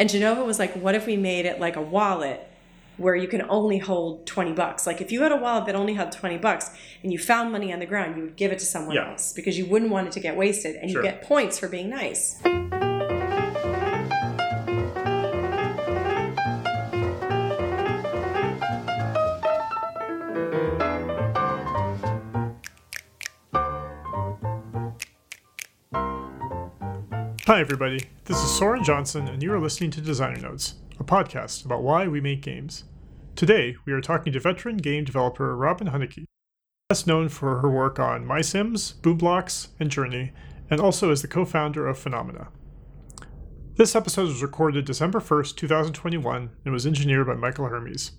And Jenova was like, what if we made it like a wallet where you can only hold 20 bucks? Like if you had a wallet that only held 20 bucks and you found money on the ground, you would give it to someone Yeah. else because you wouldn't want it to get wasted and Sure. you get points for being nice. Hi, everybody. This is Soren Johnson, and you are listening to Designer Notes, a podcast about why we make games. Today, we are talking to veteran game developer Robin Hunicke, best known for her work on My MySims, Boom Blox, and Journey, and also as the co founder of Funomena. This episode was recorded December 1st, 2021, and was engineered by Michael Hermes.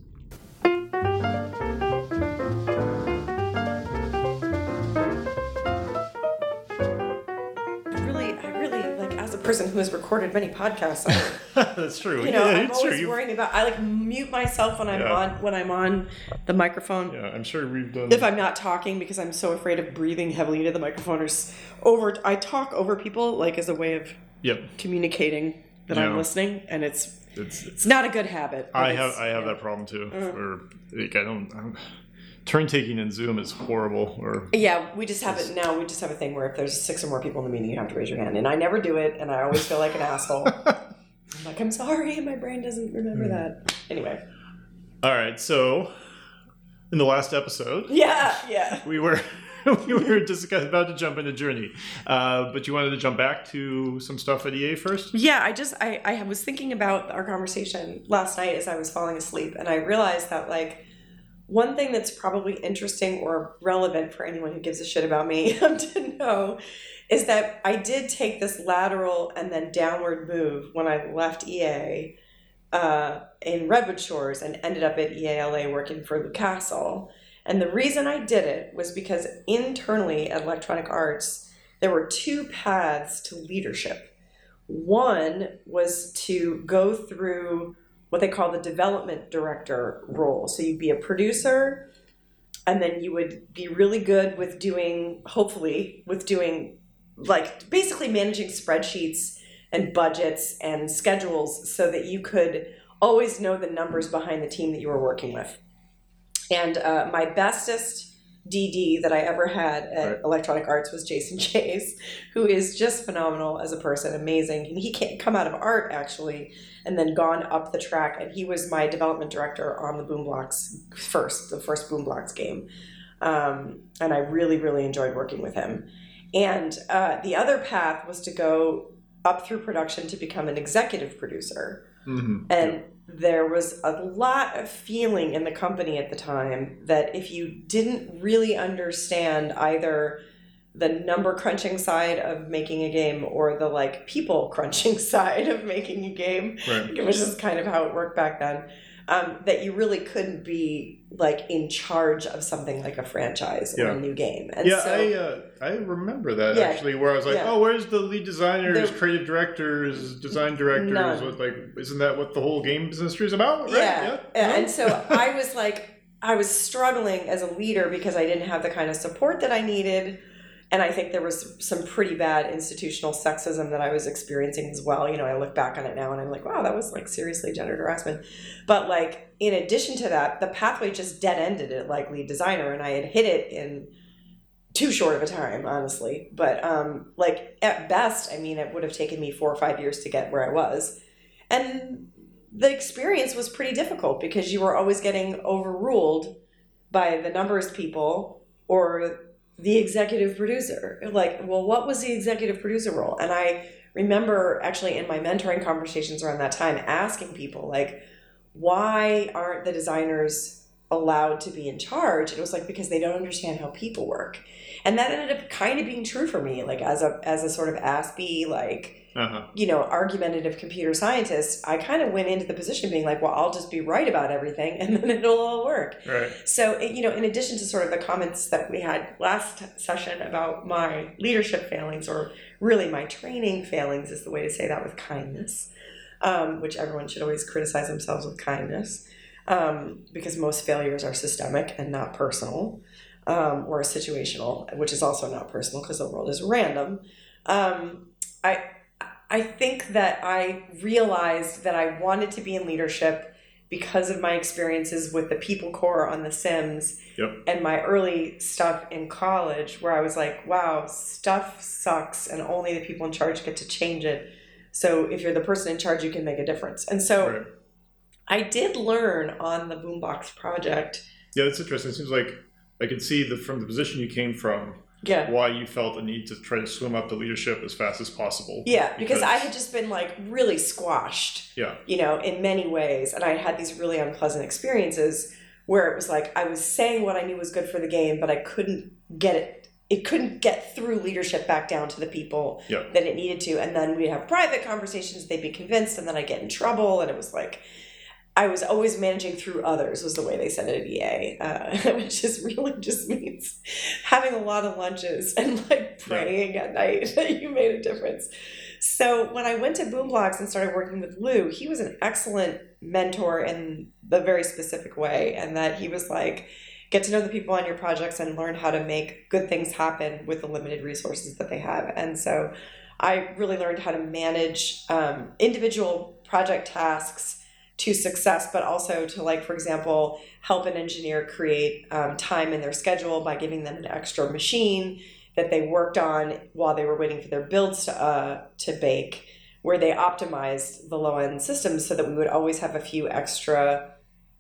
Person who has recorded many podcasts, I, That's true. you know, yeah, I'm it's true. always You- worrying about. I like mute myself when I'm Yeah. on when I'm on the microphone. yeah, I'm sure we've done. If I'm not talking because I'm so afraid of breathing heavily into the microphone or over, I talk over people like as a way of yep, communicating that I'm listening, and it's it's. it's not a good habit. I have I have yeah. that problem too. Uh-huh. Or like I don't. I'm, turn taking in Zoom is horrible. Or Yeah, we just have it now. We just have a thing where if there's six or more people in the meeting, you have to raise your hand, and I never do it, and I always feel like an asshole. I'm like, I'm sorry, my brain doesn't remember Hmm. that. Anyway, all right. So in the last episode, yeah, yeah. we were. we were just about to jump into Journey, uh, but you wanted to jump back to some stuff at EA first. Yeah, I just I, I was thinking about our conversation last night as I was falling asleep, and I realized that like one thing that's probably interesting or relevant for anyone who gives a shit about me to know is that I did take this lateral and then downward move when I left EA uh, in Redwood Shores and ended up at EALA working for Lou Castle. And the reason I did it was because internally at Electronic Arts, there were two paths to leadership. One was to go through what they call the development director role. So you'd be a producer, and then you would be really good with doing, hopefully, with doing like basically managing spreadsheets and budgets and schedules so that you could always know the numbers behind the team that you were working with. And uh, my bestest DD that I ever had at Right. Electronic Arts was Jason Chase, who is just phenomenal as a person, amazing. And he can't come out of art actually, and then gone up the track. And he was my development director on the Boom Blox first, the first Boom Blox game. Um, and I really, really enjoyed working with him. And uh, the other path was to go up through production to become an executive producer. Mm-hmm. And there was a lot of feeling in the company at the time that if you didn't really understand either the number crunching side of making a game or the like people crunching side of making a game, right. was just kind of how it worked back then. Um, that you really couldn't be like in charge of something like a franchise or a new game. And yeah, so, I uh, I remember that Yeah. actually, where I was like, Yeah. "Oh, where's the lead designers, There- creative directors, design directors? None. What, like, isn't that what the whole game industry is about?" Right? Yeah. yeah. And so I was like, I was struggling as a leader because I didn't have the kind of support that I needed. And I think there was some pretty bad institutional sexism that I was experiencing as well. You know, I look back on it now and I'm like, wow, that was like seriously gender harassment. But like, in addition to that, the pathway just dead ended at like lead designer, and I had hit it in too short of a time, honestly. But um, like at best, I mean, it would have taken me four or five years to get where I was, and the experience was pretty difficult because you were always getting overruled by the numbers people or the executive producer. Like, well, what was the executive producer role? And I remember actually in my mentoring conversations around that time asking people like, why aren't the designers allowed to be in charge? It was like because they don't understand how people work. And that ended up kind of being true for me, like as a as a sort of aspy, like Uh-huh. you know, argumentative computer scientist, I kind of went into the position being like, well, I'll just be right about everything and then it'll all work. Right. So, it- you know, in addition to sort of the comments that we had last session about my leadership failings, or really my training failings, is the way to say that with kindness, um, which everyone should always criticize themselves with kindness, um, because most failures are systemic and not personal, um, or situational, which is also not personal because the world is random. Um, I I think that I realized that I wanted to be in leadership because of my experiences with the people core on The Sims Yep. and my early stuff in college, where I was like, wow, stuff sucks and only the people in charge get to change it. So if you're the person in charge, you can make a difference. And so Right. I did learn on the Boom Blox project. Yeah, that's interesting. It seems like I can see the from the position you came from Yeah. why you felt a need to try to swim up the leadership as fast as possible. Yeah, because I had just been like really squashed, Yeah. you know, in many ways. And I had these really unpleasant experiences where it was like I was saying what I knew was good for the game, but I couldn't get it. It couldn't get through leadership back down to the people Yeah. that it needed to. And then we'd have private conversations, they'd be convinced, and then I'd get in trouble. And it was like, I was always managing through others, was the way they said it at EA, uh, which is really just means having a lot of lunches and like praying at night that you made a difference. So when I went to Boom Blox and started working with Lou, he was an excellent mentor in the very specific way, and that he was like, get to know the people on your projects and learn how to make good things happen with the limited resources that they have. And so I really learned how to manage um, individual project tasks to success, but also to like, for example, help an engineer create um, time in their schedule by giving them an extra machine that they worked on while they were waiting for their builds to uh, to bake, where they optimized the low end systems so that we would always have a few extra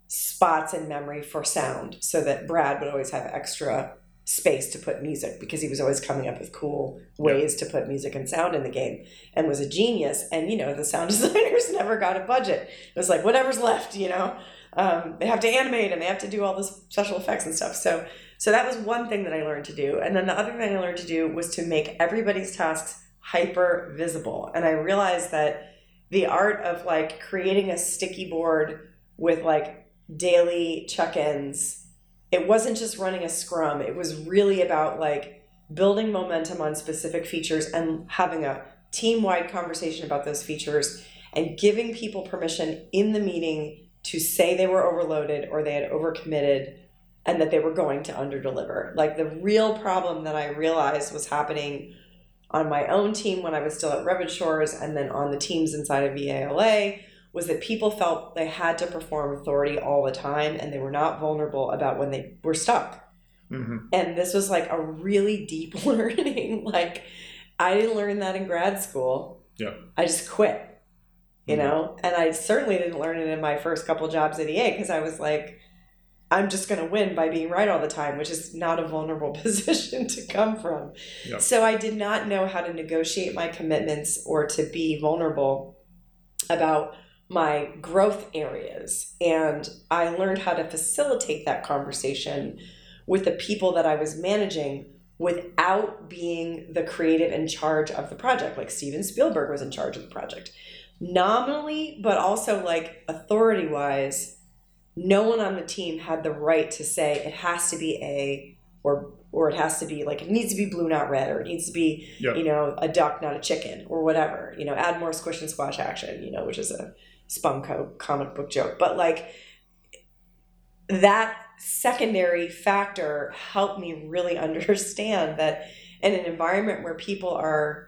spots in memory for sound, so that Brad would always have extra space to put music because he was always coming up with cool ways to put music and sound in the game and was a genius. And you know, the sound designers never got a budget. It was like whatever's left, you know. Um, they have to animate and they have to do all this special effects and stuff. So so that was one thing that I learned to do. And then the other thing I learned to do was to make everybody's tasks hyper visible. And I realized that the art of like creating a sticky board with like daily check-ins, it wasn't just running a scrum. It was really about like building momentum on specific features and having a team-wide conversation about those features and giving people permission in the meeting to say they were overloaded or they had overcommitted and that they were going to underdeliver. Like the real problem that I realized was happening on my own team when I was still at Redwood Shores and then on the teams inside of EALA was that people felt they had to perform authority all the time and they were not vulnerable about when they were stuck. hmm And this was like a really deep learning. Like I didn't learn that in grad school. Yeah. I just quit. You Mhm. know? And I certainly didn't learn it in my first couple jobs at EA because I was like, I'm just going to win by being right all the time, which is not a vulnerable position to come from. Yeah. So I did not know how to negotiate my commitments or to be vulnerable about my growth areas. And I learned how to facilitate that conversation with the people that I was managing without being the creative in charge of the project. Like Steven Spielberg was in charge of the project. Nominally, but also like authority wise, no one on the team had the right to say it has to be A or or it has to be like it needs to be blue not red or it needs to be Yeah. you know a duck not a chicken or whatever you know add more squish and squash action you know which is a spumco comic book joke but like that secondary factor helped me really understand that in an environment where people are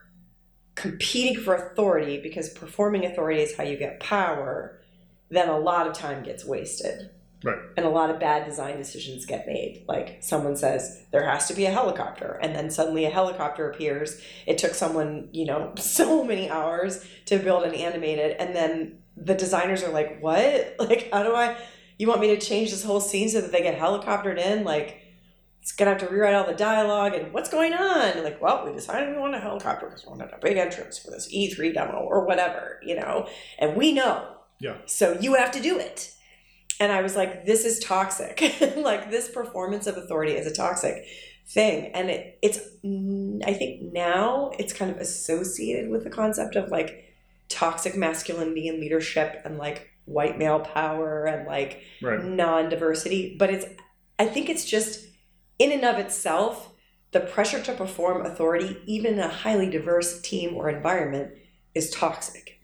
competing for authority because performing authority is how you get power then a lot of time gets wasted Right. and a lot of bad design decisions get made. Like someone says there has to be a helicopter, and then suddenly a helicopter appears. It took someone, you know, so many hours to build and animate it, and then the designers are like, "What? Like, how do I? You want me to change this whole scene so that they get helicoptered in? Like, it's gonna have to rewrite all the dialogue and what's going on? And like, well, we decided we want a helicopter because we wanted a big entrance for this E3 demo or whatever, you know, and we know Yeah. so you have to do it. And I was like, this is toxic. like this performance of authority is a toxic thing. And it, it's, I think now it's kind of associated with the concept of like toxic masculinity and leadership and like white male power and like Right. non-diversity but it's i think it's just in and of itself the pressure to perform authority even in a highly diverse team or environment is toxic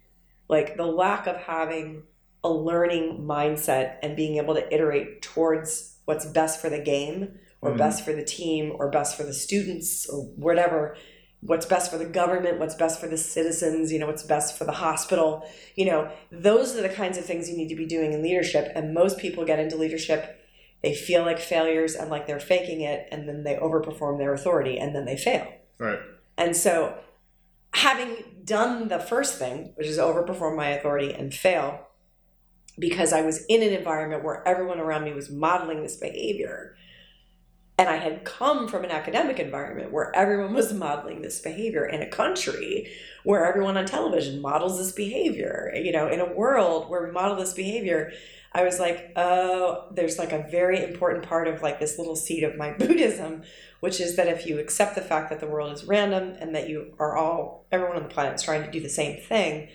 like the lack of having a learning mindset and being able to iterate towards what's best for the game or Mhm. best for the team or best for the students or whatever what's best for the government, what's best for the citizens, you know, what's best for the hospital. You know, those are the kinds of things you need to be doing in leadership. And most people get into leadership, they feel like failures and like they're faking it, and then they overperform their authority and then they fail. Right. And so, having done the first thing, which is overperform my authority and fail, because I was in an environment where everyone around me was modeling this behavior, and I had come from an academic environment where everyone was modeling this behavior in a country where everyone on television models this behavior, you know, in a world where we model this behavior. I was like, oh, there's like a very important part of like this little seed of my Buddhism, which is that if you accept the fact that the world is random and that you are all, everyone on the planet is trying to do the same thing,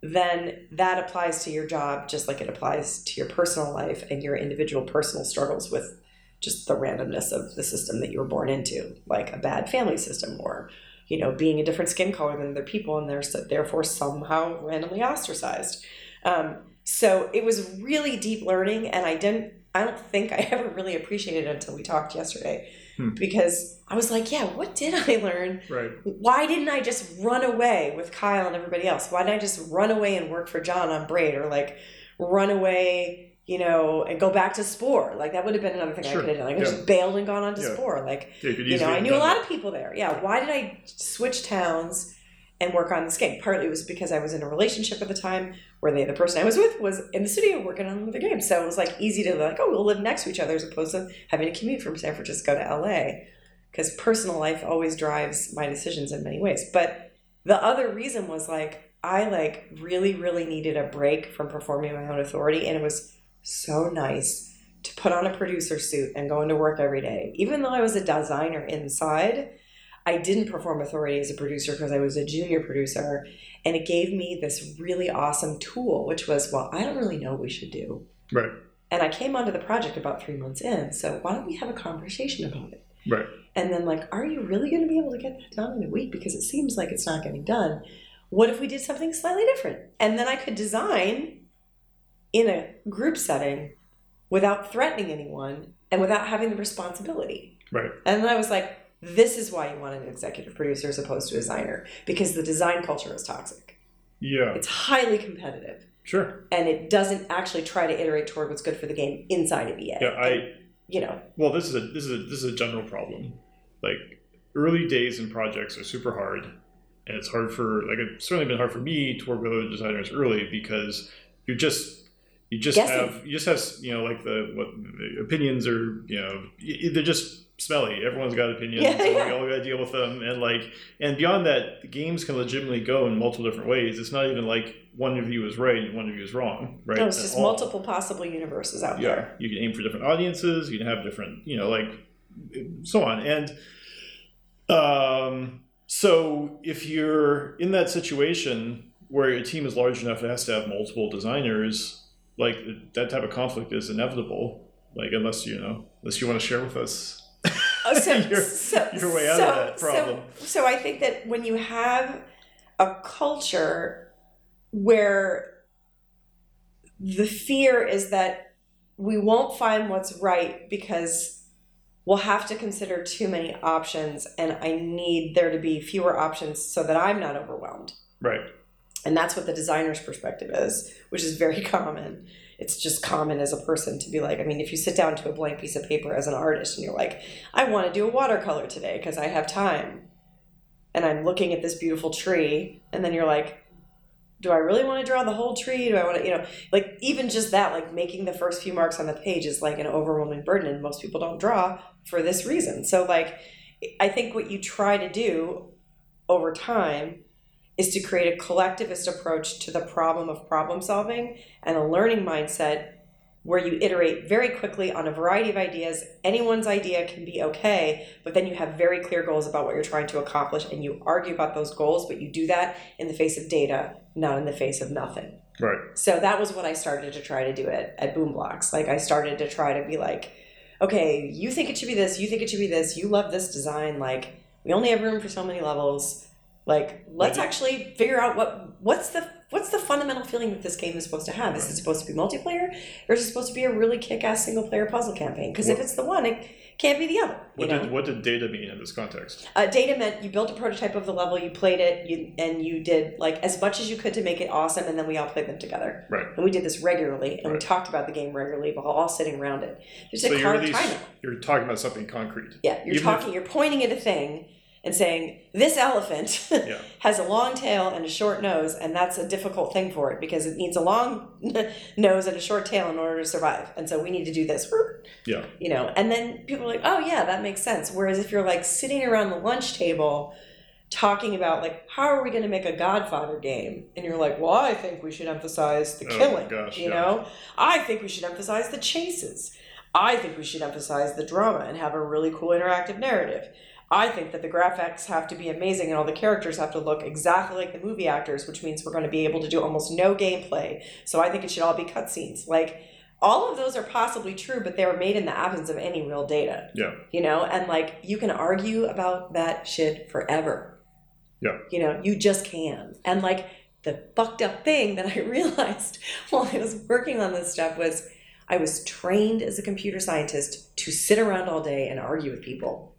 then that applies to your job just like it applies to your personal life and your individual personal struggles with just the randomness of the system that you were born into, like a bad family system or, you know, being a different skin color than other people and they're so, therefore somehow randomly ostracized. Um, so it was really deep learning, and I didn't, I don't think I ever really appreciated it until we talked yesterday. Hmm. Because I was like, yeah, what did I learn? Right. Why didn't I just run away with Kyle and everybody else? Why didn't I just run away and work for John on Braid or like run away you know, and go back to Spore. Like that would have been another thing Sure. I could have done. Like I just bailed and gone on to Yeah. Spore. Like Yeah, you you know, I knew a lot that. of people there. Yeah. Why did I switch towns and work on this game? Partly it was because I was in a relationship at the time where the the person I was with was in the studio working on the game. So it was like easy to like, oh, we'll live next to each other as opposed to having to commute from San Francisco to LA. Because personal life always drives my decisions in many ways. But the other reason was like I like really, really needed a break from performing my own authority, and it was so nice to put on a producer suit and go into work every day. Even though I was a designer inside, I didn't perform authority as a producer because I was a junior producer, and it gave me this really awesome tool, which was, well, I don't really know what we should do. Right. And I came onto the project about three months in, so why don't we have a conversation about it? Right. And then, like, are you really going to be able to get that done in a week? Because it seems like it's not getting done. What if we did something slightly different? And then I could design in a group setting without threatening anyone and without having the responsibility. Right. And then I was like, this is why you want an executive producer as opposed to a designer, because the design culture is toxic. Yeah. It's highly competitive. Sure. And it doesn't actually try to iterate toward what's good for the game inside of EA. Yeah. I. you know, Well, this is a this is a this is a general problem. Like early days in projects are super hard, and it's hard for like it's certainly been hard for me to work with other designers early because you just you just Guessing. have you just have you know like the what the opinions are you know they're just smelly. Everyone's got opinions, Yeah, yeah. we all got to deal with them. And like and beyond that, the games can legitimately go in multiple different ways. It's not even like one of you is right and one of you is wrong, right? no, it's just all. multiple possible universes out Yeah, there. you can aim for different audiences. You can have different, you know, like so on. And um, so if you're in that situation where your team is large enough, it has to have multiple designers. Like that type of conflict is inevitable. Like unless you know, unless you want to share with us Oh, so, your, so- your way out so- of that problem. So, so I think that when you have a culture where the fear is that we won't find what's right because we'll have to consider too many options and I need there to be fewer options so that I'm not overwhelmed. right. And that's what the designer's perspective is, which is very common. It's just common as a person to be like, I mean, if you sit down to a blank piece of paper as an artist and you're like, I want to do a watercolor today because I have time. And I'm looking at this beautiful tree. And then you're like, do I really want to draw the whole tree? Do I want to, you know, like even just that, like making the first few marks on the page is like an overwhelming burden. And most people don't draw for this reason. So, like, I think what you try to do over time is to create a collectivist approach to the problem of problem solving and a learning mindset where you iterate very quickly on a variety of ideas. Anyone's idea can be okay, but then you have very clear goals about what you're trying to accomplish and you argue about those goals, but you do that in the face of data, not in the face of nothing. Right. So that was what I started to try to do at, at Boom Blox. Like I started to try to be like, okay, you think it should be this, you think it should be this, you love this design, like we only have room for so many levels. Like let's Right. actually figure out what what's the what's the fundamental feeling that this game is supposed to have? Is it supposed to be multiplayer, or is it supposed to be a really kick-ass single-player puzzle campaign? Because if it's the one, it can't be the other. What know? did what did data mean in this context? Uh, data meant you built a prototype of the level, you played it, you, and you did like as much as you could to make it awesome, and then we all played them together. Right. And we did this regularly, and we talked about the game regularly, while all sitting around it. There's So a you're really you're talking about something concrete. Yeah, you're Even talking, you're pointing at a thing and saying, This elephant Yeah. has a long tail and a short nose, and that's a difficult thing for it because it needs a long nose and a short tail in order to survive. And so we need to do this. Yeah. You know, and then people are like, Oh, yeah, that makes sense. Whereas if you're like sitting around the lunch table talking about like how are we going to make a godfather game and you're like well i think we should emphasize the Oh killing gosh, you yeah. know i think we should emphasize the chases i think we should emphasize the drama and have a really cool interactive narrative i think that the graphics have to be amazing and all the characters have to look exactly like the movie actors which means we're going to be able to do almost no gameplay. So i think it should all be cutscenes. Like all of those are possibly true but they were made in the absence of any real data. Yeah. you know and like you can argue about that shit forever. Yeah. you know you just can. And like the fucked up thing that i realized while i was working on this stuff was i was trained as a computer scientist to sit around all day and argue with people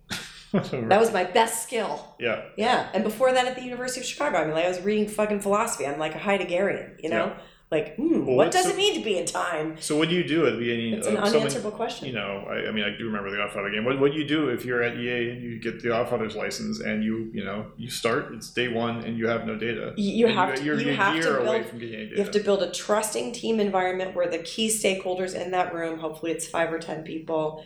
that was my best skill yeah. yeah and before that at the university of chicago i mean like i was reading fucking philosophy i'm like a heideggerian you know like hmm, Well, what does the- it mean to be in time So what do you do at the beginning it's an someone, unanswerable question you know, I, I mean, I do remember the Godfather game. What what do you do if you're at EA and you get the Godfather's license and you you know you start it's day one and you have no data. You- you And have to- you're you a have to year away build- from getting data. You have to build a trusting team environment where the key stakeholders in that room, hopefully it's five or 10 people,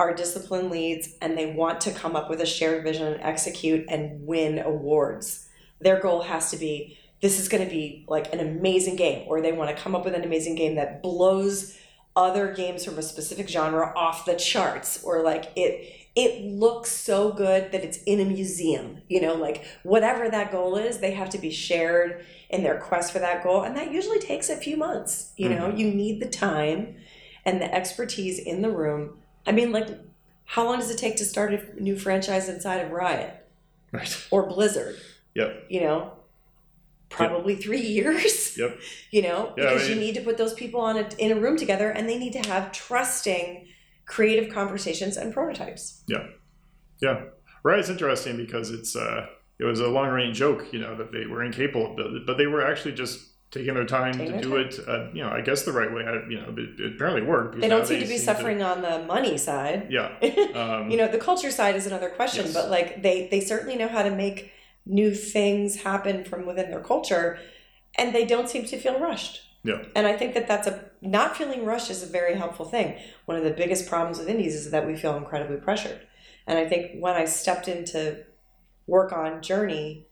are discipline leads and they want to come up with a shared vision and execute and win awards. Their goal has to be this is going to be like an amazing game, or they want to come up with an amazing game that blows other games from a specific genre off the charts, or like it it looks so good that it's in a museum. You know, like whatever that goal is, they have to be shared in their quest for that goal and that usually takes a few months you know mm-hmm. you need the time and the expertise in the room i mean like how long does it take to start a new franchise inside of riot right. or blizzard Yep. you know probably three years Yep. you know Yeah, I because you need to put those people on a, in a room together and they need to have trusting creative conversations and prototypes Yeah. Yeah. Right. It's interesting because it's uh it was a long range joke, you know, that they were incapable of but they were actually just taking their time Taking to their do it, uh, you know, I guess the right way. I- You know, it, it apparently worked. they don't seem to be suffering on the money side yeah. Um, you know the culture side is another question Yes. but like they they certainly know how to make new things happen from within their culture and they don't seem to feel rushed Yeah. and i think that that's a not feeling rushed is a very helpful thing one of the biggest problems with indies is that we feel incredibly pressured and i think when i stepped into work on journey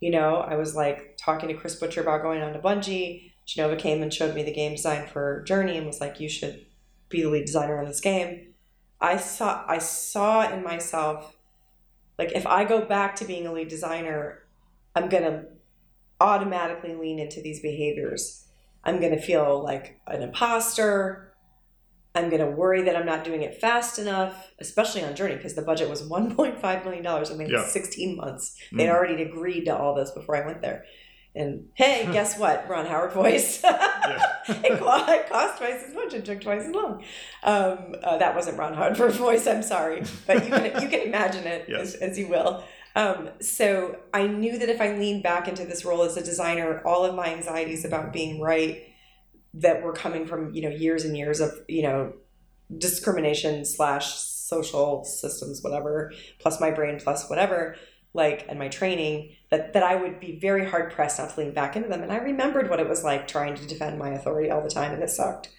you know i was like talking to chris butcher about going on to bungie jenova came and showed me the game design for journey and was like you should be the lead designer on this game I saw I saw in myself like if I go back to being a lead designer, I'm gonna automatically lean into these behaviors. I'm gonna feel like an imposter. I'm gonna worry that I'm not doing it fast enough, especially on Journey, because the budget was 1.5 million dollars. I mean, Yeah. 16 months. They'd Mm. already agreed to all this before I went there. And hey, guess what? Ron Howard voice. it, it cost twice as much. It took twice as long. Um, uh, that wasn't Ron Howard voice. I'm sorry, but you can you can imagine it Yes. as, as you will. Um, so I knew that if I leaned back into this role as a designer, all of my anxieties about being right that were coming from you know years and years of you know discrimination slash social systems whatever plus my brain plus whatever like and my training that that I would be very hard pressed not to lean back into them. And I remembered what it was like trying to defend my authority all the time and it sucked.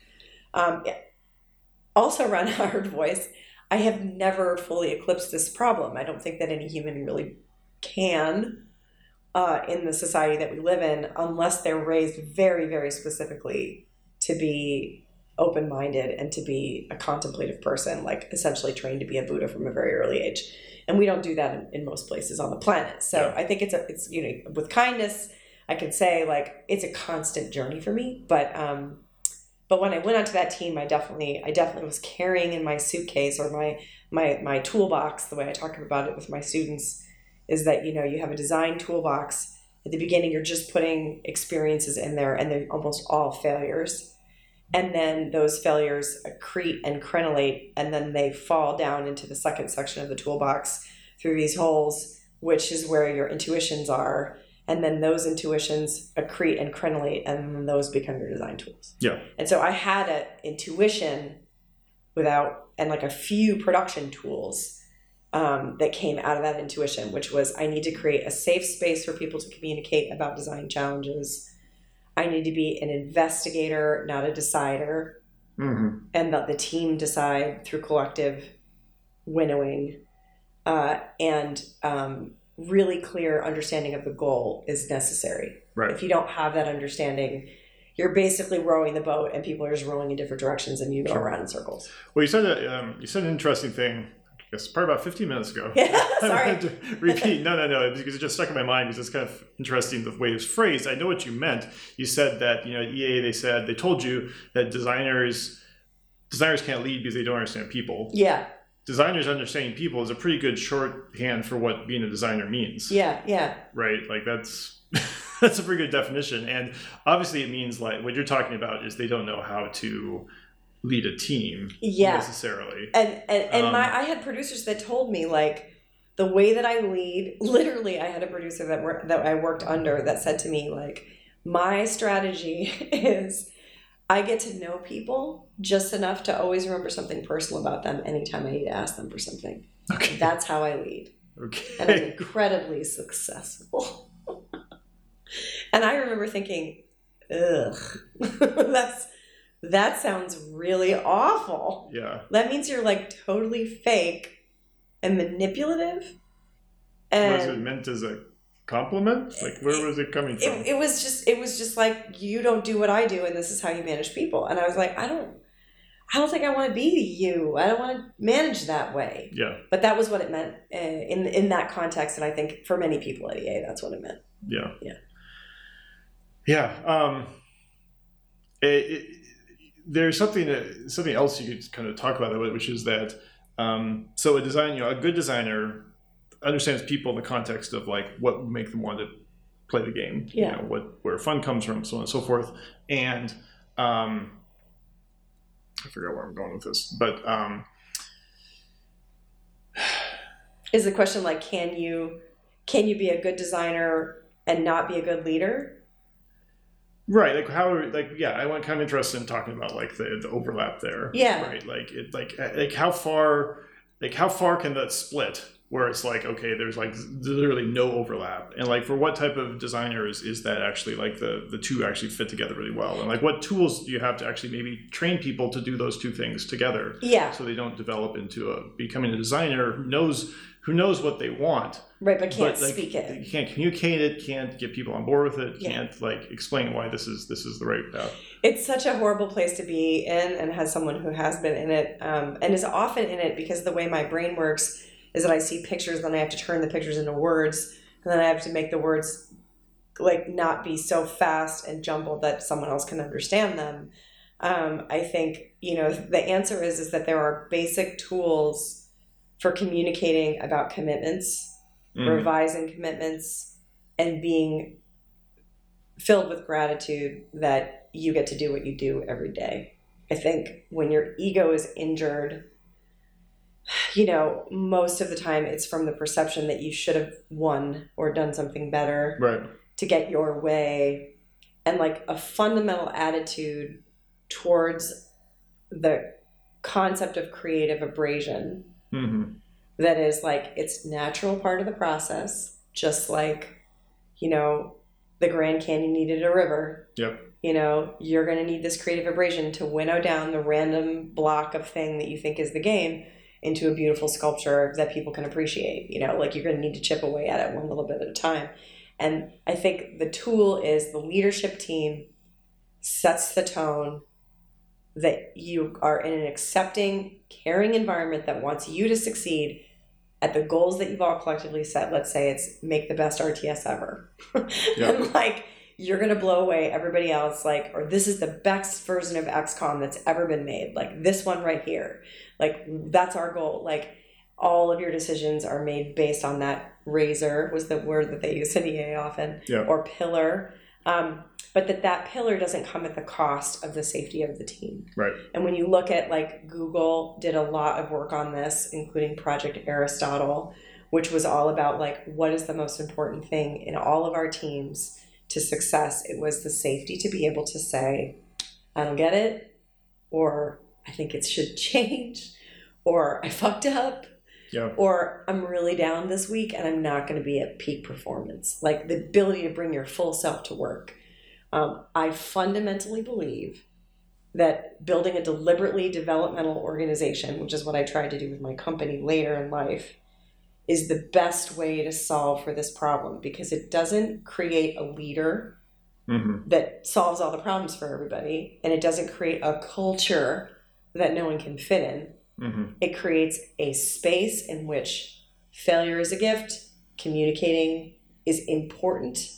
Um, also Ron Howard voice I have never fully eclipsed this problem. I don't think that any human really can uh, in the society that we live in unless they're raised very very specifically to be open minded and to be a contemplative person, like essentially trained to be a Buddha from a very early age. And we don't do that in, in most places on the planet. So Yeah. I think it's a it's you know with kindness, I can say like it's a constant journey for me. But um but when I went onto that team, I definitely I definitely was carrying in my suitcase or my my my toolbox, the way I talk about it with my students, is that you know you have a design toolbox. At the beginning you're just putting experiences in there and they're almost all failures. And then those failures accrete and crenulate and then they fall down into the second section of the toolbox through these holes which is where your intuitions are. And then those intuitions accrete and crenulate and then those become your design tools. Yeah. and so i had an intuition without and like a few production tools um, that came out of that intuition, which was I need to create a safe space for people to communicate about design challenges. I need to be an investigator, not a decider, Mm-hmm. and let the team decide through collective winnowing. Uh, and um, really clear understanding of the goal is necessary. Right. If you don't have that understanding, you're basically rowing the boat, and people are just rowing in different directions, and you go Sure. around in circles. Well, you said that, um, you said an interesting thing. I guess probably about 15 minutes ago. Yeah, I sorry. repeat. No, no, no, because it just stuck in my mind because it's kind of interesting the way it's phrased. I know what you meant. You said that you know at EA they said they told you that designers designers can't lead because they don't understand people. Yeah, Designers understanding people is a pretty good shorthand for what being a designer means. yeah, yeah. Right. Like that's that's a pretty good definition. And obviously it means like what you're talking about is they don't know how to lead a team Yeah. necessarily. and and, and Um, my I had producers that told me like the way that I lead. Literally, I had a producer that wor- that I worked under that said to me like, my strategy is I get to know people just enough to always remember something personal about them anytime I need to ask them for something. Okay. That's how I lead, Okay. and I'm incredibly successful. and I remember thinking, ugh, that's that sounds really awful yeah. that means you're like totally fake and manipulative And was it meant as a compliment? Like where was it coming from? it, it was just it was just like you don't do what i do and this is how you manage people and i was like i don't i don't think i want to be you i don't want to manage that way yeah. but that was what it meant uh, in in that context and i think for many people at ea that's what it meant Yeah. Yeah. Yeah. Um, it, it, there's something that, something else you could kind of talk about, which is that um, so a design, you know, a good designer understands people in the context of like what would make them want to play the game. Yeah. You know, what where fun comes from, so on and so forth. And um, I forgot where I'm going with this, but um, is the question like can you can you be a good designer and not be a good leader Right, like how, like yeah, I went kind of interested in talking about like the, the overlap there. Yeah. Right, like it, like like how far, like how far can that split? Where it's like okay, there's like literally no overlap, and like for what type of designers is that actually like the the two actually fit together really well, and like what tools do you have to actually maybe train people to do those two things together, yeah. So they don't develop into a becoming a designer who knows who knows what they want, right but can't but like speak it. you can't communicate it, can't get people on board with it, Yeah. can't like explain why this is this is the right path. it's such a horrible place to be in and has someone who has been in it um, and is often in it because the way my brain works is that i see pictures then i have to turn the pictures into words and then i have to make the words like not be so fast and jumbled that someone else can understand them um, i think you know the answer is is that there are basic tools for communicating about commitments Mhm. revising commitments and being filled with gratitude that you get to do what you do every day. I think when your ego is injured, you know, most of the time it's from the perception that you should have won or done something better Right. to get your way and like a fundamental attitude towards the concept of creative abrasion hmm that is like it's natural part of the process just like you know the grand canyon needed a river Yep. you know you're going to need this creative abrasion to winnow down the random block of thing that you think is the game into a beautiful sculpture that people can appreciate you know like you're going to need to chip away at it one little bit at a time. And i think the tool is the leadership team sets the tone that you are in an accepting caring environment that wants you to succeed at the goals that you've all collectively set. Let's say it's make the best rts ever. Yeah. and like you're gonna blow away everybody else like or this is the best version of xcom that's ever been made. Like this one right here like that's our goal like all of your decisions are made based on that razor was the word that they use in EA often, Yeah. or pillar. Um, but that that pillar doesn't come at the cost of the safety of the team. Right. And when you look at like Google did a lot of work on this, including Project Aristotle, which was all about like what is the most important thing in all of our teams to success. It was the safety to be able to say, I don't get it, or I think it should change, or I fucked up, Yeah. or I'm really down this week and I'm not going to be at peak performance. Like the ability to bring your full self to work. Um, I fundamentally believe that building a deliberately developmental organization, which is what I tried to do with my company later in life, is the best way to solve for this problem because it doesn't create a leader Mm-hmm. that solves all the problems for everybody and it doesn't create a culture that no one can fit in Mm-hmm. it creates a space in which failure is a gift, communicating is important,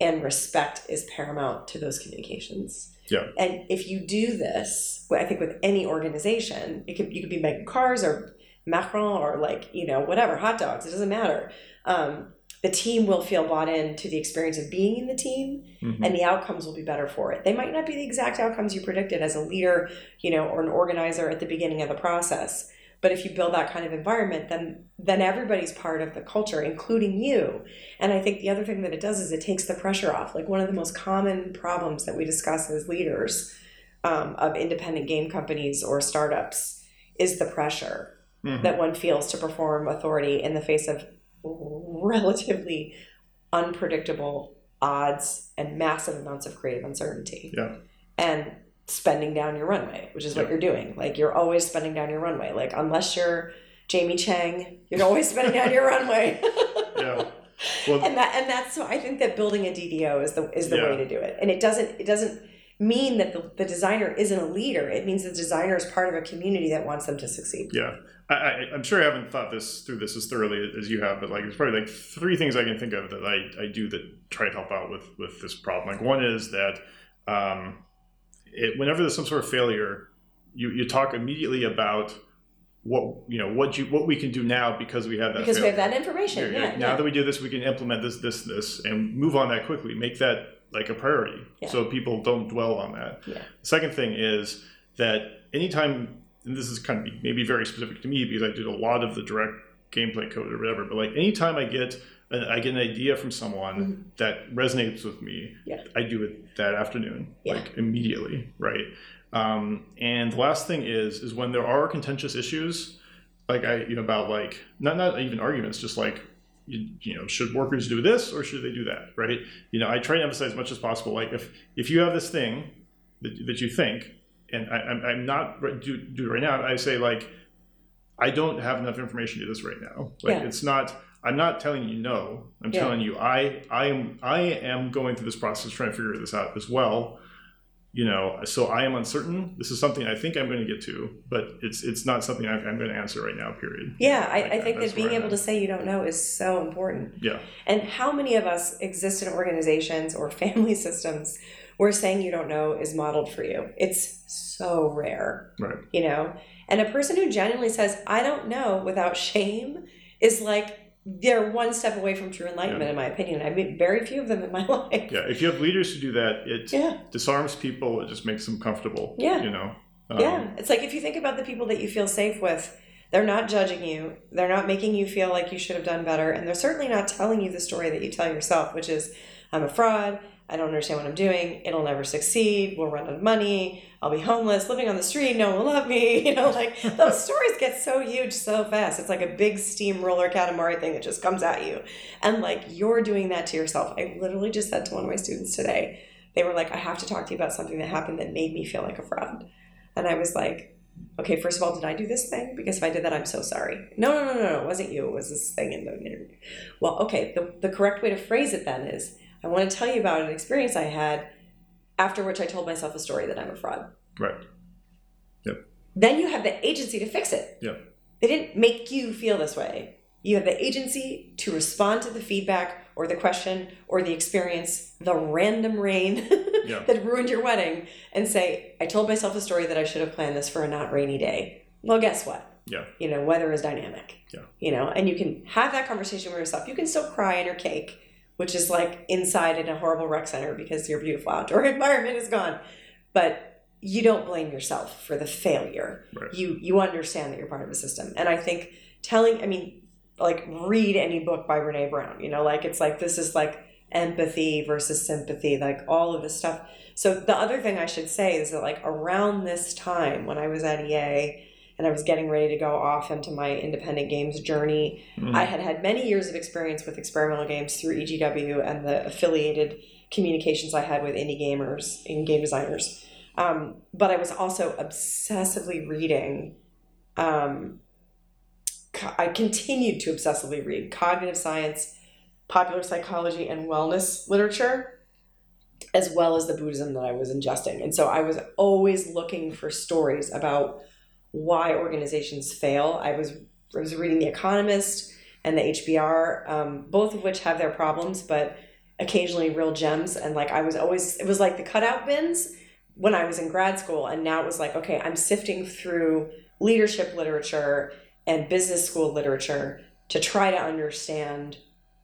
and respect is paramount to those communications. Yeah. And if you do this, I think with any organization, it could you could be making cars or Macron or like you know whatever hot dogs. It doesn't matter. Um, the team will feel bought in to the experience of being in the team, Mm-hmm. and the outcomes will be better for it. They might not be the exact outcomes you predicted as a leader, you know, or an organizer at the beginning of the process. But if you build that kind of environment, then then everybody's part of the culture, including you. And I think the other thing that it does is it takes the pressure off. Like one of the most common problems that we discuss as leaders um, of independent game companies or startups is the pressure Mhm. that one feels to perform authority in the face of relatively unpredictable odds and massive amounts of creative uncertainty. Yeah. And spending down your runway, which is what you're doing. Like you're always spending down your runway. Like unless you're Jamie Chang, you're always spending down your runway. Yeah. Well, and that and that's so I think that building a DDO is the is the Yeah. way to do it. And it doesn't it doesn't mean that the, the designer isn't a leader. It means the designer is part of a community that wants them to succeed. Yeah, I, I, I'm sure I haven't thought this through this as thoroughly as you have, but like there's probably like three things I can think of that I, I do that try to help out with with this problem. Like one is that um, it, whenever there's some sort of failure, you, you talk immediately about what you know what you what we can do now because we have that Because we have that information. Yeah, Yeah. yeah. now that we do this, we can implement this, this, this, and move on that quickly. Make that like a priority, Yeah. so people don't dwell on that. Yeah. The second thing is that anytime, and this is kind of maybe very specific to me because I did a lot of the direct gameplay code or whatever, but like anytime I get I get an idea from someone that resonates with me, Mm-hmm. Yeah. I do it that afternoon, like immediately, right? Um, and the last thing is is when there are contentious issues, like I you know about like not not even arguments, just like you, you know should workers do this or should they do that, right? You know I try to emphasize as much as possible. Like if if you have this thing that, that you think, and I, I'm, I'm not do do it right now, I say like I don't have enough information to do this right now. Like Yeah. it's not. I'm not telling you no. I'm Yeah. telling you I I am I am going through this process trying to figure this out as well. You know, so I am uncertain. This is something I think I'm going to get to, but it's it's not something I, I'm going to answer right now. Period. Yeah, I, Like I think That's that being I'm able to say you don't know is so important. Yeah. And how many of us exist in organizations or family systems where saying you don't know is modeled for you? It's so rare, Right. you know? And a person who genuinely says, I don't know without shame is like, they're one step away from true enlightenment, Yeah. in my opinion. I meet very few of them in my life. Yeah. If you have leaders who do that, it Yeah. disarms people. It just makes them comfortable. Yeah. You know. Um, Yeah, it's like if you think about the people that you feel safe with, they're not judging you. They're not making you feel like you should have done better, and they're certainly not telling you the story that you tell yourself, which is, "I'm a fraud. I don't understand what I'm doing. It'll never succeed. We'll run out of money. I'll be homeless, living on the street. No one will love me." You know, like those stories get so huge so fast. It's like a big steamroller Katamari thing that just comes at you, and like you're doing that to yourself. I literally just said to one of my students today, they were like, "I have to talk to you about something that happened that made me feel like a fraud." And I was like, okay, first of all, did I do this thing? Because if I did that, I'm so sorry. No, no, no, no, no, it wasn't you. It was this thing in the interview. Well, okay, the, the correct way to phrase it then is I want to tell you about an experience I had after which I told myself a story that I'm a fraud. Right. Yep. Then you have the agency to fix it. Yeah. They didn't make you feel this way. You have the agency to respond to the feedback or the question or the experience, the random rain Yeah. that ruined your wedding, and say, I told myself a story that I should have planned this for a not rainy day. Well, guess what? Yeah. You know, weather is dynamic. Yeah. You know, and you can have that conversation with yourself. You can still cry in your cake, which is like inside in a horrible rec center because your beautiful outdoor environment is gone. But you don't blame yourself for the failure. Right. You you understand that you're part of a system. And I think telling I mean, like read any book by Brene Brown, you know, like it's like this is like empathy versus sympathy, like all of this stuff. So the other thing I should say is that like around this time when I was at EA and I was getting ready to go off into my independent games journey, Mhm. I had had many years of experience with experimental games through EGW and the affiliated communications I had with indie gamers and game designers. Um, but I was also obsessively reading. Um, co- I continued to obsessively read cognitive science, popular psychology, and wellness literature, as well as the Buddhism that I was ingesting. And so I was always looking for stories about why organizations fail. I was I was reading The Economist and the HBR, um, both of which have their problems, but occasionally real gems. And like I was always, it was like the cutout bins when I was in grad school, and now it was like, okay, I'm sifting through leadership literature and business school literature to try to understand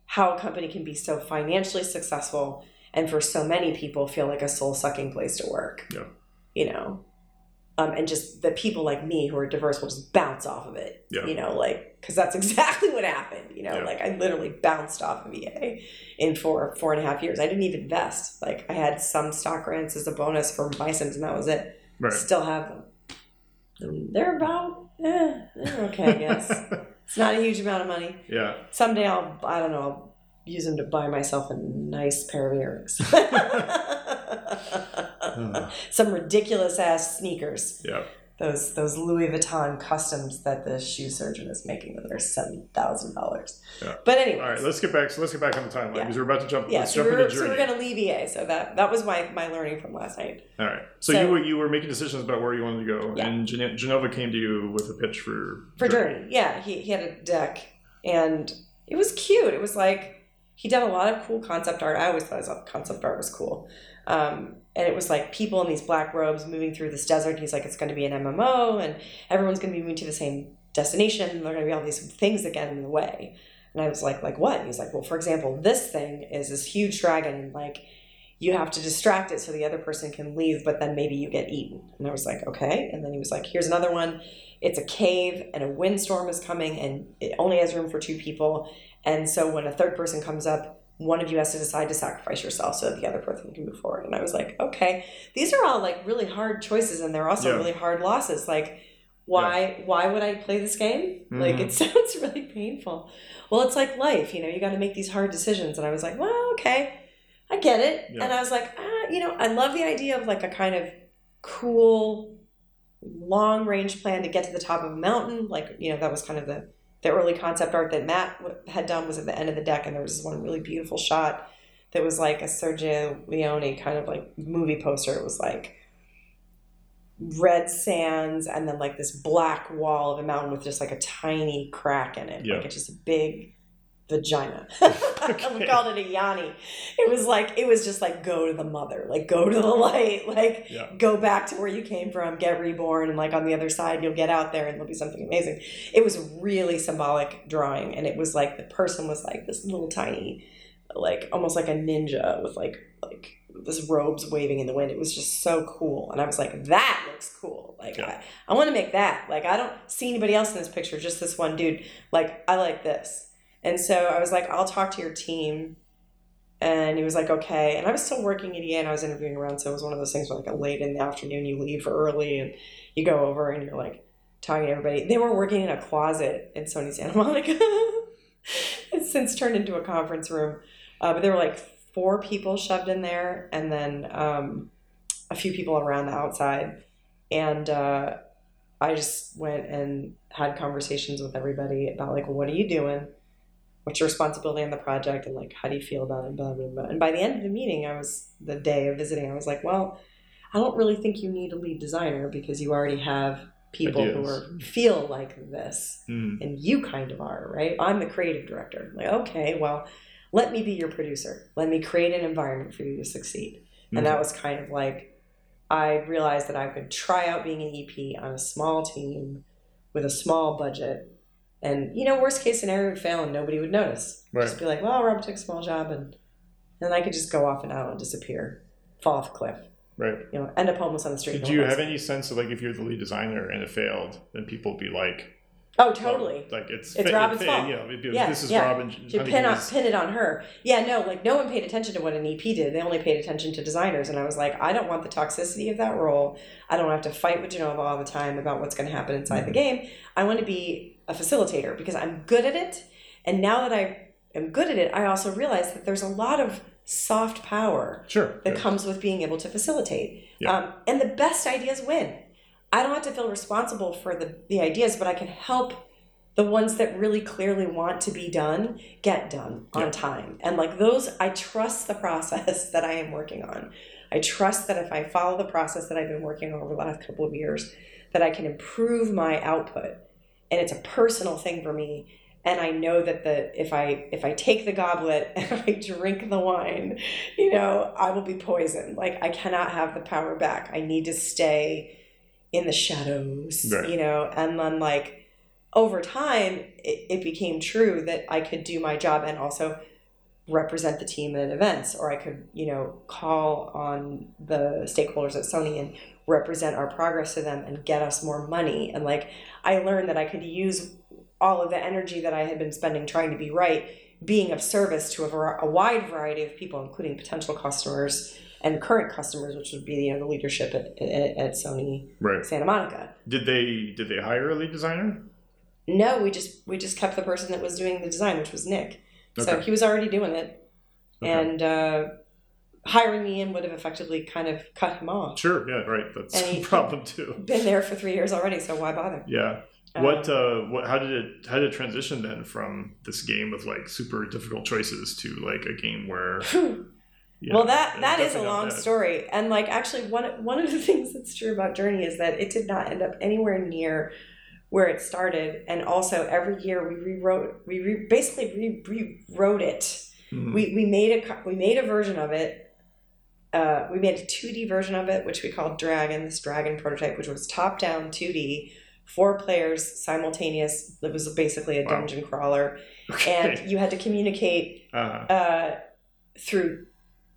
how a company can be so financially successful and for so many people feel like a soul sucking place to work. Yeah. You know, um, and just the people like me who are diverse will just bounce off of it. Yeah. You know, like because that's exactly what happened. You know, Yeah. like I literally bounced off of EA in four four and a half years. I didn't even invest. Like I had some stock grants as a bonus for my Sims, and that was it. Right. Still have them. And they're about eh, they're okay, I guess. it's not a huge amount of money. yeah. Someday I'll I don't know. Use them to buy myself a nice pair of earrings. Some ridiculous ass sneakers. Yeah. Those those Louis Vuitton customs that the shoe surgeon is making that are seven thousand dollars. Yeah. But anyway. All right. Let's get back. So let's get back on the timeline Yeah. because we're about to jump. yeah, so jump we're, so we're gonna leave EA. So that that was my, my learning from last night. All right. So, So- you were you were making decisions about where you wanted to go, Yeah. and Gen- Jenova came to you with a pitch for For Journey. Yeah, he, he had a deck and it was cute. It was like he did a lot of cool concept art. I always thought concept art was cool. Um, and it was like people in these black robes moving through this desert. He's like, it's going to be an MMO, and everyone's going to be moving to the same destination. And there are going to be all these things that get in the way. And I was like, like what? And he's like, well, for example, this thing is this huge dragon, like you have to distract it so the other person can leave, but then maybe you get eaten. And I was like, okay. And then he was like, here's another one. It's a cave, and a windstorm is coming, and it only has room for two people. And so when a third person comes up, one of you has to decide to sacrifice yourself so that the other person can move forward. And I was like, okay, these are all like really hard choices, and they're also Yeah. really hard losses. Like, why why would I play this game? Like, Mhm. it sounds really painful. Well, it's like life, you know. You got to make these hard decisions. And I was like, well, okay, I get it. Yeah. And I was like, ah, you know, I love the idea of like a kind of cool long range plan to get to the top of a mountain. Like, you know, that was kind of the the early concept art that Matt had done was at the end of the deck, and there was this one really beautiful shot that was like a Sergio Leone kind of like movie poster. It was like red sands and then like this black wall of a mountain with just like a tiny crack in it. Yeah. Like it's just a big vagina. Okay. we called it a yoni. It was like it was just like go to the mother, like go to the light, like Yeah. go back to where you came from, get reborn, and like on the other side you'll get out there and there'll be something amazing. It was a really symbolic drawing, and it was like the person was like this little tiny, like almost like a ninja with like like this robes waving in the wind. It was just so cool, and I was like, that looks cool. Like Yeah. I, I want to make that. Like I don't see anybody else in this picture, just this one dude. Like I like this. And so I was like, I'll talk to your team. And he was like, okay. And I was still working at EA and I was interviewing around. So it was one of those things where, like, late in the afternoon, you leave early and you go over and you're like talking to everybody. They were working in a closet in Sony Santa Monica. it's since turned into a conference room. Uh, but there were like four people shoved in there and then um, a few people around the outside. And uh, I just went and had conversations with everybody about, like, what are you doing? What's your responsibility on the project and like how do you feel about it blah, blah, blah. and by the end of the meeting i was the day of visiting i was like well i don't really think you need a lead designer because you already have people who are feel like this Mm. and you kind of are right i'm the creative director like okay well let me be your producer let me create an environment for you to succeed and that was kind of like i realized that i could try out being an ep on a small team with a small budget. And you know, worst case scenario would fail and nobody would notice. Right. Just be like, well, Rob took a small job and then I could just go off and out and disappear, fall off a cliff, Right. you know, end up homeless on the street. Did you have any sense of like if you're the lead designer and it failed, then people would be like, Oh, well, totally. like it's It's fa- Robin's fa- fault. You know, it'd be, Yeah, this is yeah. Robin. You pin, on, pin it on her. Yeah, no, like no one paid attention to what an EP did. They only paid attention to designers. And I was like, I don't want the toxicity of that role. I don't have to fight with Jenova all the time about what's going to happen inside the mm-hmm. game. I want to be a facilitator because I'm good at it. And now that I am good at it, I also realize that there's a lot of soft power Sure. that comes with being able to facilitate. Yeah. Um, and the best ideas win. I don't have to feel responsible for the, the ideas, but I can help the ones that really clearly want to be done get done on Yeah. time. And like those, I trust the process that I am working on. I trust that if I follow the process that I've been working on over the last couple of years, that I can improve my output. And it's a personal thing for me. And I know that the if I if I take the goblet and I drink the wine, you know, I will be poisoned. Like I cannot have the power back. I need to stay in the shadows, Right. you know, and then like over time it, it became true that I could do my job and also represent the team at events or I could, you know, call on the stakeholders at Sony and represent our progress to them and get us more money. And like I learned that I could use all of the energy that I had been spending trying to be right being of service to a, a wide variety of people, including potential customers and current customers, which would be you know the leadership at, at, at Sony Right. Santa Monica. Did they did they hire a lead designer? No, we just we just kept the person that was doing the design, which was Nick. Okay. So he was already doing it, Okay. and uh, hiring me in would have effectively kind of cut him off. Sure. Yeah. Right. That's a problem too. Been there for three years already, so why bother? Yeah. Um, What uh what how did it how did it transition then from this game of like super difficult choices to like a game where you well, that that is a long story, and like actually, one one of the things that's true about Journey is that it did not end up anywhere near where it started, and also every year we rewrote, we re, basically re, rewrote it. Mhm. We we made a we made a version of it. Uh, we made a two D version of it, which we called Dragon. This Dragon prototype, which was top down two D, four players simultaneous. It was basically a Wow. dungeon crawler, Okay. and you had to communicate uh, uh, through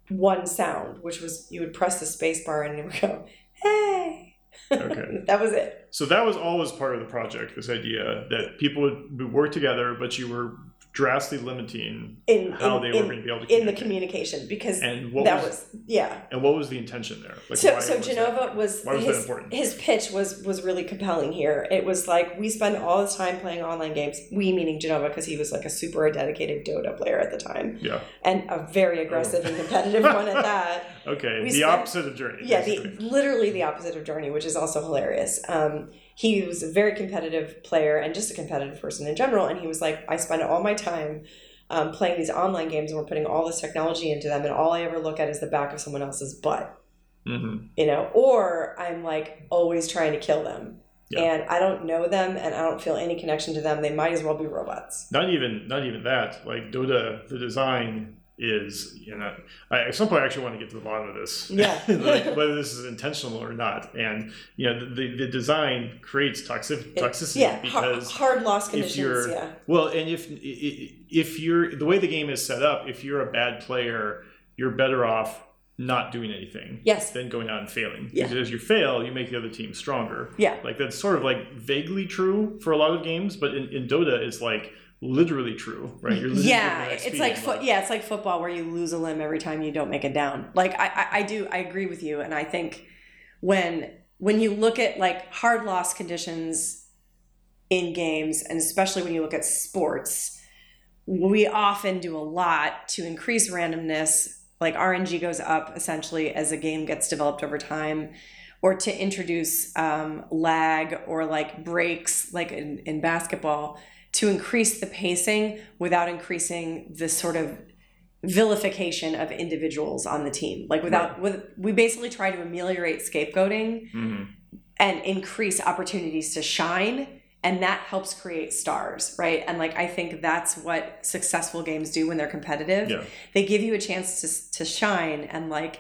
one sound, which was you would press the space bar and it would go, hey. Okay. that was it. so that was always part of the project. This idea that people would work together, but you were drastically limiting In, how in, they were in, going to be able to in the communication because And what that was, was, yeah. and what was the intention there? Like so so was that? Jenova was, Why was that his, important? his pitch was was really compelling here. It was like we spend all this time playing online games. We meaning Jenova because he was like a super dedicated Dota player at the time Yeah. and a very aggressive and competitive one at that. Okay. We the spent- opposite of Journey. Yeah, the, literally the opposite of Journey, which is also hilarious. Um, he was a very competitive player and just a competitive person in general. And he was like, I spend all my time um, playing these online games and we're putting all this technology into them. And all I ever look at is the back of someone else's butt, Mhm. you know, or I'm like always trying to kill them. Yeah. And I don't know them and I don't feel any connection to them. They might as well be robots. Not even not even that. Like Dota, the design is you know. I, at some point, I actually want to get to the bottom of this. Yeah. like, whether this is intentional or not, and you know, the the, the design creates toxic It- toxicity yeah, because hard loss if conditions. you're Yeah. well, and if if you're the way the game is set up, if you're a bad player, you're better off not doing anything Yes. than going out and failing. Yeah. Because as you fail, you make the other team stronger. Yeah. Like that's sort of like vaguely true for a lot of games, but in, in Dota, it's like literally true, right? You're yeah it's like foot yeah it's like football where you lose a limb every time you don't make it down. Like I, I i do i agree with you and i think when when you look at like hard loss conditions in games and especially when you look at sports we often do a lot to increase randomness. Like rng goes up essentially as a game gets developed over time or to introduce um, lag or like breaks like in, in basketball to increase the pacing without increasing the sort of vilification of individuals on the team like without with we basically try to ameliorate scapegoating Mhm. and increase opportunities to shine and that helps create stars right and like i think that's what successful games do when they're competitive Yeah. they give you a chance to, to shine and like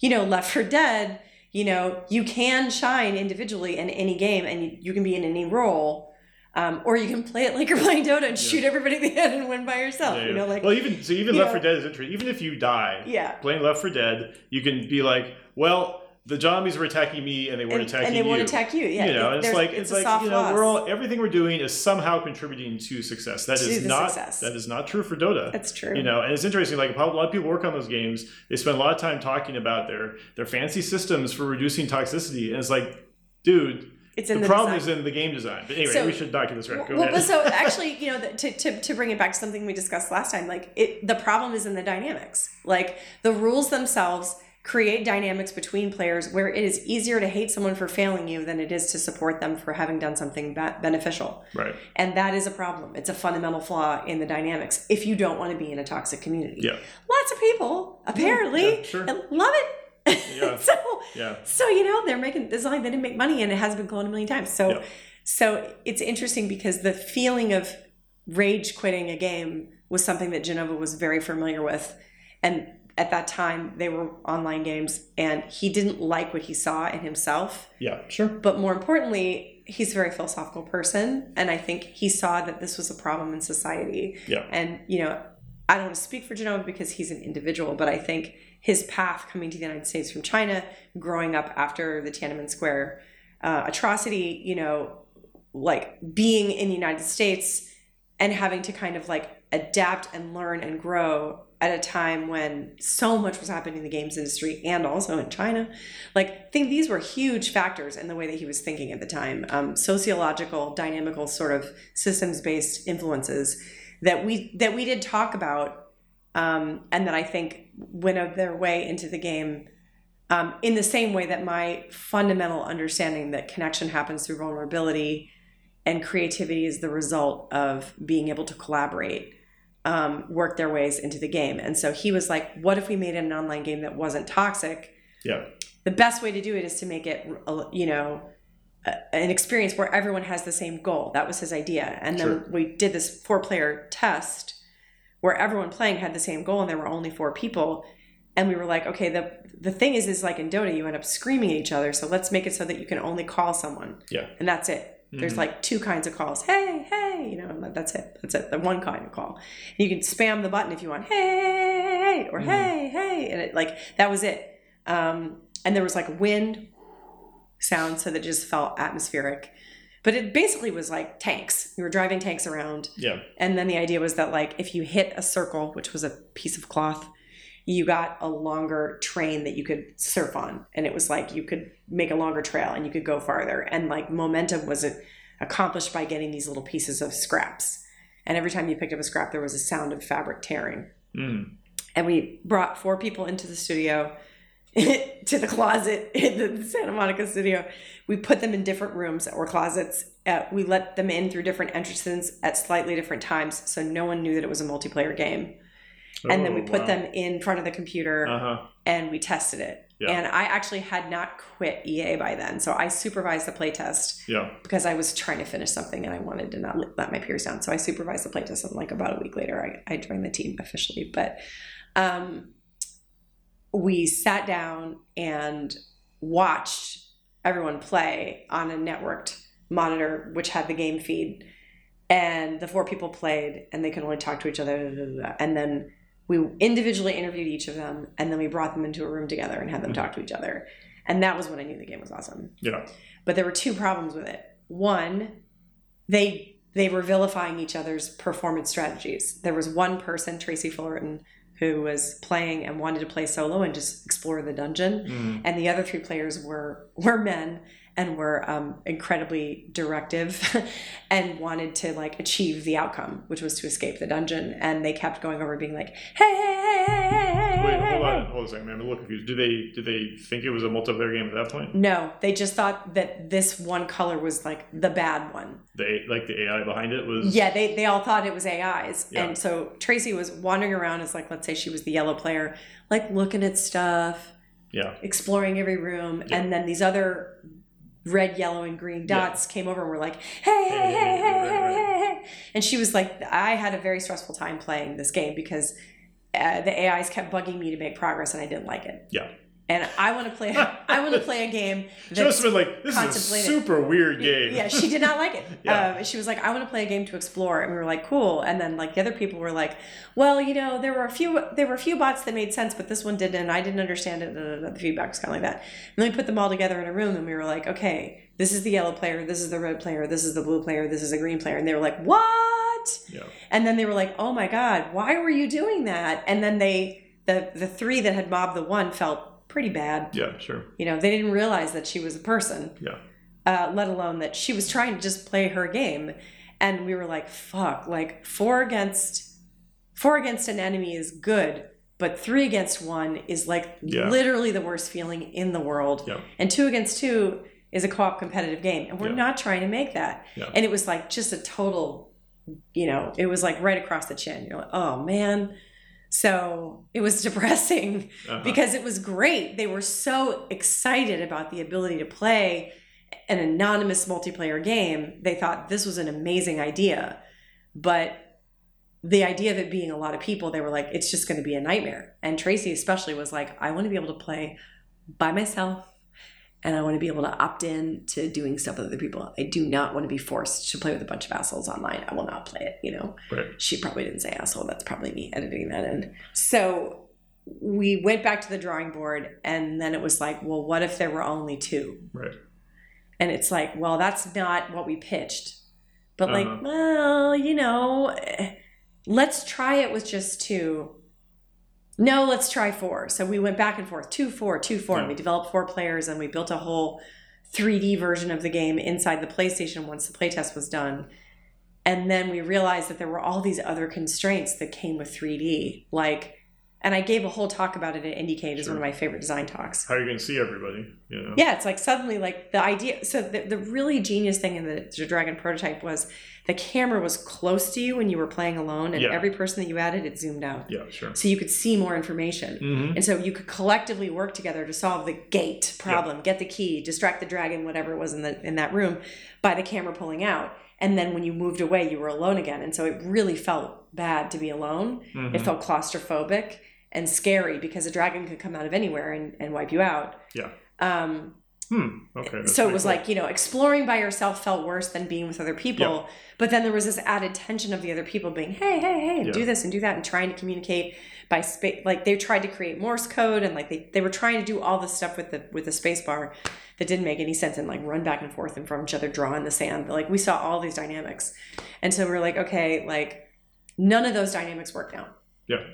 you know Left 4 Dead you know you can shine individually in any game and you, you can be in any role Um, or you can play it like you're playing Dota and shoot everybody in the head and win by yourself. Yeah, You know, like well, even so, even Left know- 4 Dead is interesting. Even if you die, yeah. playing Left 4 Dead, you can be like, well, the zombies were attacking me, and they weren't And, attacking and they you. won't attack you. Yeah, you know, it- it's like it's it's, like you know, loss. we're all everything we're doing is somehow contributing to success. That To is not success. that is not true for Dota. That's true. You know, and it's interesting. Like a lot of people work on those games. They spend a lot of time talking about their their fancy systems for reducing toxicity, and it's like, dude, it's the, in the, problem design. is in the game design. But anyway, So- we should not get this right. Go well, ahead. but so actually, you know, the, to, to, to bring it back to something we discussed last time, like it, the problem is in the dynamics. Like the rules themselves create dynamics between players where it is easier to hate someone for failing you than it is to support them for having done something ba- beneficial. right. And that is a problem. It's a fundamental flaw in the dynamics if you don't want to be in a toxic community. Yeah. Lots of people apparently yeah, sure. love it. Yeah. so Yeah. so you know they're making it's not like they didn't make money and it hasn't been cloned a million times. So Yeah. so it's interesting because the feeling of rage quitting a game was something that Jenova was very familiar with. And at that time they were online games and he didn't like what he saw in himself. Yeah. Sure. But more importantly, he's a very philosophical person. And I think he saw that this was a problem in society. Yeah. And, you know, I don't want to speak for Jenova because he's an individual, but I think his path coming to the United States from China, growing up after the Tiananmen Square uh, atrocity, you know, like being in the United States and having to kind of like adapt and learn and grow at a time when so much was happening in the games industry and also in China. Like, I think these were huge factors in the way that he was thinking at the time. Um, sociological, dynamical, sort of systems-based influences that we that we did talk about, um, and that I think went their way into the game. Um, in the same way that my fundamental understanding that connection happens through vulnerability and creativity is the result of being able to collaborate um, work their ways into the game and so he was like what if we made an online game that wasn't toxic Yeah. the best way to do it is to make it you know an experience where everyone has the same goal that was his idea and then Sure. we did this four player test where everyone playing had the same goal and there were only four people. And we were like okay the the thing is is like in dota you end up screaming at each other. So let's make it so that you can only call someone. Yeah. and that's it. There's Mhm. like two kinds of calls. Hey hey you know and that's it. That's it. The one kind of call. You can spam the button if you want. Hey or Mhm. hey hey and it like that was it. Um and there was like a wind sound so that just felt atmospheric but it basically was like tanks. We were driving tanks around. Yeah. and then the idea was that like if you hit a circle which was a piece of cloth you got a longer train that you could surf on. And it was like you could make a longer trail and you could go farther. And like momentum was accomplished by getting these little pieces of scraps. And every time you picked up a scrap there was a sound of fabric tearing. Mm. and we brought four people into the studio to the closet in the Santa Monica studio. We put them in different rooms or closets. Uh, we let them in through different entrances at slightly different times, so no one knew that it was a multiplayer game. and then we Oh, put wow. them in front of the computer Uh huh. and we tested it. Yeah. And I actually had not quit EA by then, so I supervised the playtest Yeah. because I was trying to finish something and I wanted to not let my peers down. So I supervised the playtest, and like about a week later, I, I joined the team officially. But um, we sat down and watched everyone play on a networked monitor, which had the game feed. And the four people played, and they could only talk to each other. da, da, da. And then we individually interviewed each of them, and then we brought them into a room together and had them Mhm. talk to each other. And that was when I knew the game was awesome. Yeah. But there were two problems with it. One, they they were vilifying each other's performance strategies. There was one person, Tracy Fullerton, who was playing and wanted to play solo and just explore the dungeon, Mm. and the other three players were were men and were um, incredibly directive and wanted to like achieve the outcome, which was to escape the dungeon. And they kept going over, being like, "Hey, hey, hey, hey, hey, hey, Wait, hey, hold on, hold on a second, man. I'm a little confused. Do they do they think it was a multiplayer game at that point? No, they just thought that this one color was like the bad one. The like the AI behind it was. Yeah, they, they all thought it was AIs. Yeah. And so Tracy was wandering around as like, let's say she was the yellow player, like looking at stuff, Yeah. exploring every room. Yeah. And then these other red, yellow, and green Yeah. dots came over and were like, hey, hey, hey, hey, right, hey, right. hey, hey. And she was like, I had a very stressful time playing this game because uh, the AIs kept bugging me to make progress and I didn't like it. Yeah. And I want to play. I want to play a game. Must been like, this is a super weird game. Yeah, she did not like it. Yeah. um, she was like, I want to play a game to explore, and we were like, cool. And then like the other people were like, well, you know, there were a few there were a few bots that made sense, but this one didn't, and I didn't understand it. The feedback was kind of like that. And then we put them all together in a room, and we were like, okay, this is the yellow player, this is the red player, this is the blue player, this is the green player, and they were like, what? Yeah. And then they were like, oh my god, why were you doing that? And then they the the three that had mobbed the one felt pretty bad. Yeah, sure. You know, they didn't realize that she was a person Yeah. uh, let alone that she was trying to just play her game. And we were like, fuck, like four against four against an enemy is good, but three against one is like Yeah. literally the worst feeling in the world. Yeah. And two against two is a co-op competitive game. And we're Yeah. not trying to make that. Yeah. And it was like just a total, you know, it was like right across the chin. You're like, oh man. So it was depressing Uh-huh. because it was great. They were so excited about the ability to play an anonymous multiplayer game. They thought this was an amazing idea. But the idea of it being a lot of people, they were like, it's just going to be a nightmare. And Tracy, especially, was like, I want to be able to play by myself and I want to be able to opt in to doing stuff with other people. I do not want to be forced to play with a bunch of assholes online. I will not play it, you know? Right. she probably didn't say asshole. That's probably me editing that in. So we went back to the drawing board, and then it was like, well, what if there were only two? Right. And it's like, well, that's not what we pitched. But Uh-huh. like, well, you know, eh, let's try it with just two. No, let's try four. So we went back and forth, two, four, two, four, and we developed four players, and we built a whole 3D version of the game inside the PlayStation once the playtest was done. And then we realized that there were all these other constraints that came with 3D. Like, and I gave a whole talk about it at IndieCade. It's one of my favorite design talks. How are you going to see everybody? You know? Yeah, it's like suddenly like the idea. So the, the really genius thing in the, the Dragon prototype was the camera was close to you when you were playing alone, and Yeah. every person that you added, it zoomed out, Yeah, sure. so you could see more information. Mm-hmm. And so you could collectively work together to solve the gate problem, get the key, distract the dragon, whatever it was in the in that room, by the camera pulling out. And then when you moved away, you were alone again. And so it really felt bad to be alone. Mhm. It felt claustrophobic and scary because a dragon could come out of anywhere and, and wipe you out. Yeah. Um, Hmm. Okay. so it was cool. like, you know, exploring by yourself felt worse than being with other people. But then there was this added tension of the other people being, hey, hey, hey, and do this and do that, and trying to communicate by space. Like they tried to create Morse code, and like they, they were trying to do all this stuff with the with the space bar that didn't make any sense, and like run back and forth and from each other, draw in the sand. Like we saw all these dynamics, and so we are like, okay, like none of those dynamics work now. Yeah.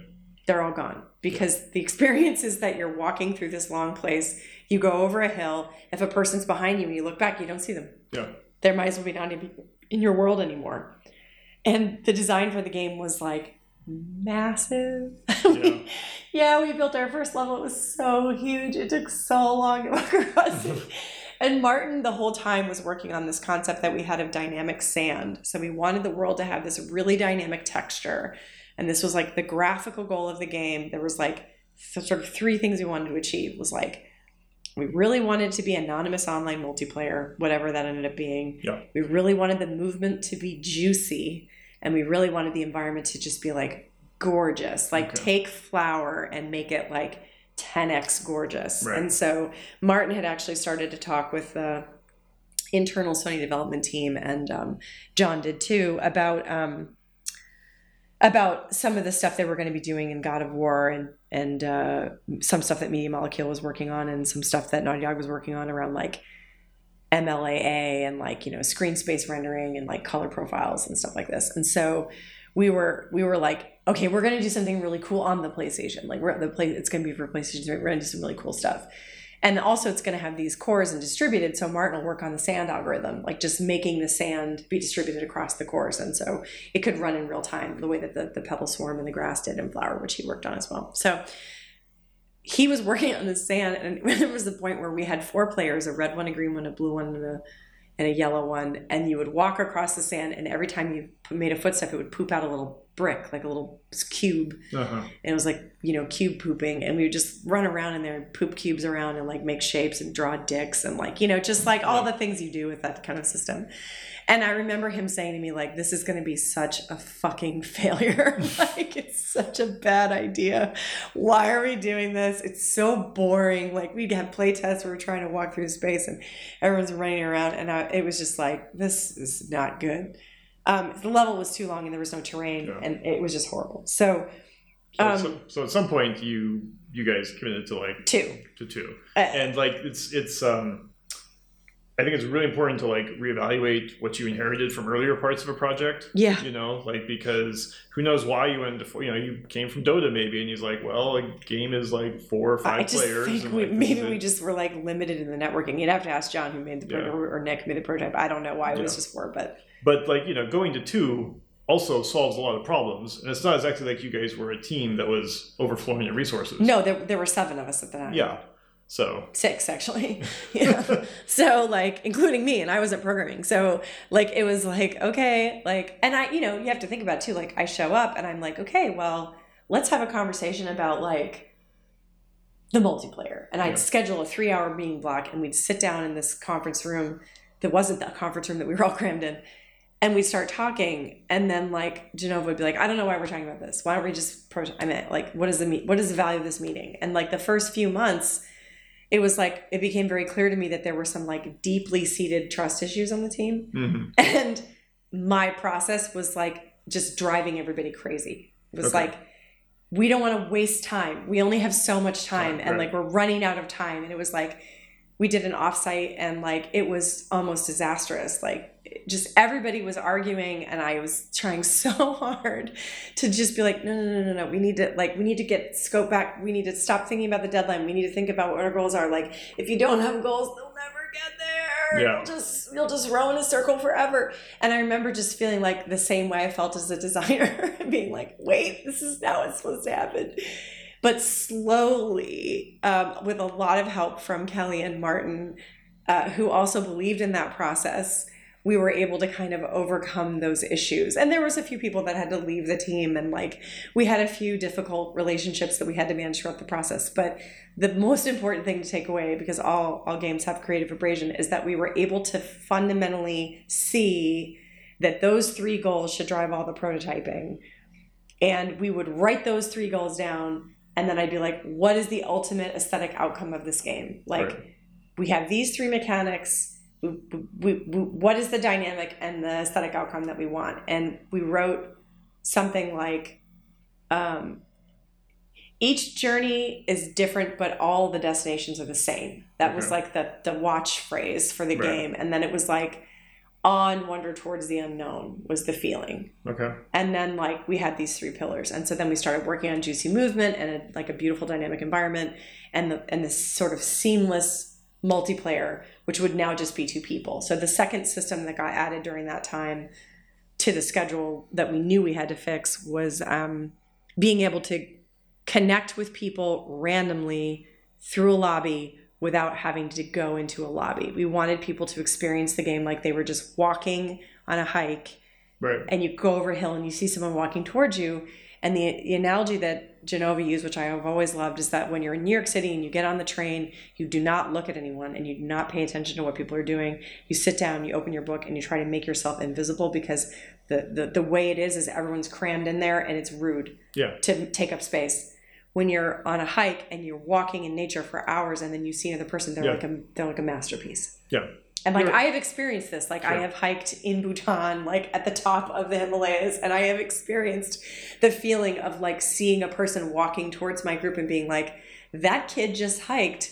They're all gone because the experience is that you're walking through this long place. You go over a hill. If a person's behind you and you look back, you don't see them Yeah. there might as well be not in, in your world anymore. And the design for the game was like massive. Yeah. yeah, we built our first level. It was so huge. It took so long to walk across it. And Martin, the whole time, was working on this concept that we had of dynamic sand. So we wanted the world to have this really dynamic texture. And this was like the graphical goal of the game. There was like sort of three things we wanted to achieve was like we really wanted to be anonymous online multiplayer, whatever that ended up being. Yeah. We really wanted the movement to be juicy, and we really wanted the environment to just be like gorgeous. Like Okay. take flour and make it like 10x gorgeous. Right. And so Martin had actually started to talk with the internal Sony development team, and um, John did too, about um, about some of the stuff they were going to be doing in God of War and and uh, some stuff that Media Molecule was working on and some stuff that Naughty Dog was working on around like MLAA and like you know screen space rendering and like color profiles and stuff like this. And so we were we were like, okay, we're to do something really cool on the PlayStation. Like we're the play, it's to be for PlayStation. We're going to do some really cool stuff. And also, it's going to have these cores and distributed. So Martin will work on the sand algorithm, like just making the sand be distributed across the cores, and so it could run in real time, the way that the, the pebble swarm and the grass did in Flower, which he worked on as well. So he was working on the sand, and there was the point where we had four players: a red one, a green one, a blue one, and a and a yellow one. And you would walk across the sand, and every time you made a footstep, it would poop out a little brick, like a little cube, Uh-huh. and it was like you know cube pooping, and we would just run around in there and poop cubes around and like make shapes and draw dicks and like you know just like all the things you do with that kind of system. And I remember him saying to me like, "This is going to be such a fucking failure. like it's such a bad idea. Why are we doing this? It's so boring. Like we'd have play tests. We were trying to walk through space, and everyone's running around, and I, it was just like, this is not good. Um, the level was too long, and there was no terrain, Yeah. and it was just horrible. So, So, Um, so, so at some point you you guys committed to like two. to two, Uh, and like it's it's um. I think it's really important to like reevaluate what you inherited from earlier parts of a project. yeah. You know, like because who knows why you went to you know you came from Dota maybe and he's like, well, a game is like four or five I just players. think we, like, maybe we just were like limited in the networking. You'd have to ask John who made the Yeah. or Nick made the prototype. I don't know why it was just four, but But like you know, going to two also solves a lot of problems, and it's not exactly like you guys were a team that was overflowing in resources. no, there, there were seven of us at the time. Yeah. So. Six actually. Yeah. So like including me and i wasn't programming. So like it was like okay like and i you know you have to think about too like i show up and i'm like okay well let's have a conversation about like the multiplayer. And i'd Yeah. schedule a three hour meeting block and we'd sit down in this conference room that wasn't the conference room that we were all crammed in and we'd start talking. And then like jenova would be like i don't know why we're talking about this. Why don't we just pro- i mean like what is the me- what is the value of this meeting? And like the first few months it was like it became very clear to me that there were some like deeply seated trust issues on the team mhm. and my process was like just driving everybody crazy it was Okay. like we don't want to waste time we only have so much time Right, and right. like we're running out of time and it was like we did an offsite and like it was almost disastrous like just everybody was arguing and i was trying so hard to just be like no no no no no we need to like we need to get scope back. We need to stop thinking about the deadline. We need to think about what our goals are. Like if you don't have goals they'll never get there. Yeah. you'll just you'll just row in a circle forever. And i remember just feeling like the same way i felt as a designer being like wait this is how it's supposed to happen. But slowly um, with a lot of help from kelly and martin uh, who also believed in that process we were able to kind of overcome those issues. And there was a few people that had to leave the team and like we had a few difficult relationships that we had to manage throughout the process. But the most important thing to take away because all all games have creative abrasion is that we were able to fundamentally see that those three goals should drive all the prototyping. And we would write those three goals down and then i'd be like what is the ultimate aesthetic outcome of this game? Like Right. we have these three mechanics we, we, what is the dynamic and the aesthetic outcome that we want? And we wrote something like um, each journey is different but all the destinations are the same. That was like the the watch phrase for the Right. game. And then it was like on wonder towards the unknown was the feeling. Okay. and then like we had these three pillars. And so then we started working on juicy movement and a, like a beautiful dynamic environment and the and this sort of seamless multiplayer which would now just be two people so the second system that got added during that time to the schedule that we knew we had to fix was um, being able to connect with people randomly through a lobby without having to go into a lobby we wanted people to experience the game like they were just walking on a hike Right. and you go over a hill and you see someone walking towards you. And the, the analogy that Jenova used, which I have always loved, is that when you're in New York City and you get on the train, you do not look at anyone and you do not pay attention to what people are doing. You sit down, you open your book, and you try to make yourself invisible because the, the, the way it is is everyone's crammed in there and it's rude Yeah. to take up space. When you're on a hike and you're walking in nature for hours and then you see another person, they're Yeah. like a they're like a masterpiece. Yeah. And like You're- I have experienced this. Like I have hiked in Bhutan, like at the top of the Himalayas, and I have experienced the feeling of like seeing a person walking towards my group and being like, that kid just hiked,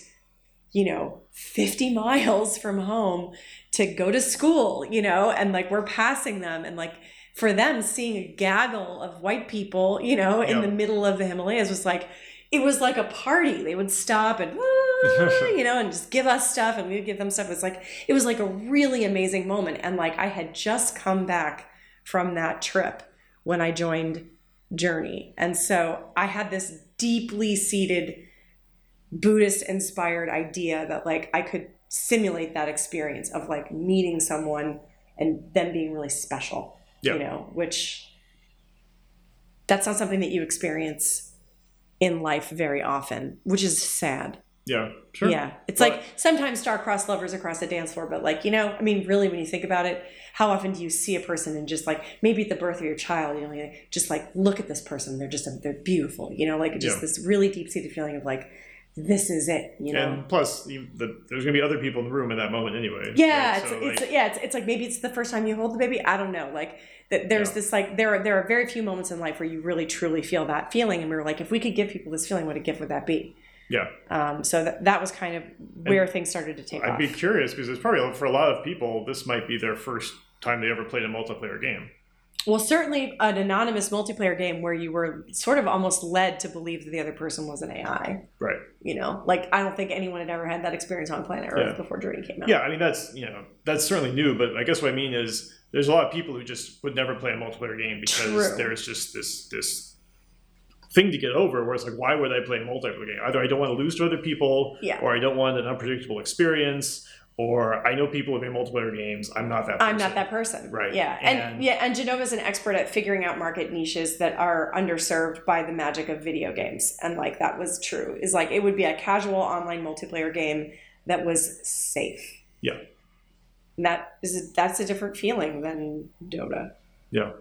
you know, 50 miles from home to go to school, you know, and like we're passing them and like for them seeing a gaggle of white people, you know, in Yeah. the middle of the Himalayas was like it was like a party. They would stop and "Ah," you know and just give us stuff and we would give them stuff. It was like it was like a really amazing moment. And like I had just come back from that trip when I joined Journey. And so I had this deeply seated Buddhist inspired idea that like I could simulate that experience of like meeting someone and them being really special. Yeah. You know, which that's not something that you experience in life very often, which is sad. Yeah, sure. Yeah. It's But- like sometimes star-crossed lovers across the dance floor, but like, you know, I mean, really, when you think about it, how often do you see a person and just like maybe at the birth of your child, you know, just like look at this person, they're just they're beautiful, you know, like just Yeah. this really deep-seated feeling of like, this is it, you know. And plus, the, the, there's going to be other people in the room at that moment anyway. yeah, right? it's, So, it's like, yeah, it's, it's like maybe it's the first time you hold the baby. I don't know. Like th- there's Yeah. this like there are there are very few moments in life where you really truly feel that feeling, and we were like, if we could give people this feeling, what a gift would that be? Yeah. Um, so that that was kind of where things started to take off. I'd off. be curious because it's probably for a lot of people, this might be their first time they ever played a multiplayer game. Well, certainly an anonymous multiplayer game where you were sort of almost led to believe that the other person was an AI. Right. You know, like I don't think anyone had ever had that experience on planet Earth Yeah. before Journey came out. Yeah, I mean that's you know that's certainly new, but I guess what I mean is there's a lot of people who just would never play a multiplayer game because True. there's just this this thing to get over where it's like why would I play a multiplayer game? Either I don't want to lose to other people, Yeah. or I don't want an unpredictable experience, or I know people who play multiplayer games. I'm not that. Person. I'm not that person. Right. Yeah. And, And- yeah, and Jenova's an expert at figuring out market niches that are underserved by the magic of video games. And like that was true. Is like it would be a casual online multiplayer game that was safe. Yeah. And that is that's a different feeling than Dota. Yeah.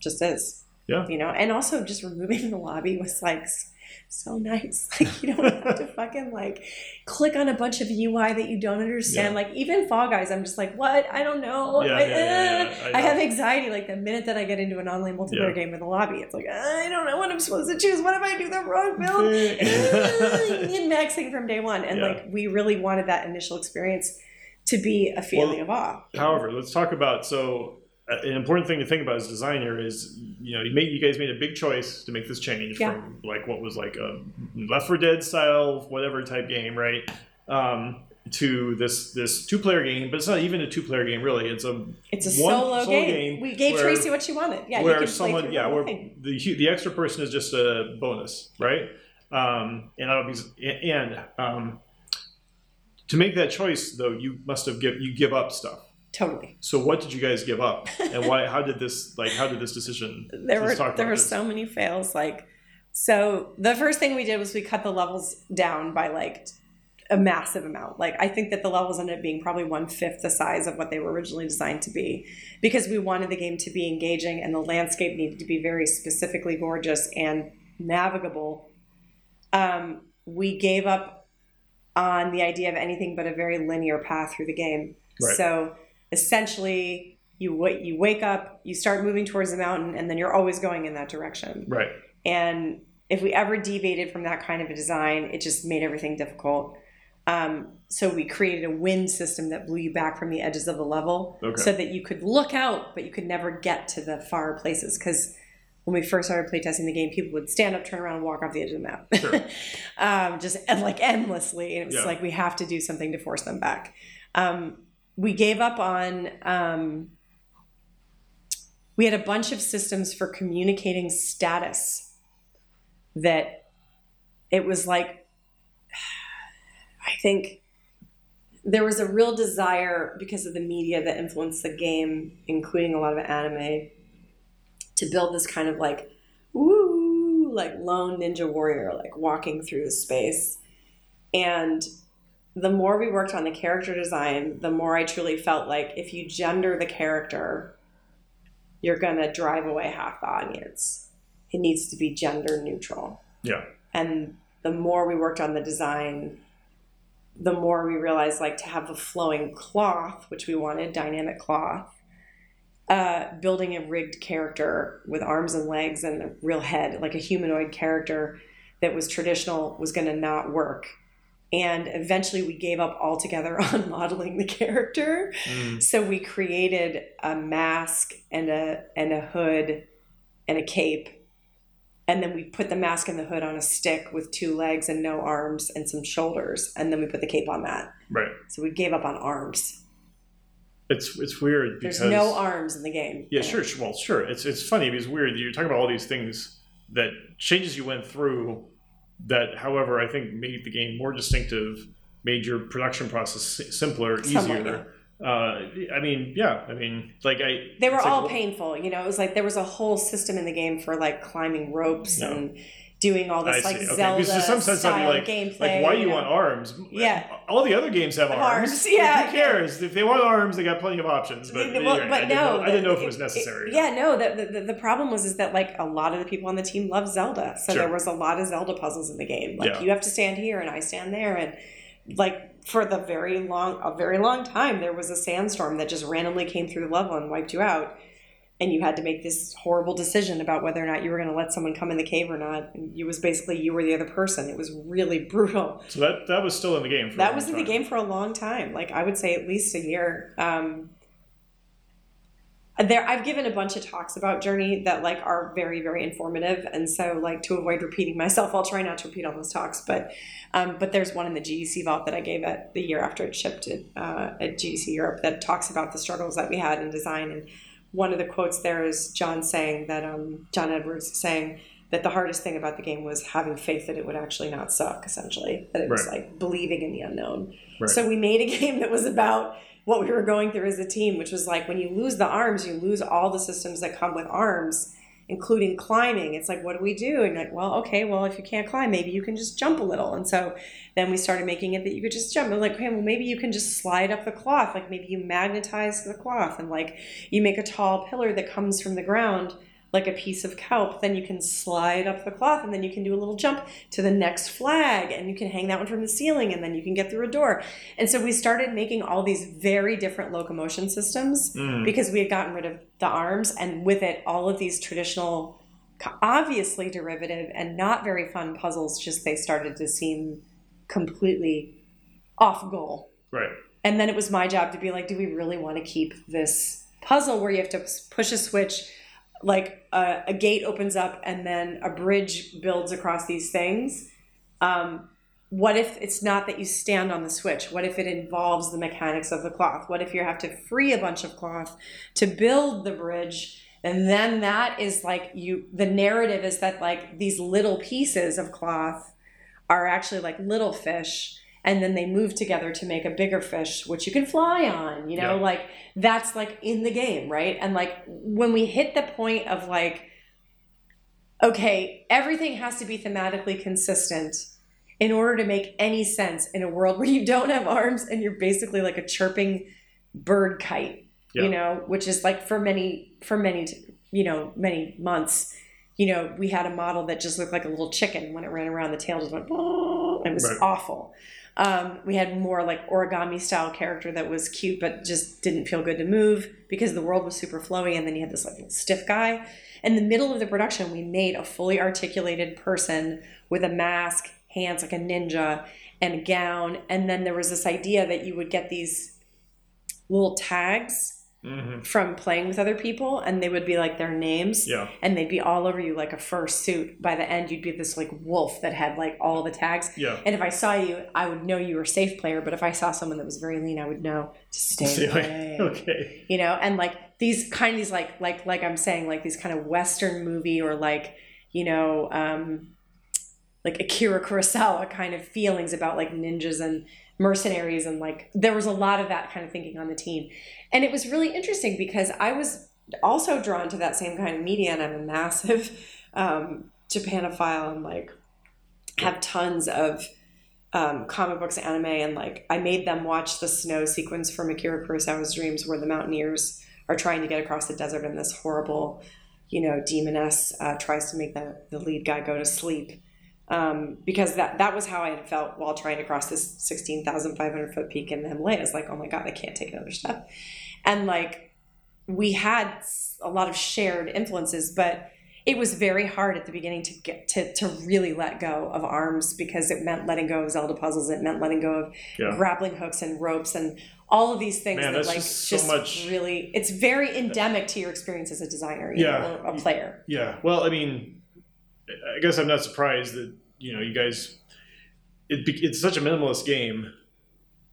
Just is. Yeah. You know, and also just removing the lobby was like so nice. Like you don't have to fucking like click on a bunch of UI that you don't understand. Yeah. Like even Fall Guys, I'm just like, what? I don't know. Yeah, I, yeah, uh, I I, have anxiety like the minute that I get into an online multiplayer game in the lobby. It's like I don't know what I'm supposed to choose. What if I do the wrong build? Min maxing from day one, and like we really wanted that initial experience to be a feeling of awe. However, let's talk about so an important thing to think about as a designer is you know you made you guys made a big choice to make this change Yeah. from like what was like a Left 4 Dead style whatever type game right um, to this this two player game, but it's not even a two player game really. It's a It's a one solo, solo game. game We gave where- Tracy what she wanted. Yeah, you where someone yeah the where thing. the the extra person is just a bonus right um, and I don't and um, to make that choice though you must have give you give up stuff. Totally. So what did you guys give up, and why? How did this like? How did this decision? There were there were this. so many fails. Like, so the first thing we did was we cut the levels down by like a massive amount. Like, I think that the levels ended up being probably one fifth the size of what they were originally designed to be, because we wanted the game to be engaging and the landscape needed to be very specifically gorgeous and navigable. Um, we gave up on the idea of anything but a very linear path through the game. Right. So essentially, you you wake up, you start moving towards the mountain, and then you're always going in that direction. Right. And if we ever deviated from that kind of a design, it just made everything difficult. Um, so we created a wind system that blew you back from the edges of the level, Okay. so that you could look out, but you could never get to the far places. Because when we first started playtesting the game, people would stand up, turn around, and walk off the edge of the map, Sure. um, just like endlessly. And it was Yeah. like we have to do something to force them back. Um, we gave up on. Um, we had a bunch of systems for communicating status that it was like i think there was a real desire because of the media that influenced the game including a lot of anime to build this kind of like woo like lone ninja warrior like walking through the space and the more we worked on the character design the more i truly felt like if you gender the character you're going to drive away half the audience. It needs to be gender neutral. Yeah. and the more we worked on the design the more we realized like to have a flowing cloth which we wanted dynamic cloth uh, building a rigged character with arms and legs and a real head like a humanoid character that was traditional was going to not work and eventually we gave up altogether on modeling the character Mm. so we created a mask and a and a hood and a cape. And then we put the mask and the hood on a stick with two legs and no arms and some shoulders. And then we put the cape on that. Right. So we gave up on arms. It's it's weird because There's no arms in the game. Yeah, sure. Well, sure. It's it's funny because it's weird. You're talking about all these things that changes you went through. That, however, I think made the game more distinctive, made your production process si- simpler, Somewhat, easier. Uh, I mean, yeah. I mean, like I. They were it's like, all painful. You know, it was like there was a whole system in the game for like climbing ropes No. and doing all I this like see. Okay. Zelda Because some sense of style like, gameplay. like why you know? want arms? Yeah. All the other games have arms. Arms, yeah, Who cares? If they want arms, they got plenty of options. But, Well, but I no, know, I didn't know if it was necessary. yeah, no. The, the the problem was is that like a lot of the people on the team love Zelda, so Sure. there was a lot of Zelda puzzles in the game. Like Yeah. you have to stand here and I stand there, and like for the very long a very long time, there was a sandstorm that just randomly came through the level and wiped you out. And you had to make this horrible decision about whether or not you were going to let someone come in the cave or not. And you was basically you were the other person. It was really brutal. So that that was still in the game. For a that was in the game for a long time like i would say at least a year um there i've given a bunch of talks about journey that like are very very informative and so like to avoid repeating myself i'll try not to repeat all those talks but um, but there's one in the GDC vault that I gave at the year after it shipped it, uh, at GDC Europe that talks about the struggles that we had in design. And one of the quotes there is John saying that um, John Edwards saying that the hardest thing about the game was having faith that it would actually not suck. Essentially, that it was Right. like believing in the unknown. Right. So we made a game that was about what we were going through as a team, which was like when you lose the arms, you lose all the systems that come with arms, including climbing. It's like, what do we do? And like, well, okay, well, if you can't climb, maybe you can just jump a little. And so then we started making it that you could just jump. And like, okay, well, maybe you can just slide up the cloth. Like maybe you magnetize the cloth and like you make a tall pillar that comes from the ground like a piece of kelp, then you can slide up the cloth and then you can do a little jump to the next flag and you can hang that one from the ceiling and then you can get through a door. And so we started making all these very different locomotion systems Mm. because we had gotten rid of the arms and with it all of these traditional obviously derivative and not very fun puzzles just they started to seem completely off goal. Right. And then it was my job to be like, do we really want to keep this puzzle where you have to push a switch, like a, a gate opens up and then a bridge builds across these things? Um, what if it's not that you stand on the switch? What if it involves the mechanics of the cloth? What if you have to free a bunch of cloth to build the bridge? And then that is like you, the narrative is that like these little pieces of cloth are actually like little fish and then they move together to make a bigger fish which you can fly on you know Yeah. like that's like in the game right and like when we hit the point of like okay everything has to be thematically consistent in order to make any sense in a world where you don't have arms and you're basically like a chirping bird kite Yeah. you know which is like for many for many you know many months you know we had a model that just looked like a little chicken when it ran around the tail just went it was Right. awful um, we had more like origami style character that was cute but just didn't feel good to move because the world was super flowy and then you had this like stiff guy. In the middle of the production we made a fully articulated person with a mask hands like a ninja and a gown and then there was this idea that you would get these little tags hmm from playing with other people and they would be like their names Yeah. and they'd be all over you like a fur suit. by the end you'd be this like wolf that had like all the tags Yeah. and if i saw you i would know you were a safe player but if i saw someone that was very lean i would know to stay away okay. you know and like these kind of these like like like i'm saying like these kind of western movie or like you know um like akira kurosawa kind of feelings about like ninjas and mercenaries and like there was a lot of that kind of thinking on the team and it was really interesting because i was also drawn to that same kind of media and i'm a massive um japanophile and like have tons of um, comic books, anime, and like I made them watch the snow sequence from Akira Kurosawa's Dreams, where the mountaineers are trying to get across the desert, and this horrible, you know, demoness uh, tries to make the the lead guy go to sleep. Um, because that that was how I had felt while trying to cross this sixteen thousand five hundred foot peak in the Himalayas. Like, oh my god, I can't take another step. And like, we had a lot of shared influences, but it was very hard at the beginning to get to, to really let go of arms because it meant letting go of Zelda puzzles. It meant letting go of Yeah. grappling hooks and ropes and all of these things Man, that like just just, so much- really it's very endemic to your experience as a designer Yeah. know, or a player. Yeah. Well, I mean, I guess I'm not surprised that you know you guys. It, it's such a minimalist game.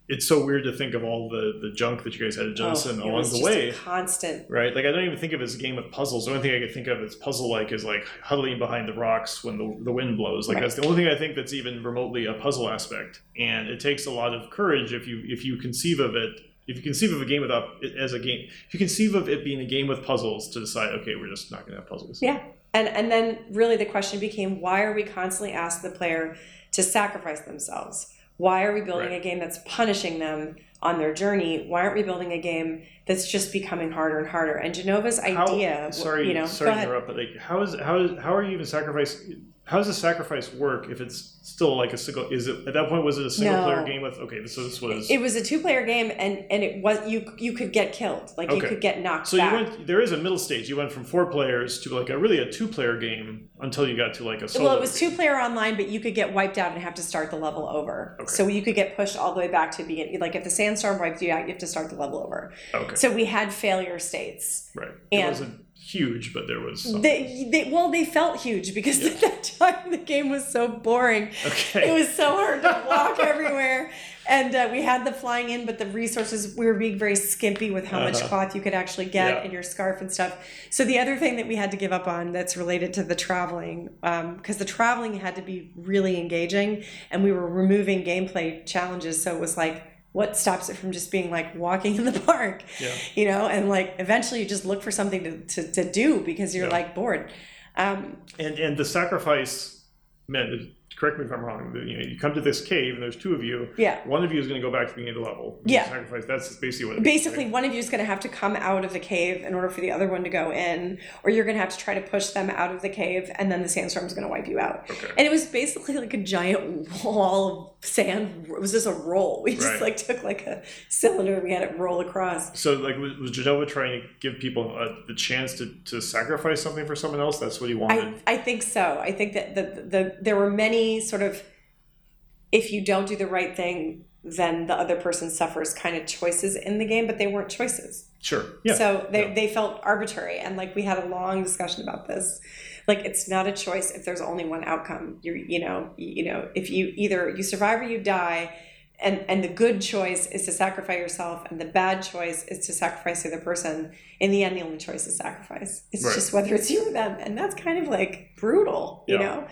It's so weird to think of all the the junk that you guys had to oh, jettison Oh, along was the just way. a constant. Right, like I don't even think of it as a game of puzzles. The only thing I could think of as puzzle-like is like huddling behind the rocks when the, the wind blows. Like Right. that's the only thing I think that's even remotely a puzzle aspect. And it takes a lot of courage if you if you conceive of it if you conceive of a game without it as a game, if you conceive of it being a game with puzzles to decide, okay, we're just not going to have puzzles. Yeah. And and then really the question became why are we constantly asking the player to sacrifice themselves? Why are we building Right. a game that's punishing them on their journey? Why aren't we building a game that's just becoming harder and harder? And Jenova's How- idea, sorry, you know, sorry to interrupt, but like, how is how is how are you even sacrifice? How does the sacrifice work if it's still like a single? Is it at that point was it a single No. player game with? Okay, so this was. It was a two-player game, and and it was you you could get killed, like you could get knocked out. so you went. There is a middle stage. You went from four players to like a really a two player game until you got to like a solo. well, it was two player online, but you could get wiped out and have to start the level over. Okay. So you could get pushed all the way back to begin. Like if the sandstorm wiped you out, you have to start the level over. Okay, So we had failure states. right. It and- wasn't huge, but there was. Some. They, they well, they felt huge because Yeah. at that time the game was so boring. okay. It was so hard to walk everywhere, and uh, we had the flying in, but the resources we were being very skimpy with how much Uh-huh. cloth you could actually get Yeah. in your scarf and stuff. So the other thing that we had to give up on that's related to the traveling, because the traveling had to be really engaging, and we were removing gameplay challenges. So it was like. What stops it from just being like walking in the park? Yeah. you know and like eventually you just look for something to, to, to do because you're Yeah. like bored um, And and the sacrifice meant. Correct me if I'm wrong. You know, you come to this cave and there's two of you. yeah One of you is going to go back to the beginning of level. Yeah. Sacrifice. That's basically what. It basically means, one of you is going to have to come out of the cave in order for the other one to go in or you're going to have to try to push them out of the cave and then the sandstorm is going to wipe you out? Okay. and it was basically like a giant wall of sand it was just a roll we just Right. like took like a cylinder and we had it roll across So, like, was, was Jenova trying to give people uh, the chance to, to sacrifice something for someone else? That's what he wanted. I, I think so. I think that the, the there were many sort of if you don't do the right thing, then the other person suffers kind of choices in the game, but they weren't choices. sure. Yeah. So they, Yeah. they felt arbitrary. And like we had a long discussion about this. Like it's not a choice if there's only one outcome. You're you know, you know, if you either you survive or you die, and and the good choice is to sacrifice yourself, and the bad choice is to sacrifice the other person. In the end, the only choice is sacrifice. It's Right. just whether it's you or them, and that's kind of like brutal, you Yeah. know.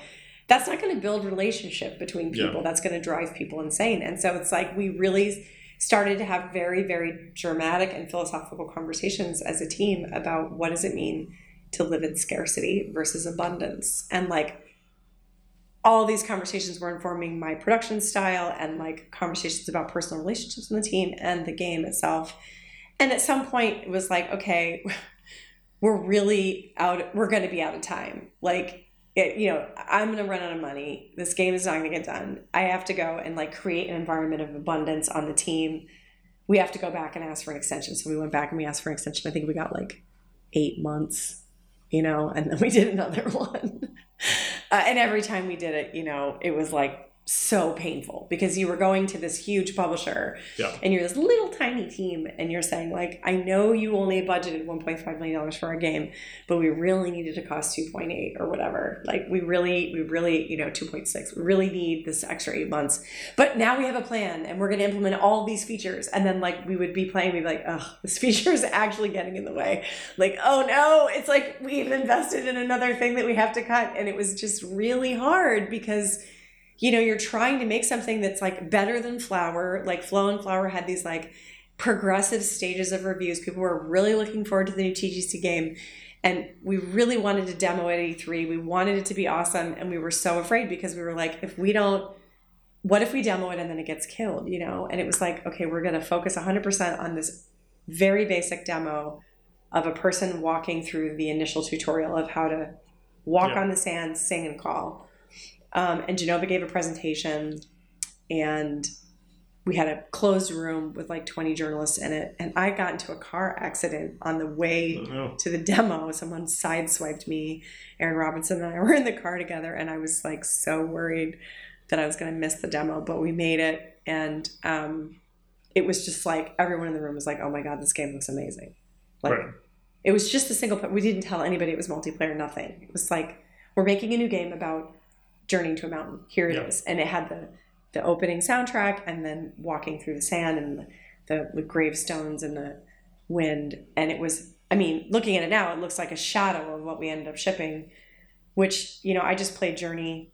That's not going to build relationship between Yeah. people. That's going to drive people insane. And so it's like we really started to have very, very dramatic and philosophical conversations as a team about what does it mean to live in scarcity versus abundance, and like all these conversations were informing my production style and like conversations about personal relationships in the team and the game itself. And at some point, it was like, okay, we're really out. We're going to be out of time. Like, you know, I'm going to run out of money. This game is not going to get done. I have to go and like create an environment of abundance on the team. We have to go back and ask for an extension. So we went back and we asked for an extension. I think we got like eight months, you know, and then we did another one. Uh, and every time we did it, you know, it was like so painful because you were going to this huge publisher Yeah. and you're this little tiny team and you're saying like i know you only budgeted 1.5 million dollars for our game but we really needed to cost 2.8 or whatever. Like we really we really you know 2.6 we really need this extra eight months. But now we have a plan and we're going to implement all these features. And then like we would be playing we'd be like oh this feature is actually getting in the way. Like oh no it's like we've invested in another thing that we have to cut. And it was just really hard because you know you're trying to make something that's like better than flower like flow and flower had these like progressive stages of reviews. People were really looking forward to the new tgc game and we really wanted to demo at e3 we wanted it to be awesome and we were so afraid because we were like if we don't what if we demo it and then it gets killed you know? And it was like okay we're going to focus 100% on this very basic demo of a person walking through the initial tutorial of how to walk Yeah. on the sand sing and call um, and Jenova gave a presentation, and we had a closed room with like 20 journalists in it. And I got into a car accident on the way No. to the demo. Someone sideswiped me. Aaron Robinson and I were in the car together, and I was like so worried that I was going to miss the demo, but we made it. And um, it was just like everyone in the room was like, oh my God, this game looks amazing. Like, Right. it was just a single player. We didn't tell anybody it was multiplayer, nothing. It was like, we're making a new game about journeying to a mountain. Here it is. And it had the, the opening soundtrack and then walking through the sand and the, the, the gravestones and the wind. And it was, I mean, looking at it now, it looks like a shadow of what we ended up shipping, which, you know, I just played Journey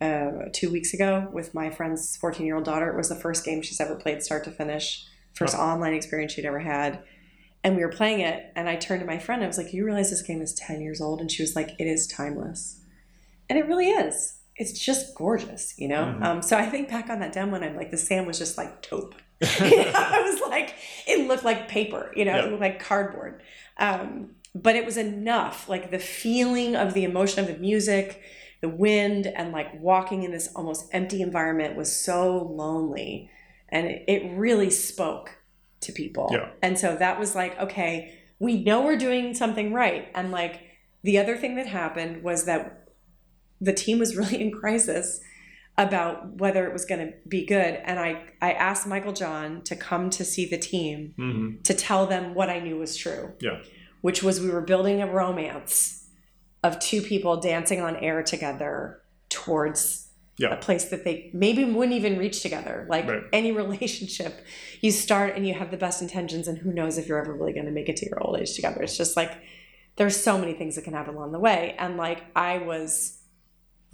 uh, two weeks ago with my friend's 14 year old daughter. It was the first game she's ever played start to finish. first online experience she'd ever had. And we were playing it, and I turned to my friend. I was like, "You realize this game is ten years old?" And she was like, "It is timeless," and it really is. It's just gorgeous, you know. Mhm. Um, so I think back on that demo, and I'm like, the sand was just like taupe. You know, I was like, it looked like paper, you know, Yeah. it looked like cardboard. Um, but it was enough, like the feeling of the emotion of the music, the wind, and like walking in this almost empty environment was so lonely. And it, it really spoke to people. Yeah. And so that was like, okay, we know we're doing something right. And like the other thing that happened was that the team was really in crisis about whether it was going to be good. And I, I asked Michael John to come to see the team hmm to tell them what I knew was true. Yeah. Which was we were building a romance of two people dancing on air together towards Yeah. a place that they maybe wouldn't even reach together. Like Right. any relationship, you start and you have the best intentions, and who knows if you're ever really going to make it to your old age together. It's just like there's so many things that can happen along the way. And like I was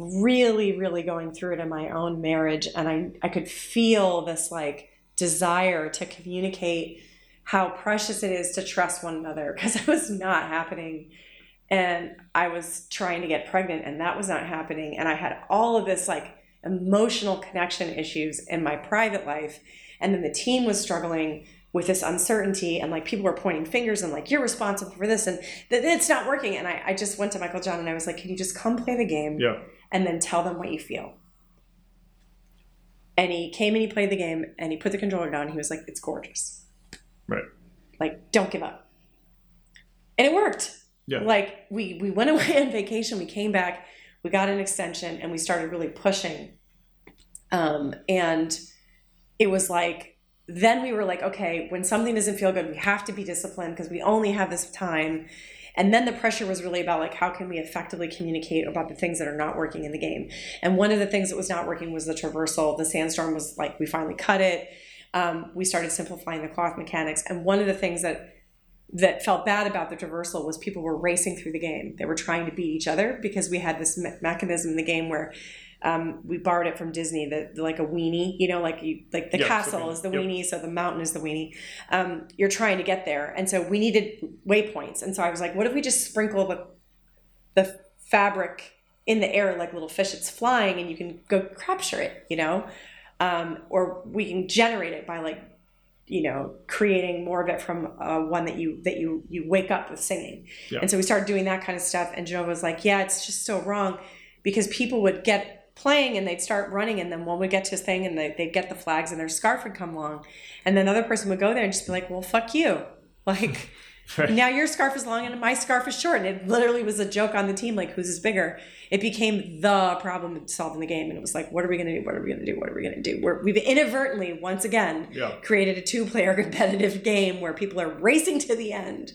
really, really going through it in my own marriage, and I, I could feel this like desire to communicate how precious it is to trust one another because it was not happening and I was trying to get pregnant and that was not happening and I had all of this like emotional connection issues in my private life and then the team was struggling with this uncertainty and like people were pointing fingers and like you're responsible for this and that it's not working and I, I just went to Michael John and I was like can you just come play the game Yeah. And then tell them what you feel. And he came and he played the game and he put the controller down he was like it's gorgeous. Right. like don't give up. And it worked. Yeah. like we we went away on vacation we came back we got an extension and we started really pushing. Um, and it was like then we were like okay when something doesn't feel good we have to be disciplined because we only have this time and then the pressure was really about like how can we effectively communicate about the things that are not working in the game? And one of the things that was not working was the traversal. The sandstorm was like we finally cut it. Um, we started simplifying the cloth mechanics. And one of the things that that felt bad about the traversal was people were racing through the game. They were trying to beat each other because we had this me- mechanism in the game where um, we borrowed it from Disney, that like a weenie, you know, like you like the Yeah, castle okay. is the Yep. weenie, so the mountain is the weenie. Um, you're trying to get there, and so we needed waypoints. And so I was like, what if we just sprinkle the the fabric in the air like little fish? It's flying, and you can go capture it, you know, um, or we can generate it by like you know creating more of it from uh, one that you that you you wake up with singing and so we started doing that kind of stuff and Jenova was like yeah it's just so wrong because people would get playing and they'd start running and then one would get to his thing and they, they'd get the flags and their scarf would come along. And then another person would go there and just be like well fuck you. Like Right. now your scarf is long and my scarf is short. And it literally was a joke on the team like whose is bigger? It became the problem in the game and it was like what are we going to do? What are we going to do? What are we going to do? We're, we've inadvertently once again Yeah. created a two-player competitive game where people are racing to the end.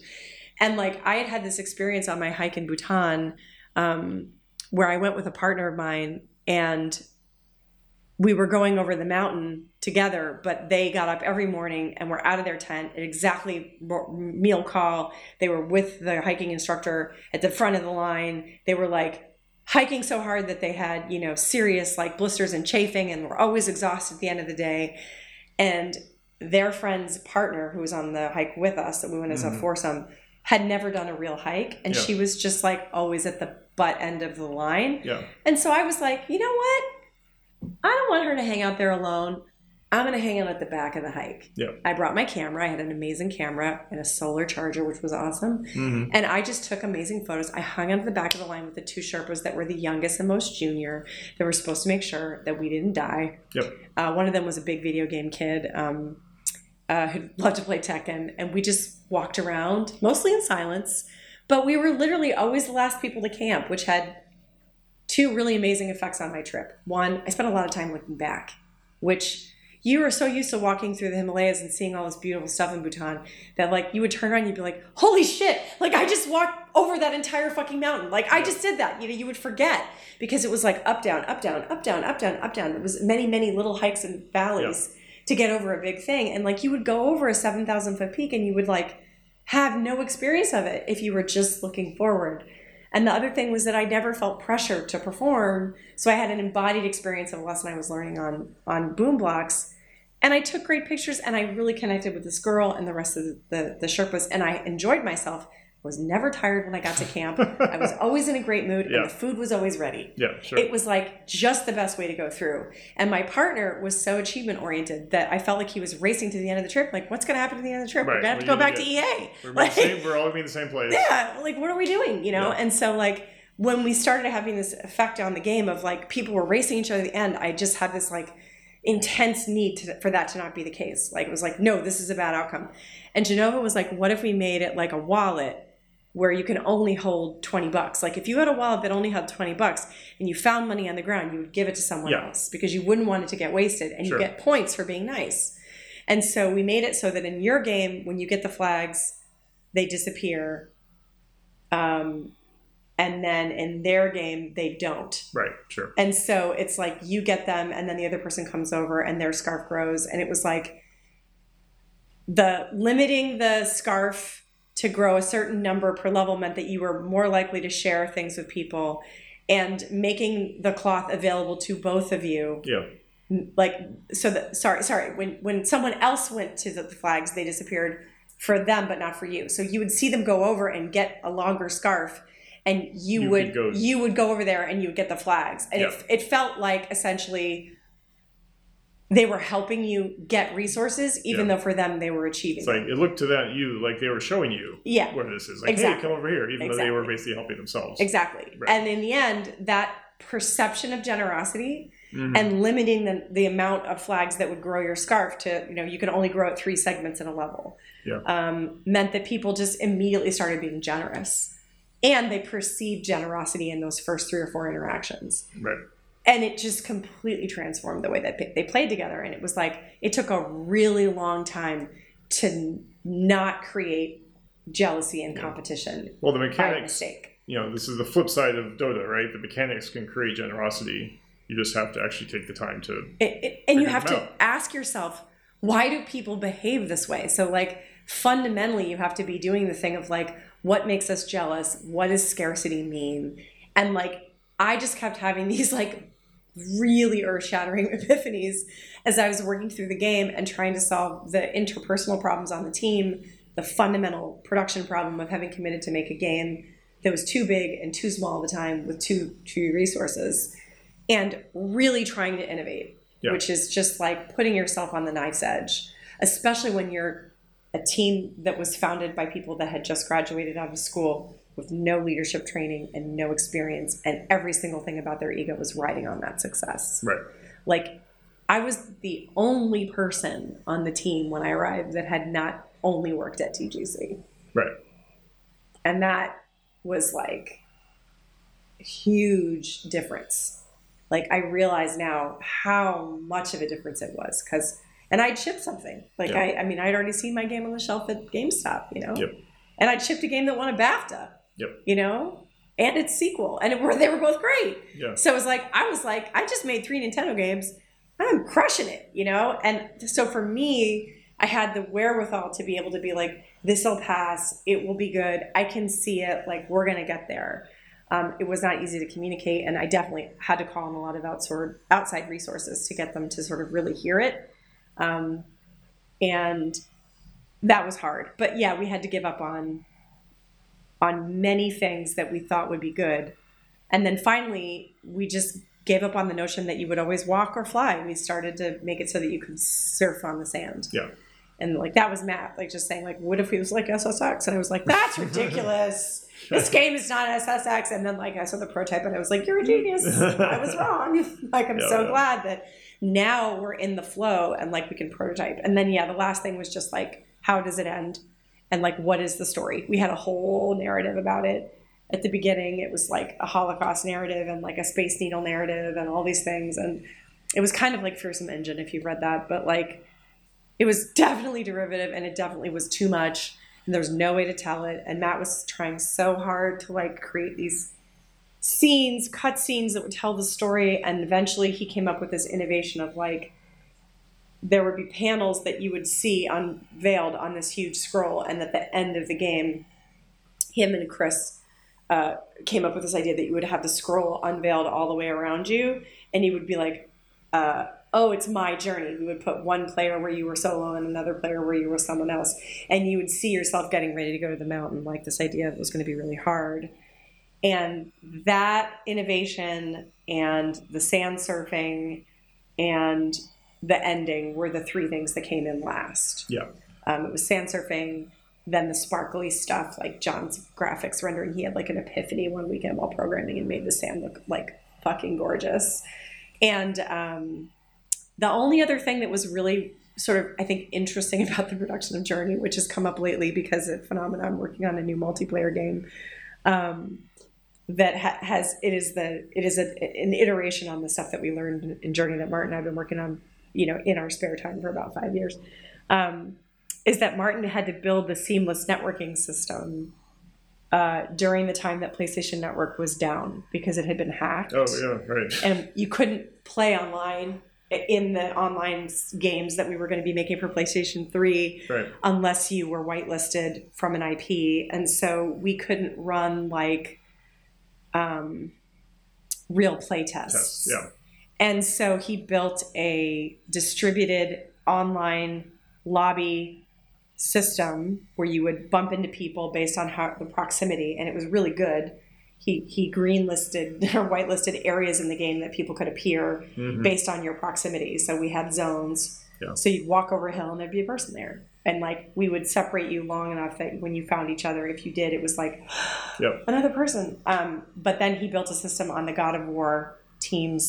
And like i had had this experience on my hike in bhutan um, where i went with a partner of mine and we were going over the mountain together, but they got up every morning and were out of their tent at exactly meal call. They were with the hiking instructor at the front of the line. They were like hiking so hard that they had, you know, serious like blisters and chafing and were always exhausted at the end of the day. And their friend's partner, who was on the hike with us, that we went as a Mhm. foursome, had never done a real hike. And she was just like always at the butt end of the line. Yeah. And so I was like, you know what? I don't want her to hang out there alone. I'm going to hang out at the back of the hike. Yeah. I brought my camera. I had an amazing camera and a solar charger, which was awesome. hmm And I just took amazing photos. I hung out at the back of the line with the two Sherpas that were the youngest and most junior. that were supposed to make sure that we didn't die. Yep. Uh, one of them was a big video game kid um, uh, who loved to play Tekken. And we just walked around, mostly in silence. But we were literally always the last people to camp, which had two really amazing effects on my trip. One, I spent a lot of time looking back, which you are so used to walking through the Himalayas and seeing all this beautiful stuff in Bhutan that like you would turn around and you'd be like, holy shit, like I just walked over that entire fucking mountain. Like I just did that. You know, you would forget because it was like up, down, up, down, up, down, up, down, up, down. It was many, many little hikes and valleys to get over a big thing. And like you would go over a 7,000 foot peak and you would like have no experience of it if you were just looking forward. And the other thing was that I never felt pressure to perform. So I had an embodied experience of a lesson I was learning on on Boom Blox and I took great pictures and I really connected with this girl and the rest of the, the, the Sherpas and I enjoyed myself. I was never tired when I got to camp. I was always in a great mood Yeah. and the food was always ready. Yeah, sure. It was like just the best way to go through. And my partner was so achievement oriented that I felt like he was racing to the end of the trip. Like, what's going to happen to the end of the trip? We're going to have to go back to EA. we're, Like- same, we're all gonna be in the same place. yeah like what are we doing you know Yeah. and so like when we started having this effect on the game of like people were racing each other to the end i just had this like intense need to, for that to not be the case like it was like no this is a bad outcome and jenova was like what if we made it like a wallet where you can only hold 20 bucks like if you had a wallet that only held 20 bucks and you found money on the ground you would give it to someone Yeah. else because you wouldn't want it to get wasted and Sure. you get points for being nice and so we made it so that in your game when you get the flags they disappear um, and then in their game they don't Right, sure. and so it's like you get them and then the other person comes over and their scarf grows and it was like the limiting the scarf to grow a certain number per level meant that you were more likely to share things with people. And making the cloth available to both of you Yeah, like so that sorry sorry when when someone else went to the flags they disappeared for them but not for you. So you would see them go over and get a longer scarf and you, You would go- you would go over there and you would get the flags. And Yeah. it, it felt like essentially they were helping you get resources even Yeah. though for them they were achieving it's like it looked to that you like they were showing you yeah where this is. Like, Exactly. hey, come over here, even though they were basically helping themselves. exactly Right. and in the end that perception of generosity Mhm. and limiting the, the amount of flags that would grow your scarf to you know you can only grow it three segments in a level Yeah. um, meant that people just immediately started being generous and they perceived generosity in those first three or four interactions right. And it just completely transformed the way that they- they played together and it was like it took a really long time to not create jealousy and Yeah. competition Well, the mechanics, mistake you know, this is the flip side of Dota, right? The mechanics can create generosity. You just have to actually take the time to. it, it, and you have to out. ask yourself why do people behave this way so like fundamentally you have to be doing the thing of like what makes us jealous what does scarcity mean and like i just kept having these like really earth-shattering epiphanies as i was working through the game and trying to solve the interpersonal problems on the team the fundamental production problem of having committed to make a game that was too big and too small at the time with too few resources and really trying to innovate Yeah. which is just like putting yourself on the knife's edge, especially when you're a team that was founded by people that had just graduated out of school with no leadership training and no experience, and every single thing about their ego was riding on that success. Right. Like, I was the only person on the team when I arrived that had not only worked at TGC. Right. And that was like huge difference. Like I realize now how much of a difference it was because and I'd shipped something. Like Yeah. I I mean I'd already seen my game on the shelf at GameStop, you know? Yep. And I'd shipped a game that won a BAFTA. Yep. You know? And its sequel. And it were they were both great. Yeah. So it was like I was like, I just made three Nintendo games. I'm crushing it, you know? And so for me, I had the wherewithal to be able to be like, this'll pass, it will be good, I can see it, like we're gonna get there. Um, it was not easy to communicate, and I definitely had to call on a lot of outside outside resources to get them to sort of really hear it. Um, and that was hard. But yeah, we had to give up on on many things that we thought would be good. And then finally, we just gave up on the notion that you would always walk or fly. We started to make it so that you could surf on the sand. Yeah. And like that was Matt, like just saying, like, what if he was like SSX? And I was like, that's ridiculous. this game is not SSX. And then like I saw the prototype and I was like, you're a genius. I was wrong. like I'm Yeah, so yeah. glad that now we're in the flow and like we can prototype. And then yeah, the last thing was just like, how does it end? And like what is the story? We had a whole narrative about it at the beginning. It was like a Holocaust narrative and like a Space Needle narrative and all these things. And it was kind of like Feersum Endjinn if you've read that, but like it was definitely derivative and it definitely was too much and there was no way to tell it and matt was trying so hard to like create these scenes cut scenes that would tell the story and eventually he came up with this innovation of like there would be panels that you would see unveiled on this huge scroll and at the end of the game him and chris uh, came up with this idea that you would have the scroll unveiled all the way around you and you would be like uh, oh, it's my journey. We would put one player where you were solo and another player where you were someone else. And you would see yourself getting ready to go to the mountain, like this idea that was going to be really hard. And that innovation and the sand surfing and the ending were the three things that came in last. Yeah. Um, it was sand surfing, then the sparkly stuff, like John's graphics rendering. He had like an epiphany one weekend while programming and made the sand look like fucking gorgeous. And um, the only other thing that was really sort of, I think, interesting about the production of Journey, which has come up lately because of Funomena, I'm working on a new multiplayer game. Um, that ha- has it is the it is a, an iteration on the stuff that we learned in Journey that Martin and I've been working on, you know, in our spare time for about five years. Um, is that Martin had to build the seamless networking system uh, during the time that PlayStation Network was down because it had been hacked. Oh yeah, right. And you couldn't play online in the online games that we were going to be making for PlayStation 3 right. unless you were whitelisted from an IP. And so we couldn't run like um, real play tests. Tests, yeah. And so he built a distributed online lobby system where you would bump into people based on how the proximity, and it was really good. He he greenlisted or whitelisted areas in the game that people could appear Mhm. based on your proximity. So we had zones. Yeah. So you'd walk over a hill and there'd be a person there. And like we would separate you long enough that when you found each other, if you did, it was like Yep. another person. Um, but then he built a system on the God of War team's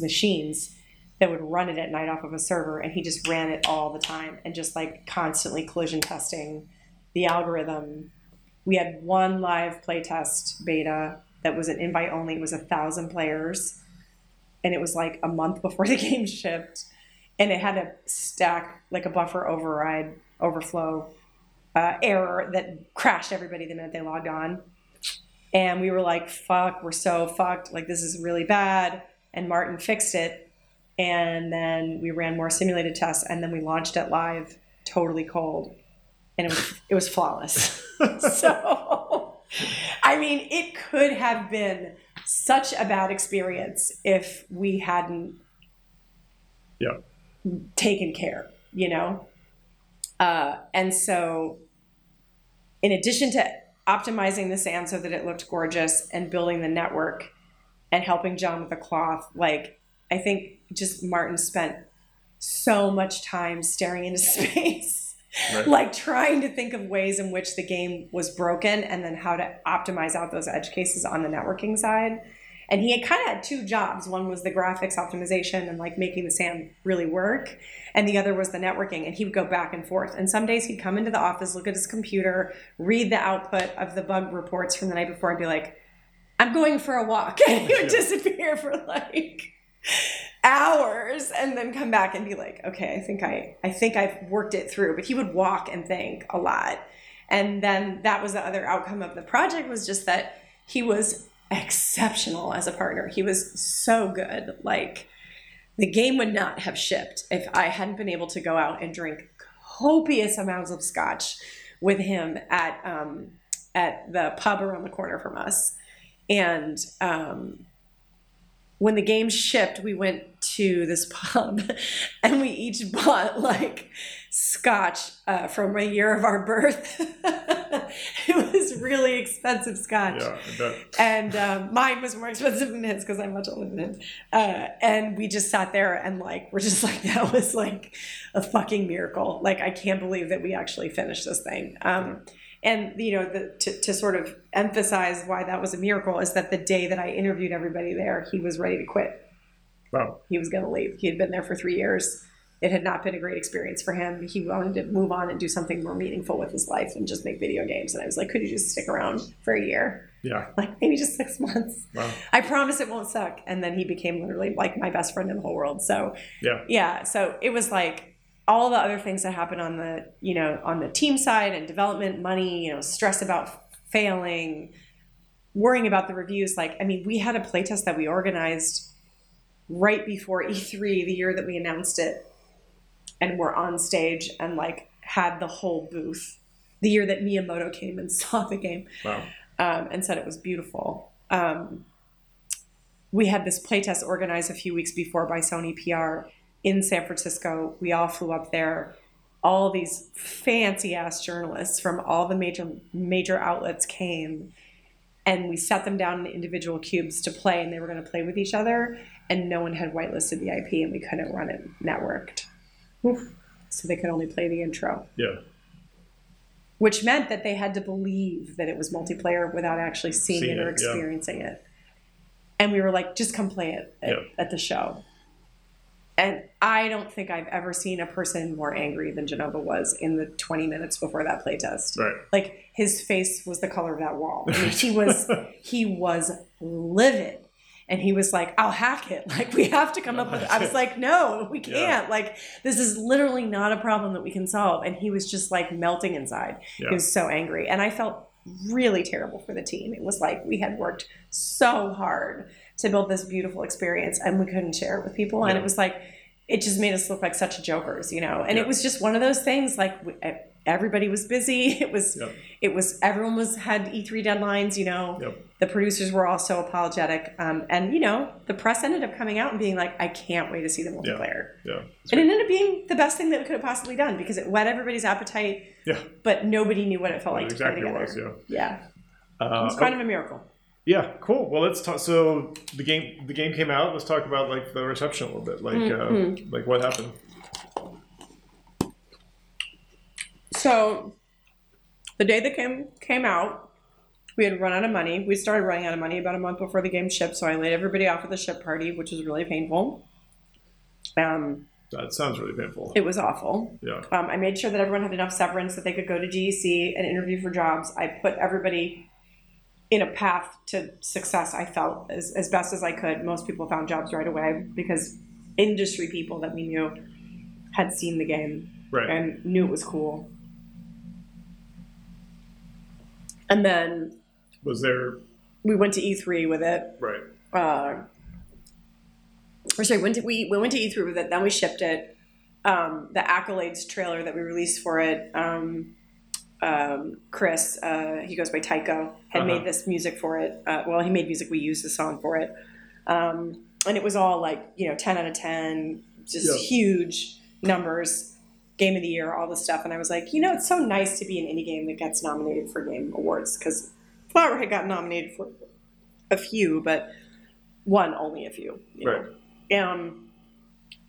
machines that would run it at night off of a server, and he just ran it all the time and just like constantly collision testing the algorithm. We had one live playtest beta that was an invite only. It was a thousand players, and it was like a month before the game shipped, and it had a stack like a buffer override overflow uh, error that crashed everybody the minute they logged on. And we were like, fuck, we're so fucked. Like, this is really bad. And Martin fixed it. And then we ran more simulated tests. And then we launched it live, totally cold. And it was, it was flawless. so, I mean, it could have been such a bad experience if we hadn't Yeah. taken care, you know? Uh, and so, in addition to optimizing the sand so that it looked gorgeous and building the network and helping John with the cloth, like, I think just Martin spent so much time staring into space. Right. like trying to think of ways in which the game was broken and then how to optimize out those edge cases on the networking side and he had kind of had two jobs one was the graphics optimization and like making the sand really work and the other was the networking and he would go back and forth and some days he'd come into the office look at his computer read the output of the bug reports from the night before and be like i'm going for a walk. And he would disappear for like hours and then come back and be like okay i think i i think i've worked it through. But he would walk and think a lot. And then that was the other outcome of the project was just that he was exceptional as a partner. He was so good. Like the game would not have shipped if i hadn't been able to go out and drink copious amounts of scotch with him at um, at the pub around the corner from us and um, when the game shipped, we went to this pub and we each bought like scotch uh, from a year of our birth. it was really expensive scotch. Yeah, And um, mine was more expensive than his because I'm much older than him. Uh, and we just sat there and like, we're just like, that was like a fucking miracle. Like, I can't believe that we actually finished this thing. Um, and you know, the, to, to sort of emphasize why that was a miracle is that the day that I interviewed everybody there, he was ready to quit. Wow. He was going to leave. He had been there for three years. It had not been a great experience for him. He wanted to move on and do something more meaningful with his life and just make video games. And I was like, could you just stick around for a year? Yeah. Like maybe just six months. Wow. I promise it won't suck. And then he became literally like my best friend in the whole world. So Yeah. yeah, so it was like all the other things that happen on the you know on the team side and development, money, you know, stress about failing, worrying about the reviews. Like I mean, we had a playtest that we organized right before E3, the year that we announced it, and we're on stage and like had the whole booth. The year that Miyamoto came and saw the game Wow. um, and said it was beautiful. Um, we had this playtest organized a few weeks before by Sony PR, in San Francisco. We all flew up there. All these fancy ass journalists from all the major major outlets came and we set them down in individual cubes to play and they were going to play with each other and no one had whitelisted the IP and we couldn't run it networked. Oof. So they could only play the intro. Yeah. Which meant that they had to believe that it was multiplayer without actually seeing Seeing it or it, yeah. experiencing it. And we were like, just come play it at, Yeah. at the show. And I don't think I've ever seen a person more angry than Jenova was in the 20 minutes before that playtest. Right. Like his face was the color of that wall. I mean, he was he was livid. And he was like, I'll hack it. Like, we have to come up with it. I was like, no, we can't. Like, this is literally not a problem that we can solve. And he was just like melting inside. Yeah. He was so angry. And I felt really terrible for the team. It was like we had worked so hard to build this beautiful experience and we couldn't share it with people. And Yeah. it was like, it just made us look like such jokers, you know? And Yeah. it was just one of those things like everybody was busy. It was, Yep. it was, everyone was, had E3 deadlines, you know? Yep. The producers were also apologetic. Um, and, you know, the press ended up coming out and being like, I can't wait to see the multiplayer. Yeah. And it ended up being the best thing that we could have possibly done because it whet everybody's appetite, Yeah. but nobody knew what it felt like to exactly play together. it was. Yeah. Yeah. Uh, It was kind of a miracle. Yeah, cool. Well, let's talk. So the game, the game came out. Let's talk about like the reception a little bit. Like, Mm-hmm. uh, like what happened? So the day the game came out, we had run out of money. We started running out of money about a month before the game shipped, so I laid everybody off at the ship party, which was really painful. Um, That sounds really painful. it was awful. Yeah. Um, I made sure that everyone had enough severance that they could go to GDC and interview for jobs. I put everybody in a path to success, I felt, as, as best as I could. Most people found jobs right away because industry people that we knew had seen the game Right. and knew it was cool. And then Was there we went to E3 with it. right? Uh, or sorry, went to, we, we went to E3 with it, then we shipped it. Um, the accolades trailer that we released for it, um, um, Chris, uh, he goes by Tycho, had Uh-huh. made this music for it. Uh, well, he made music, we used the song for it. Um, and it was all like, you know, 10 out of 10, just Yeah. huge numbers, game of the year, all this stuff. And I was like, you know, it's so nice to be an indie game that gets nominated for game awards because Flower had got nominated for a few, but one only a few. you know. Um,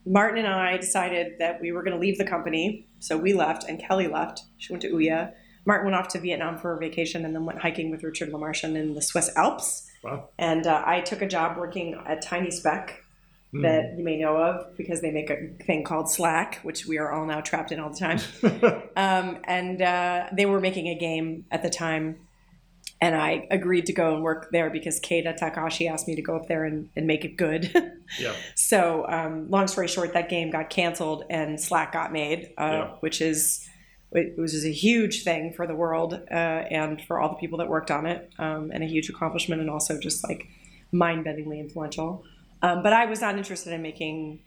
Martin and I decided that we were going to leave the company, so we left, and Kelly left. She went to Ouya. Martin went off to Vietnam for a vacation, and then went hiking with Richard Lemarchand in the Swiss Alps. Wow. And uh, I took a job working at Tiny Speck Hmm. that you may know of because they make a thing called Slack, which we are all now trapped in all the time. Um, and uh, they were making a game at the time. And I agreed to go and work there because Keita Takashi asked me to go up there and, and make it good. yeah. so, um, long story short, that game got canceled and Slack got made, uh, Yeah. which is it was just a huge thing for the world uh, and for all the people that worked on it, um, and a huge accomplishment, and also just like mind-bendingly influential. Um, but I was not interested in making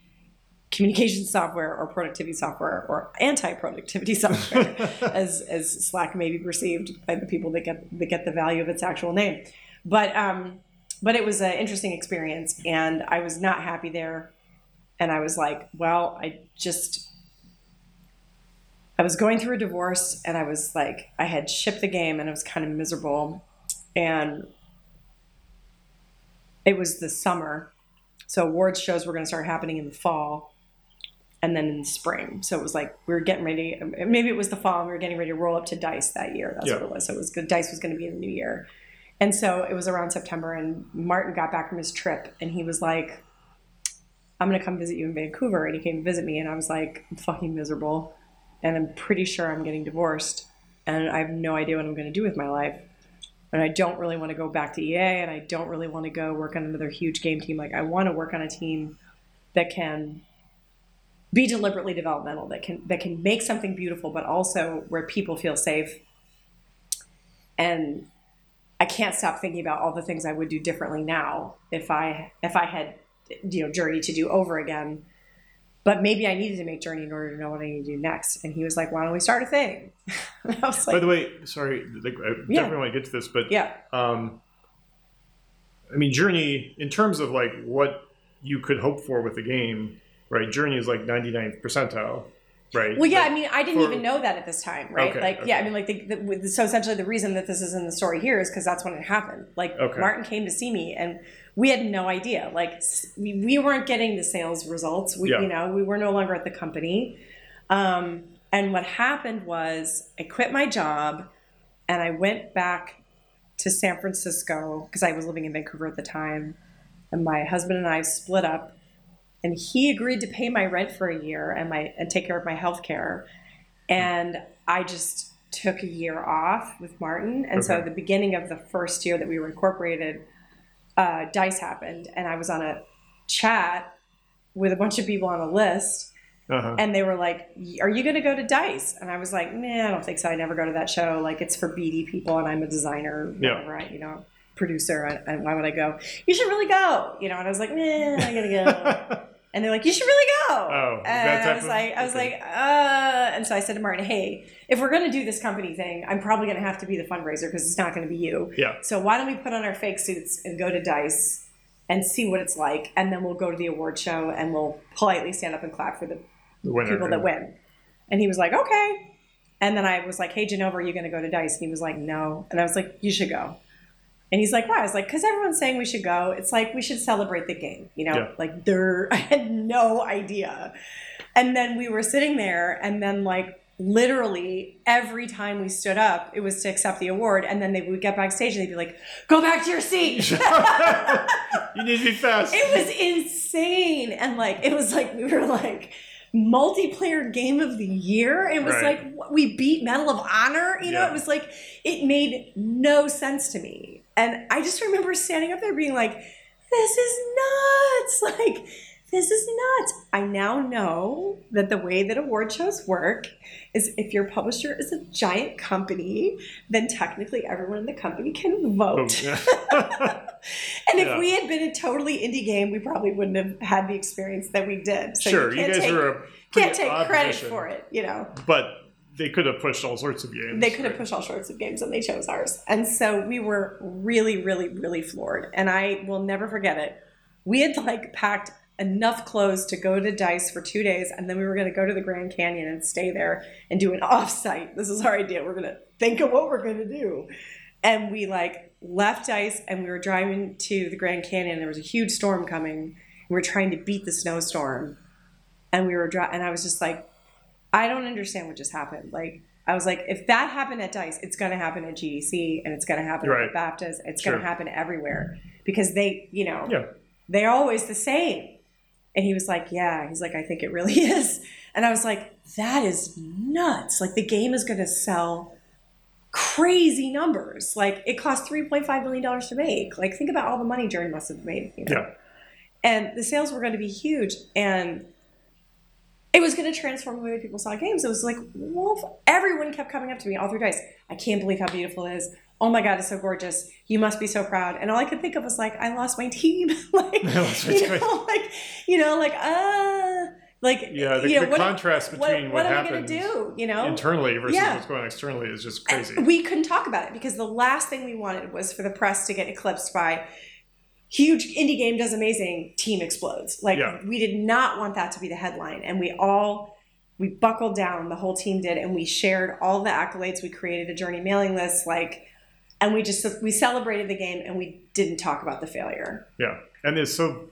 communication software or productivity software or anti-productivity software as as Slack may be perceived by the people that get that get the value of its actual name. But um, but it was an interesting experience, and I was not happy there. And I was like, well, I just I was going through a divorce, and I was like, I had shipped the game, and I was kind of miserable, and it was the summer, so awards shows were going to start happening in the fall and then in the spring. So it was like we were getting ready. Maybe it was the fall, and we were getting ready to roll up to Dice that year. That's Yeah. what it was. So it was good. Dice was going to be in the new year, and so it was around September. And Martin got back from his trip, and he was like, "I'm going to come visit you in Vancouver." And he came to visit me, and I was like, "I'm fucking miserable, and I'm pretty sure I'm getting divorced, and I have no idea what I'm going to do with my life." And I don't really want to go back to EA, and I don't really want to go work on another huge game team. Like I want to work on a team that can be deliberately developmental that can that can make something beautiful but also where people feel safe and i can't stop thinking about all the things i would do differently now if i if i had you know journey to do over again but maybe i needed to make journey in order to know what i need to do next and he was like why don't we start a thing i was By the way, sorry, like, I Yeah. definitely want to get to this, but yeah um, I mean, Journey, in terms of like what you could hope for with the game, right? Journey is like 99th percentile, right? Well, yeah, I mean, I didn't for- even know that at this time, right? Okay, like, yeah, I mean, like, the, the, so essentially, the reason that this is in the story here is because that's when it happened. Like, Okay. Martin came to see me, and we had no idea. Like, we, we weren't getting the sales results. We, Yeah. you know, we were no longer at the company. Um, and what happened was, I quit my job, and I went back to San Francisco because I was living in Vancouver at the time, and my husband and I split up and he agreed to pay my rent for a year and my and take care of my health care and i just took a year off with martin. And so Okay. the beginning of the first year that we were incorporated uh, dice happened. And i was on a chat with a bunch of people on a list. Uh-huh. and they were like are you going to go to dice? And i was like nah i don't think so. I never go to that show. Like it's for bd people and i'm a designer Yeah. I, you know producer and, why would i go? You should really go you know and i was like nah i gotta go and they're like, "You should really go." Oh, and I was of- like, I was okay. like, uh, and so I said to Martin, "Hey, if we're going to do this company thing, I'm probably going to have to be the fundraiser because it's not going to be you. yeah. So why don't we put on our fake suits and go to Dice and see what it's like, and then we'll go to the award show and we'll politely stand up and clap for the The winner. people that win." And he was like, "Okay." And then I was like, "Hey, Jenova, are you going to go to Dice?" And he was like, "No." And I was like, "You should go." And he's like, why? I was like, because everyone's saying we should go. It's like we should celebrate the game, you know? Yeah. Like there I had no idea. And then we were sitting there and then like literally every time we stood up, it was to accept the award. And then they would get backstage and they'd be like, go back to your seat. you need to be fast. it was insane. And like it was like we were like multiplayer game of the year. It was Right. like we beat Medal of Honor. You know, Yeah. it was like it made no sense to me. And I just remember standing up there being like, this is nuts. Like this is nuts. I now know that the way that award shows work is if your publisher is a giant company, then technically everyone in the company can vote. Oh, And if we had been a totally indie game, we probably wouldn't have had the experience that we did. So sure, you, can't guys take, were a can't take credit position, for it. You know, But they could have pushed all sorts of games. they could have right? pushed all sorts of games, and they chose ours. And so we were really, really, really floored. And I will never forget it. We had like packed enough clothes to go to Dice for two days, and then we were going to go to the Grand Canyon and stay there and do an offsite. This is our idea. We're going to think of what we're going to do. And we like left Dice, and we were driving to the Grand Canyon. There was a huge storm coming. We were trying to beat the snowstorm, and we were dri- and I was just like, I don't understand what just happened. Like, I was like, if that happened at Dice, it's going to happen at GDC and it's going to happen Right. at BAFTAs. It's Sure. going to happen everywhere because they, you know, Yeah. they're always the same. And he was like, yeah. He's like, I think it really is. And I was like, that is nuts. Like, the game is going to sell crazy numbers. Like, it cost $3.5 million to make. Like, think about all the money Journey must have made. You know? Yeah. and the sales were going to be huge and it was going to transform the way people saw games. It was like wolf everyone kept coming up to me all through dice. I can't believe how beautiful it is. Oh my god it's so gorgeous. You must be so proud. And all i could think of was like i lost my team. Like I lost my you team. know like you know like uh like Yeah, the, you know, the what, contrast between what, what, what happened going to do you know? internally versus Yeah. what's going on externally is just and crazy. we couldn't talk about it because the last thing we wanted was for the press to get eclipsed by huge indie game does amazing, team explodes. Like Yeah. we did not want that to be the headline, and we all we buckled down. The whole team did, and we shared all the accolades. We created a journey mailing list, like, and we just we celebrated the game, and we didn't talk about the failure. Yeah, and it's so.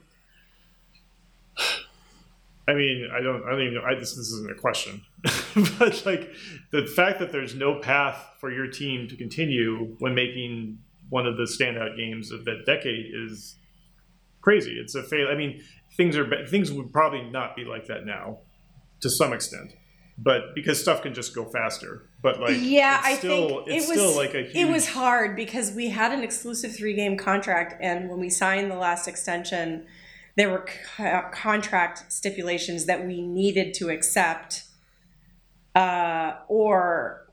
I mean, I don't, I don't even know. I, this, this isn't a question, but like the fact that there's no path for your team to continue when making one of the standout games of that decade is crazy. It's a fail. I mean, things are things would probably not be like that now, to some extent, but because stuff can just go faster. But like, yeah, it's I still, think it was like a huge. it was hard because we had an exclusive three game contract, and when we signed the last extension, there were co- contract stipulations that we needed to accept, uh, or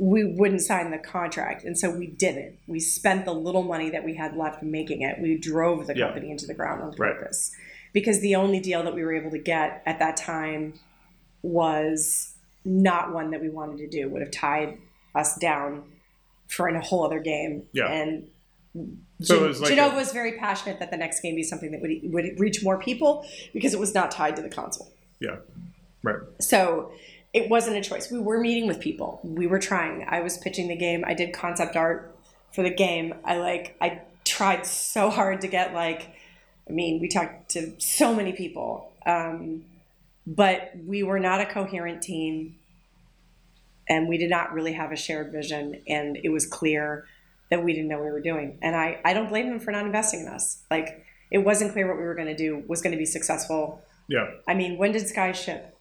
we wouldn't sign the contract, and so we didn't. We spent the little money that we had left making it. We drove the Yeah. company into the ground on Right. purpose because the only deal that we were able to get at that time was not one that we wanted to do would have tied us down for in a whole other game Yeah. and So it was like Jenova a- was very passionate that the next game be something that would would reach more people because it was not tied to the console. yeah, right. So it wasn't a choice. We were meeting with people. We were trying. I was pitching the game. I did concept art for the game. I like I tried so hard to get like I mean, we talked to so many people. Um, but we were not a coherent team and we did not really have a shared vision and it was clear that we didn't know what we were doing. And I, I don't blame them for not investing in us. Like it wasn't clear what we were going to do was going to be successful. Yeah, I mean, when did Sky ship?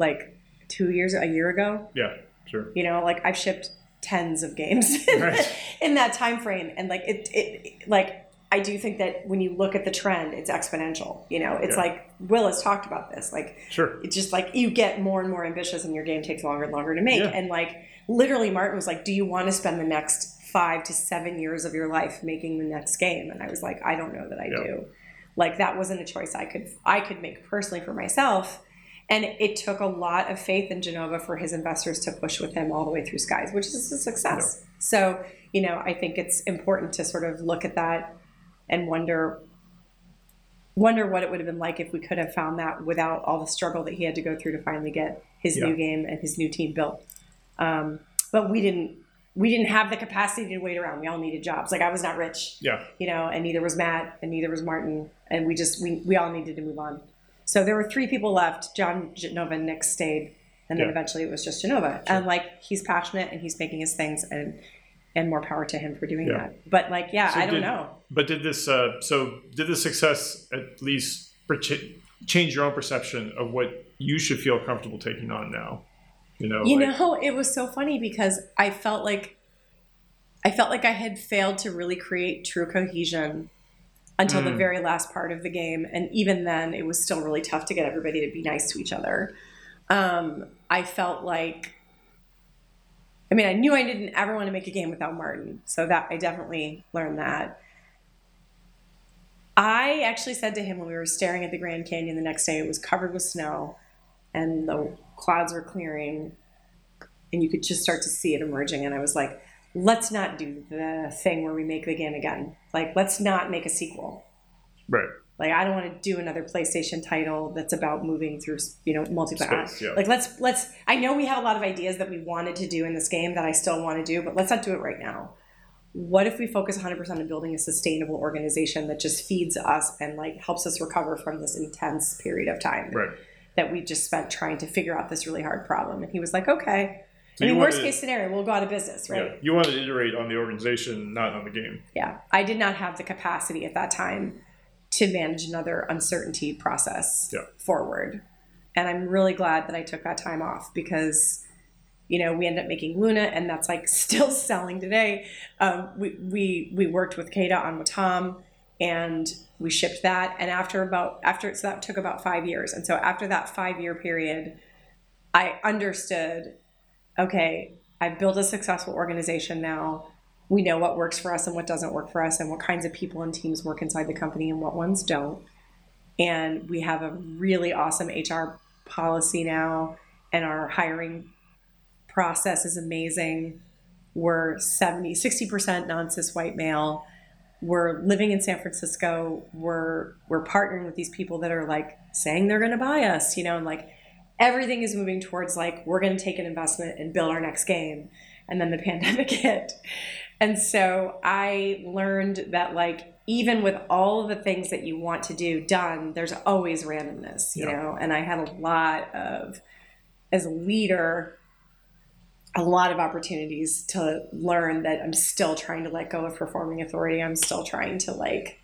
Like two years, a year ago. yeah, sure. You know, like I've shipped tens of games in, Right. in that time frame, and like it, it, like I do think that when you look at the trend, it's exponential. You know, it's Yeah. like Will has talked about this. Like Sure. it's just like you get more and more ambitious, and your game takes longer and longer to make. Yeah. And like literally, Martin was like, "Do you want to spend the next five to seven years of your life making the next game?" And I was like, "I don't know that I Yeah. do." Like that wasn't a choice I could I could make personally for myself. And it took a lot of faith in Jenova for his investors to push with him all the way through Skies, which is a success. So, you know, I think it's important to sort of look at that and wonder wonder what it would have been like if we could have found that without all the struggle that he had to go through to finally get his Yeah. new game and his new team built. Um, but we didn't we didn't have the capacity to wait around. We all needed jobs. Like I was not rich Yeah, you know, and neither was Matt, and neither was Martin, and we just we we all needed to move on. So there were three people left. John Jenova and Nick stayed, and then Yeah. eventually it was just Jenova. And like he's passionate and he's making his things, and and more power to him for doing Yeah. that. But like, yeah, So I don't did- know. but did this? Uh, so did the success at least change your own perception of what you should feel comfortable taking on now? You know, You like- know, it was so funny because I felt like I felt like I had failed to really create true cohesion until the Mm. very last part of the game, and even then, it was still really tough to get everybody to be nice to each other. Um, I felt like, I mean, I knew I didn't ever want to make a game without Martin, so that I definitely learned that. I actually said to him when we were staring at the Grand Canyon the next day, it was covered with snow and the clouds were clearing and you could just start to see it emerging and i was like let's not do the thing where we make the game again like let's not make a sequel right? like i don't want to do another playstation title that's about moving through you know multiplayer Space, yeah. like let's let's i know we have a lot of ideas that we wanted to do in this game that i still want to do but let's not do it right now what if we focus 100% on building a sustainable organization that just feeds us and like helps us recover from this intense period of time Right. that we just spent trying to figure out this really hard problem. And he was like, okay. So I mean, worst wanted- case scenario, we'll go out of business, right? Yeah, you wanted to iterate on the organization, not on the game. Yeah. I did not have the capacity at that time to manage another uncertainty process Yeah. forward. And I'm really glad that I took that time off because, you know, we ended up making Luna and that's like still selling today. Um, we, we, we worked with Keita on Wattam and we shipped that. And after about, after, so that took about five years. And so after that five year period, I understood, okay, I've built a successful organization now. We know what works for us and what doesn't work for us, and what kinds of people and teams work inside the company and what ones don't. And we have a really awesome HR policy now, and our hiring process is amazing. We're 70, 60% non cis white male. We're living in San Francisco. We're we're partnering with these people that are like saying they're going to buy us, you know, and like everything is moving towards like we're going to take an investment and build our next game. And then the pandemic hit. And so I learned that like even with all of the things that you want to do done, there's always randomness, you Yeah. know. And I had a lot of as a leader a lot of opportunities to learn that I'm still trying to let go of performing authority. I'm still trying to like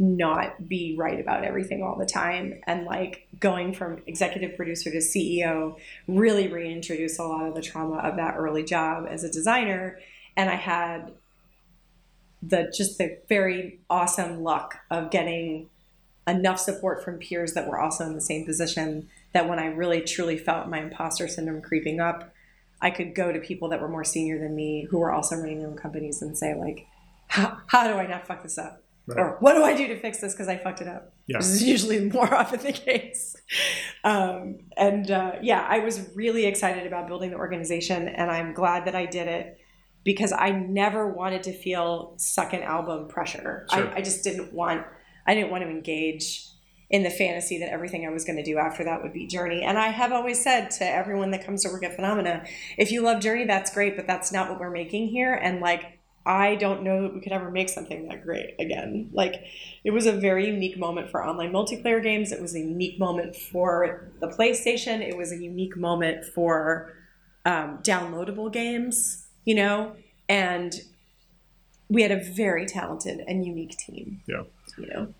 not be right about everything all the time. And like going from executive producer to CEO really reintroduce a lot of the trauma of that early job as a designer. And I had the just the very awesome luck of getting enough support from peers that were also in the same position that when I really truly felt my imposter syndrome creeping up I could go to people that were more senior than me who were also running their own companies and say like how, how do I not fuck this up Right. or what do I do to fix this because I fucked it up Yeah. this is usually more often the case. Um, and uh, yeah, I was really excited about building the organization, and I'm glad that I did it. because I never wanted to feel second album pressure. Sure. I, I just didn't want I didn't want to engage in the fantasy that everything I was going to do after that would be Journey. And I have always said to everyone that comes to work at Funomena, if you love Journey, that's great, but that's not what we're making here. And like I don't know that we could ever make something that great again. Like, it was a very unique moment for online multiplayer games. It was a unique moment for the PlayStation. It was a unique moment for um, downloadable games, you know? And we had a very talented and unique team. Yeah. You know?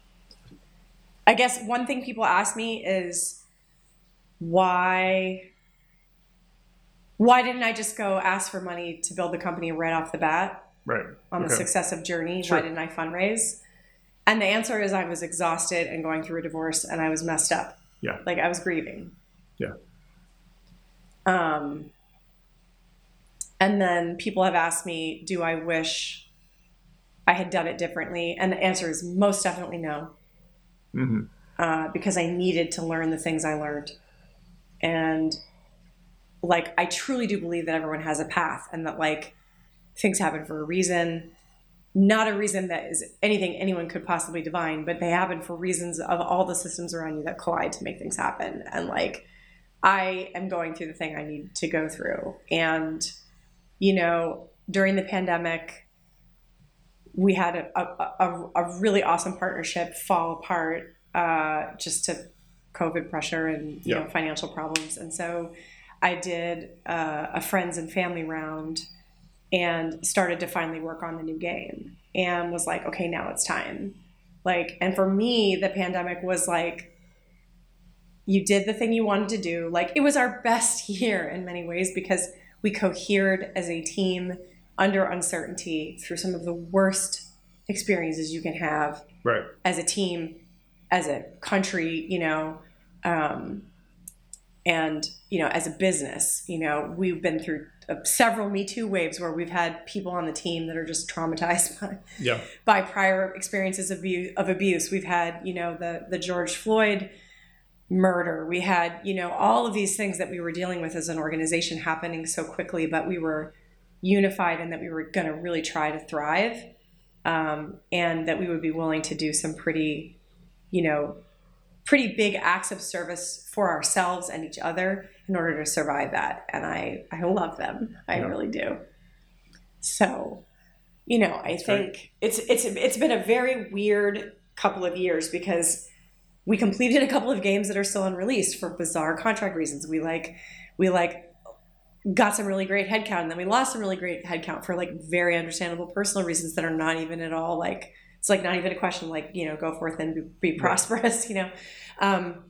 I guess one thing people ask me is why why didn't I just go ask for money to build the company right off the bat? Right. on the Okay. success of Journey. Sure. Why didn't I fundraise? And the answer is I was exhausted and going through a divorce and I was messed up. Yeah. Like I was grieving. Yeah. Um and then people have asked me, do I wish I had done it differently? And the answer is most definitely no. hmm Uh, because I needed to learn the things I learned. And like I truly do believe that everyone has a path and that like things happen for a reason. Not a reason that is anything anyone could possibly divine, but they happen for reasons of all the systems around you that collide to make things happen. And like I am going through the thing I need to go through. And, you know, during the pandemic, we had a, a, a, a really awesome partnership fall apart uh, just to COVID pressure and you Yeah. know financial problems. And so I did uh, a friends and family round and started to finally work on the new game and was like, okay, now it's time. Like, and for me, the pandemic was like, you did the thing you wanted to do. Like, it was our best year in many ways because we cohered as a team under uncertainty through some of the worst experiences you can have Right. as a team, as a country, you know, um, and you know, as a business, you know, we've been through several Me Too waves where we've had people on the team that are just traumatized by, Yeah. by prior experiences of abuse, of abuse. We've had, you know, the the George Floyd murder. We had, you know, all of these things that we were dealing with as an organization happening so quickly, but we were unified and that we were going to really try to thrive, um, and that we would be willing to do some pretty, you know, pretty big acts of service for ourselves and each other in order to survive that. And I, I love them. I Yeah. really do. So, you know, I That's think it's it's it's been a very weird couple of years because we completed a couple of games that are still unreleased for bizarre contract reasons. We like we like got some really great headcount and then we lost some really great headcount for like very understandable personal reasons that are not even at all like it's like not even a question like you know go forth and be, be prosperous you know um,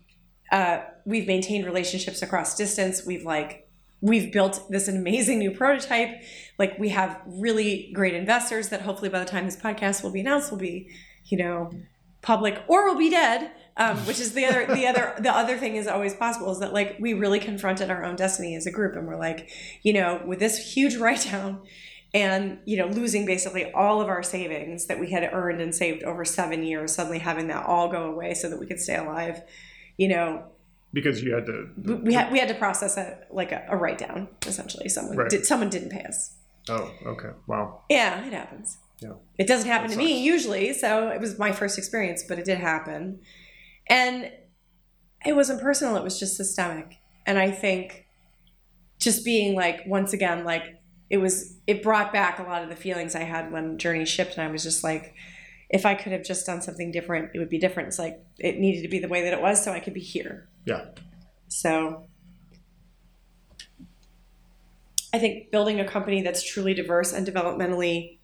uh, we've maintained relationships across distance. We've like we've built this amazing new prototype. Like we have really great investors that hopefully by the time this podcast will be announced will be you know public or will be dead um, which is the other the other the other thing is always possible is that like we really confronted our own destiny as a group and we're like you know with this huge write down and you know losing basically all of our savings that we had earned and saved over seven years suddenly having that all go away so that we could stay alive you know Because you had to. we, we had we had to process a like a, a write down essentially someone Right. did someone didn't pay us Oh, okay. Wow. yeah it happens Yeah. it doesn't happen That to me usually so it was my first experience but it did happen and it wasn't personal it was just systemic and i think just being like once again like it was it brought back a lot of the feelings i had when journey shipped and i was just like if i could have just done something different it would be different it's like it needed to be the way that it was so i could be here Yeah. so I think building a company that's truly diverse and developmentally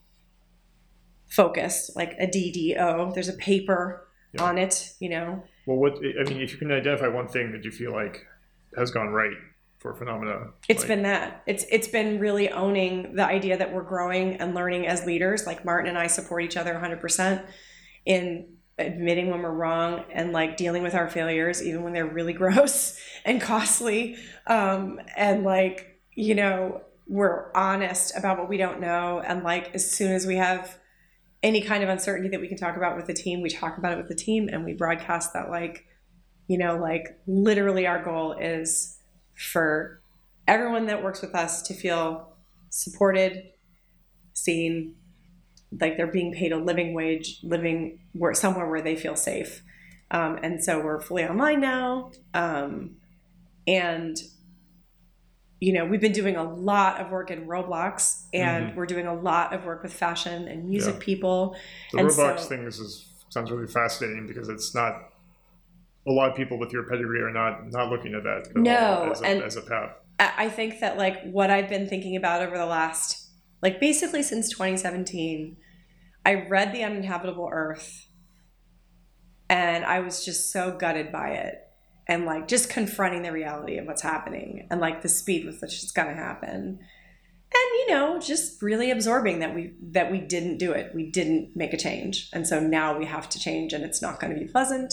focused, like a DDO, there's a paper Yeah. on it, you know. Well, what I mean, if you can identify one thing that you feel like has gone right for Funomena, It's like- been that. It's it's been really owning the idea that we're growing and learning as leaders. Like Martin and I support each other 100% in admitting when we're wrong and like dealing with our failures even when they're really gross and costly um, and like you know we're honest about what we don't know and like as soon as we have any kind of uncertainty that we can talk about with the team we talk about it with the team and we broadcast that like you know like literally our goal is for everyone that works with us to feel supported seen, like they're being paid a living wage, living where somewhere where they feel safe. Um, and so we're fully online now. Um, and you know, we've been doing a lot of work in Roblox, and Mm-hmm. we're doing a lot of work with fashion and music Yeah. people. The And Roblox so- thing is, is sounds really fascinating because it's not a lot of people with your pedigree are not not looking at that at No, as a, and- as a path. I I think that like what I've been thinking about over the last like basically since 2017, I read The Uninhabitable Earth and I was just so gutted by it and like just confronting the reality of what's happening and like the speed with which it's going to happen. And you know, just really absorbing that we that we didn't do it. We didn't make a change. And so now we have to change and it's not going to be pleasant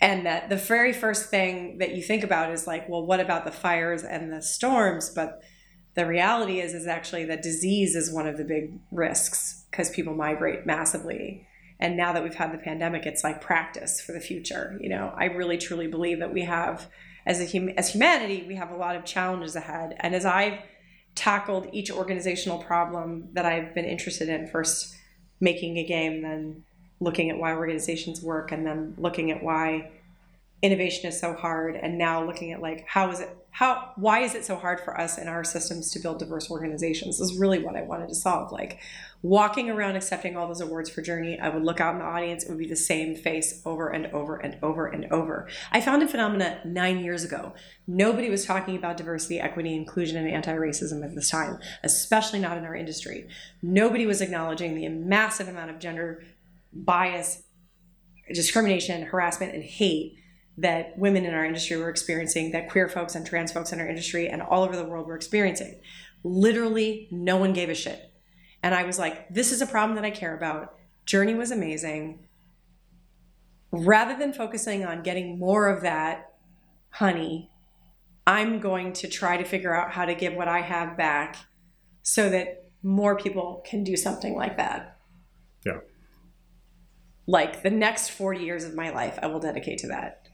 and that the very first thing that you think about is like well what about the fires and the storms? But the reality is is actually that disease is one of the big risks because people migrate massively. And now that we've had the pandemic it's like practice for the future you know? I really truly believe that we have as a hum- as humanity we have a lot of challenges ahead. And as i've tackled each organizational problem that i've been interested in first making a game then looking at why organizations work and then looking at why innovation is so hard and now looking at like how is it how why is it so hard for us in our systems to build diverse organizations is really what i wanted to solve. Like walking around accepting all those awards for journey i would look out in the audience it would be the same face over and over and over and over. I founded Funomena nine years ago. Nobody was talking about diversity equity inclusion and anti-racism at this time especially not in our industry. Nobody was acknowledging the massive amount of gender bias, discrimination, harassment, and hate that women in our industry were experiencing, that queer folks and trans folks in our industry and all over the world were experiencing. Literally, no one gave a shit. And I was like, this is a problem that I care about. Journey was amazing. Rather than focusing on getting more of that honey, I'm going to try to figure out how to give what I have back so that more people can do something like that Yeah. Like the next 40 years of my life i will dedicate to that.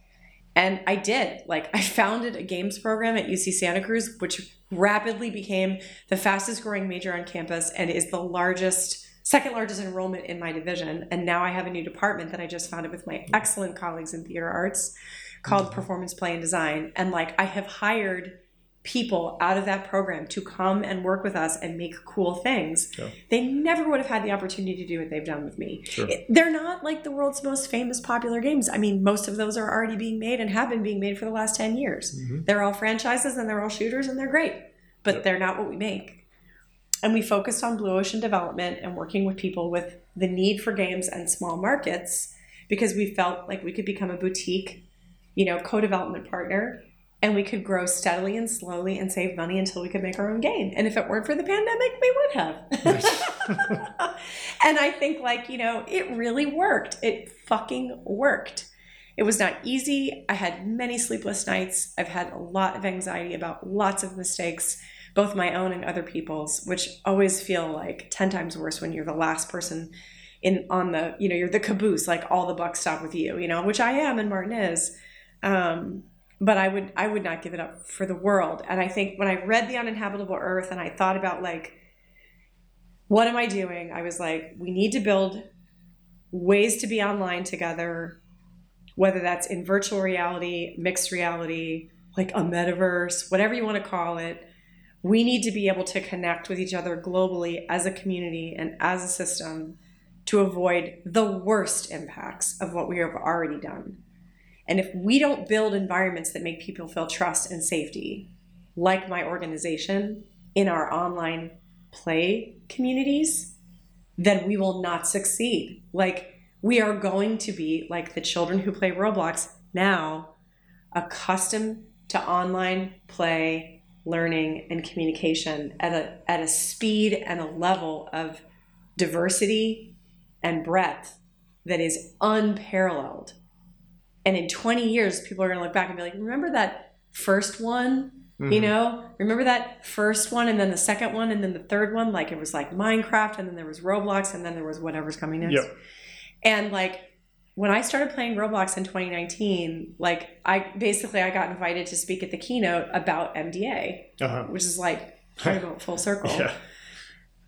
And i did. Like i founded a games program at uc santa cruz which rapidly became the fastest growing major on campus and is the largest second largest enrollment in my division. And now i have a new department that i just founded with my excellent colleagues in theater arts called mm. performance play and design. And like i have hired people out of that program to come and work with us and make cool things Yeah. they never would have had the opportunity to do what they've done with me Sure. it- they're not like the world's most famous popular games. I mean, most of those are already being made and have been being made for the last 10 years. Mhm. They're all franchises and they're all shooters and they're great, but Yep. they're not what we make. And we focused on blue ocean development and working with people with the need for games and small markets because we felt like we could become a boutique, you know, co-development partner and we could grow steadily and slowly and save money until we could make our own game. And if it weren't for the pandemic, we would have. and I think like, you know, it really worked. It fucking worked. It was not easy. I had many sleepless nights. I've had a lot of anxiety about lots of mistakes, both my own and other people's, which always feel like 10 times worse when you're the last person in on the, you know, you're the caboose, like all the bucks stop with you, you know, which I am and Martin is. Um, but I would I would not give it up for the world. And I think when I read The Uninhabitable Earth and I thought about like what am I doing? I was like, we need to build ways to be online together, whether that's in virtual reality, mixed reality, like a metaverse, whatever you want to call it. We need to be able to connect with each other globally as a community and as a system to avoid the worst impacts of what we have already done. And if we don't build environments that make people feel trust and safety, like my organization in our online play communities, then we will not succeed. Like, we are going to be like the children who play Roblox now, accustomed to online play, learning, and communication at a, at a speed and a level of diversity and breadth that is unparalleled. And in 20 years, people are going to look back and be like, remember that first one? You Mhm. know, remember that first one and then the second one and then the third one? Like it was like Minecraft and then there was Roblox and then there was whatever's coming next. Yep. And like when I started playing Roblox in 2019, like I basically I got invited to speak at the keynote about MDA, Uh-huh. which is like kind of full circle. Yeah.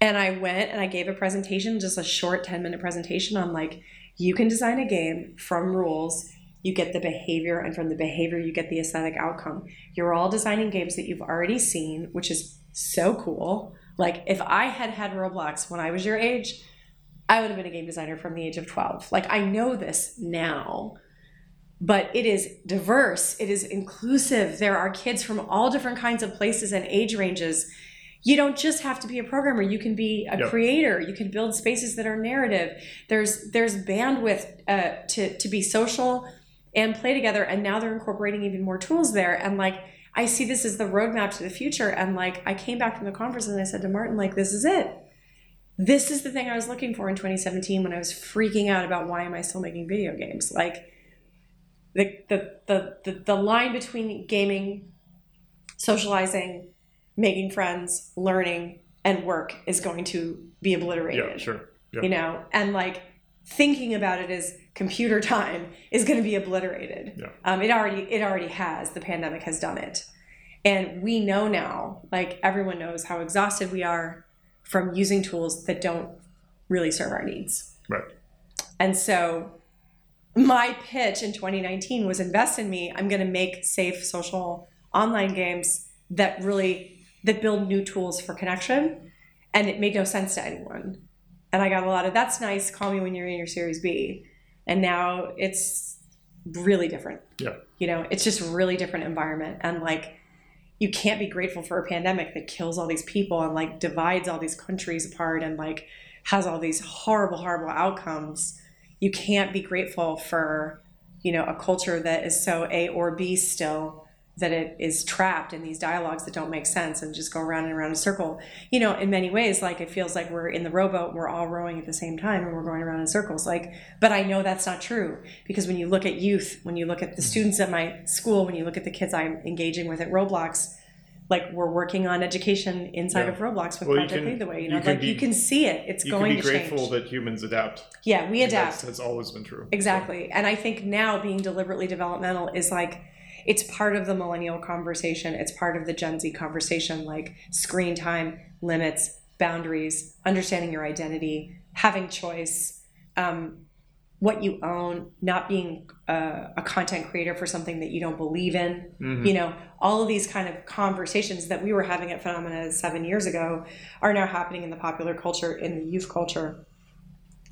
And I went and I gave a presentation, just a short 10 minute presentation on like, you can design a game from rules. You get the behavior, and from the behavior, you get the aesthetic outcome. You're all designing games that you've already seen, which is so cool. Like, if I had had Roblox when I was your age, I would have been a game designer from the age of 12. Like, I know this now, but it is diverse, it is inclusive. There are kids from all different kinds of places and age ranges. You don't just have to be a programmer. You can be a Yep. creator. You can build spaces that are narrative. There's there's bandwidth uh, to to be social and play together. And now they're incorporating even more tools there. And like I see this as the roadmap to the future. And like I came back from the conference and I said to Martin, like this is it. This is the thing I was looking for in 2017 when I was freaking out about why am I still making video games? Like the the the the, the line between gaming, socializing, making friends, learning, and work is going to be obliterated Yeah, sure. Yeah. you know and like thinking about it as computer time is going to be obliterated. Yeah. um, it already it already has the pandemic has done it. And we know now like everyone knows how exhausted we are from using tools that don't really serve our needs. Right. and so my pitch in 2019 was invest in me. I'm going to make safe social online games that really that build new tools for connection and it made no sense to anyone. And i got a lot of that's nice call me when you're in your series b and now it's really different. Yeah. you know it's just really different environment. And like you can't be grateful for a pandemic that kills all these people and like divides all these countries apart and like has all these horrible horrible outcomes. You can't be grateful for you know a culture that is so a or b still that it is trapped in these dialogues that don't make sense and just go around and around in a circle you know in many ways like it feels like we're in the rowboat we're all rowing at the same time and we're going around in circles like but i know that's not true because when you look at youth when you look at the mm-hmm. students at my school when you look at the kids i'm engaging with at roblox like we're working on education inside Yeah. of roblox with Well, you project lead the way you you know can like you can see it it's You going can be to grateful change that humans adapt. yeah we adapt That's, that's always been true. Exactly. And I think now being deliberately developmental is like it's part of the millennial conversation. It's part of the Gen Z conversation like screen time, limits, boundaries, understanding your identity, having choice, um, what you own, not being uh, a content creator for something that you don't believe in. Mhm. You know, all of these kind of conversations that we were having at Funomena seven years ago are now happening in the popular culture, in the youth culture.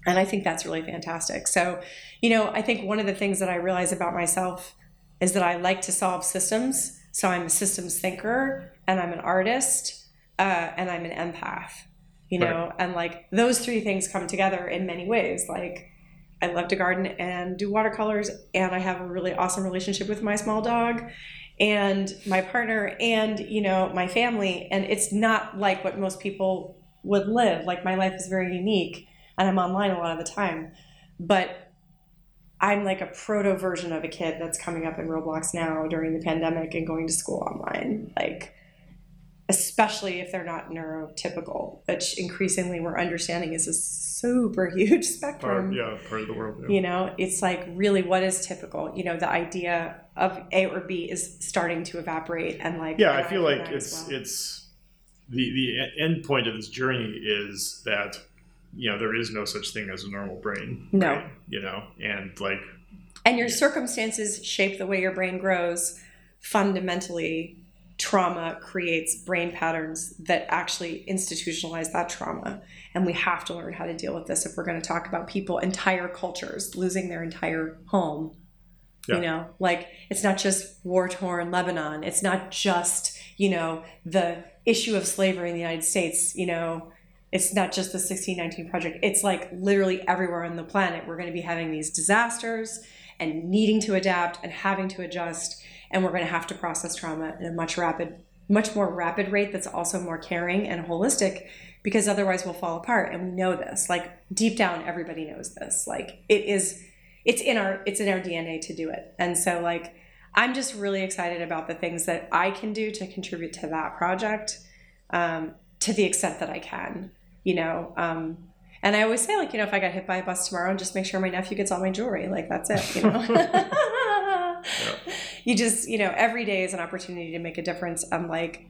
And I think that's really fantastic. So, you know, I think one of the things that I realize about myself is that I like to solve systems. So I'm a systems thinker and I'm an artist uh, and I'm an empath, you know, and like those three things come together in many ways. Like, I love to garden and do watercolors, and I have a really awesome relationship with my small dog and my partner and, you know, my family. And it's not like what most people would live. Like, my life is very unique and I'm online a lot of the time. But I'm like a proto version of a kid that's coming up in Roblox now during the pandemic and going to school online. Like, especially if they're not neurotypical, which increasingly we're understanding is a super huge spectrum. Part, yeah, part of the world. Yeah. You know, it's like really what is typical. You know, the idea of A or B is starting to evaporate, and like yeah, I feel like it's well. it's the the end point of this journey is that you know there is no such thing as a normal brain. No. right? you know, and like and your circumstances shape the way your brain grows. Fundamentally, trauma creates brain patterns that actually institutionalize that trauma, and we have to learn how to deal with this if we're going to talk about people, entire cultures losing their entire home. Yeah. You know, like it's not just war torn Lebanon. It's not just, you know, the issue of slavery in the United States. You know, it's not just the 1619 Project. It's like literally everywhere on the planet. We're going to be having these disasters and needing to adapt and having to adjust. And we're going to have to process trauma in a much rapid, much more rapid rate that's also more caring and holistic because otherwise we'll fall apart. And we know this. Like deep down, everybody knows this. Like it is it's in our it's in our DNA to do it. And so like I'm just really excited about the things that I can do to contribute to that project um, to the extent that I can, you know. Um, and I always say like, you know, if I got hit by a bus tomorrow, and just make sure my nephew gets all my jewelry. Like that's it, you know. You just, you know, every day is an opportunity to make a difference. I'm like,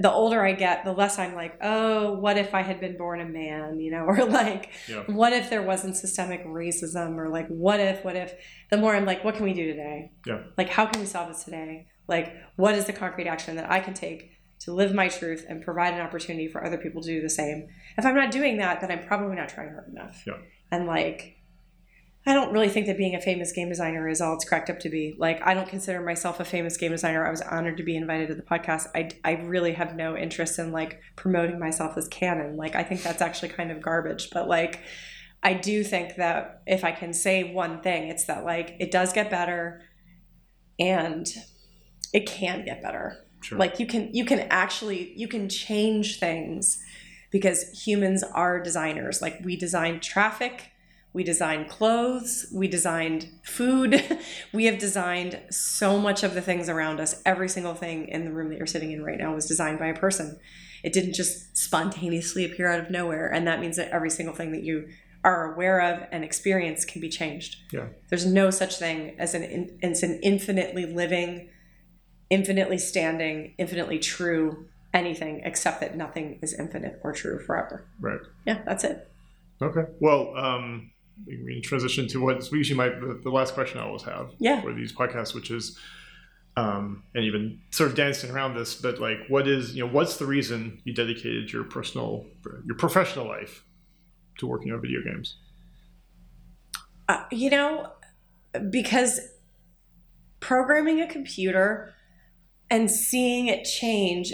the older I get, the less I'm like, oh, what if I had been born a man, you know, or like, Yeah. what if there wasn't systemic racism, or like, what if, what if, the more I'm like, what can we do today? Yeah. Like, how can we solve this today? Like, what is the concrete action that I can take to live my truth and provide an opportunity for other people to do the same? If I'm not doing that, then I'm probably not trying hard enough. Yeah. And like, I don't really think that being a famous game designer is all it's cracked up to be. Like, I don't consider myself a famous game designer. I was honored to be invited to the podcast. I, I really have no interest in like promoting myself as canon. Like, I think that's actually kind of garbage. But like, I do think that if I can say one thing, it's that like it does get better and it can get better Sure. like you can you can actually you can change things because humans are designers. Like we design traffic we design clothes we designed food. We have designed so much of the things around us. Every single thing in the room that you're sitting in right now was designed by a person. It didn't just spontaneously appear out of nowhere and that means that every single thing that you are aware of and experience can be changed. Yeah. there's no such thing as an in, as an infinitely living infinitely standing, infinitely true anything except that nothing is infinite or true forever. Right. Yeah, that's it. Okay. Well, um, we can transition to what's usually my the, the last question I always have Yeah. for these podcasts, which is, um, and even sort of dancing around this, but like, what is you know, what's the reason you dedicated your personal, your professional life to working on video games? Uh, you know, because programming a computer and seeing it change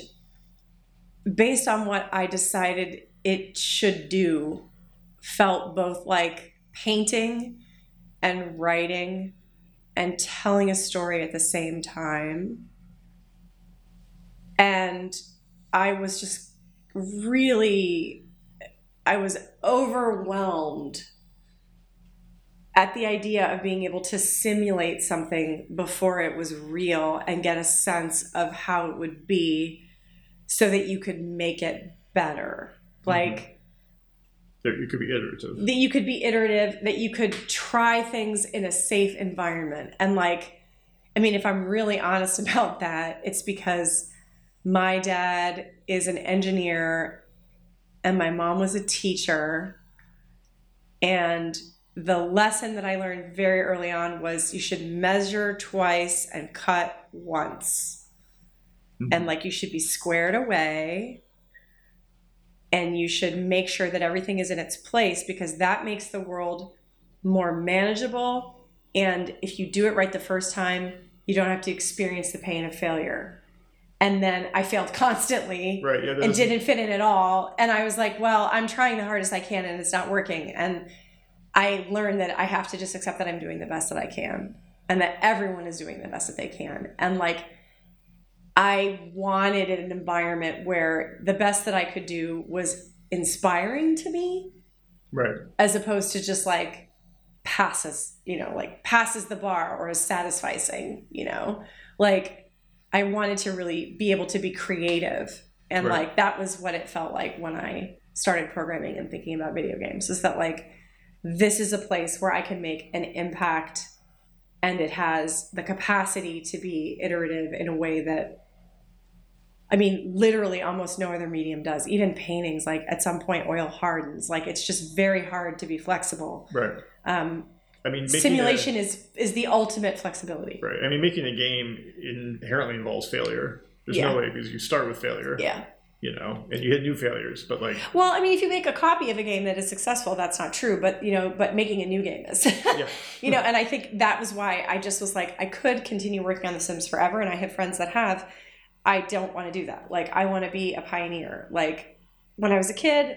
based on what I decided it should do felt both like painting and writing and telling a story at the same time. And I was just really, I was overwhelmed at the idea of being able to simulate something before it was real and get a sense of how it would be so that you could make it better. Mm-hmm. Like, That it could be iterative. that you could be iterative, that you could try things in a safe environment. And like, I mean, if I'm really honest about that, it's because my dad is an engineer and my mom was a teacher. And the lesson that I learned very early on was you should measure twice and cut once. Mhm. And like, you should be squared away and you should make sure that everything is in its place because that makes the world more manageable and if you do it right the first time you don't have to experience the pain of failure and then i failed constantly Right. Yeah. and didn't fit in at all and i was like well i'm trying the hardest i can and it's not working and i learned that i have to just accept that i'm doing the best that i can and that everyone is doing the best that they can and like I wanted an environment where the best that I could do was inspiring to me Right. as opposed to just like passes, you know, like passes the bar or is satisficing, you know? Like I wanted to really be able to be creative. And Right. like that was what it felt like when I started programming and thinking about video games is that like this is a place where I can make an impact and it has the capacity to be iterative in a way that I mean, literally almost no other medium does. Even paintings, like at some point, oil hardens. Like it's just very hard to be flexible. Right. Um, I mean, simulation is is the ultimate flexibility. Right. I mean, making a game inherently involves failure. There's Yeah. no way because you start with failure. Yeah. You know, and you hit new failures, but like, Well, I mean, if you make a copy of a game that is successful, that's not true. But you know, but making a new game is. yeah. you know, and I think that was why I just was like, I could continue working on The Sims forever, and I have friends that have. I don't want to do that. Like, I want to be a pioneer. Like, when I was a kid,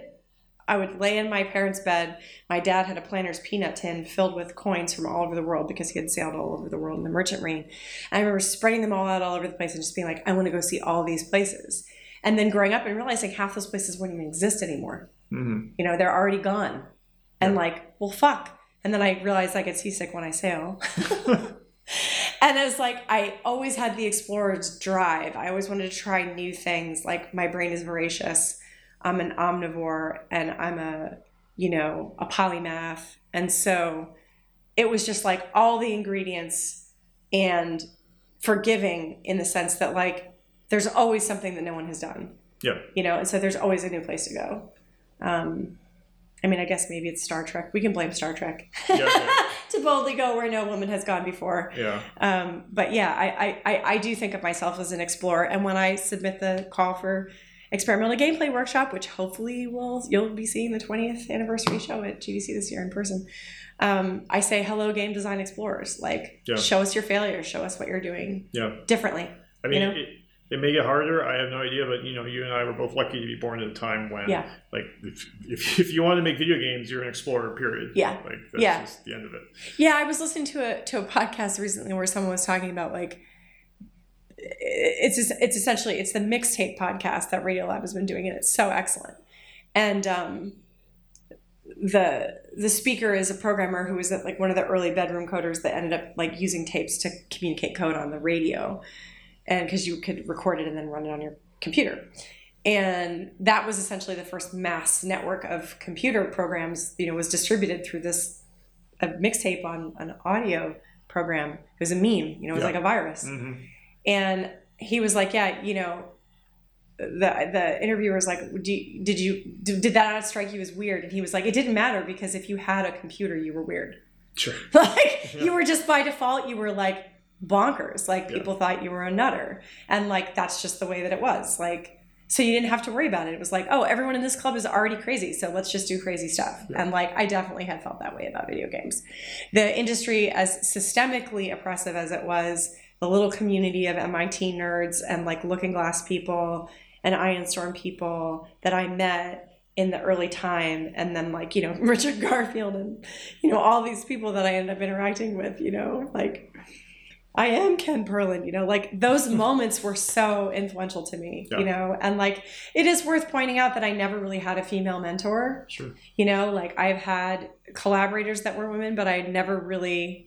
I would lay in my parents' bed. My dad had a planter's peanut tin filled with coins from all over the world because he had sailed all over the world in the merchant marine. I remember spreading them all out all over the place and just being like, I want to go see all these places. And then growing up and realizing half those places wouldn't even exist anymore. hmm You know, they're already gone. And like, well, fuck. And then I realized I get seasick when I sail. and it's like I always had the explorer's drive. I always wanted to try new things. Like my brain is voracious. I'm an omnivore and I'm a, you know, a polymath. And so it was just like all the ingredients and forgiving in the sense that like there's always something that no one has done. Yeah. You know, and so there's always a new place to go. Um, I mean, I guess maybe it's Star Trek. We can blame Star Trek Yeah, yeah. to boldly go where no woman has gone before. Yeah. Um, but yeah, I, I, I, do think of myself as an explorer. And when I submit the call for experimental gameplay workshop, which hopefully will you'll be seeing the 20th anniversary show at GDC this year in person, um, I say hello, game design explorers. Like, Yeah. show us your failures, show us what you're doing Yeah. differently. I mean, You know? it, it may get harder. I have no idea, but you know, you and I were both lucky to be born at a time when, Yeah. like, if, if, if you want to make video games, you're an explorer. Period. Yeah. Like that's Yeah. just the end of it. Yeah, I was listening to a to a podcast recently where someone was talking about like it's just, it's essentially it's the mixtape podcast that Radiolab has been doing and it's so excellent. And um, the the speaker is a programmer who was like one of the early bedroom coders that ended up like using tapes to communicate code on the radio, and because you could record it and then run it on your computer. And that was essentially the first mass network of computer programs. You know, was distributed through this a mixtape on an audio program. It was a meme. You know, it was Yeah. like a virus. hmm And he was like, "Yeah, you know." The the interviewer was like, Do you, "Did you did, did that not strike you as weird?" And he was like, "It didn't matter because if you had a computer, you were weird. Sure. Like Yeah. you were just by default, you were like bonkers. Like Yeah. people thought you were a nutter, and like that's just the way that it was. Like so you didn't have to worry about it. It was like, oh, everyone in this club is already crazy, so let's just do crazy stuff. Yeah. And like I definitely had felt that way about video games. The industry, as systemically oppressive as it was, the little community of MIT nerds and like Looking Glass people and Ion Storm people that I met in the early time, and then like you know Richard Garfield and you know all these people that I ended up interacting with, you know, like I am Ken Perlin, you know, like those moments were so influential to me, Yeah. you know, and like it is worth pointing out that I never really had a female mentor, Sure. you know, like I've had collaborators that were women, but I never really.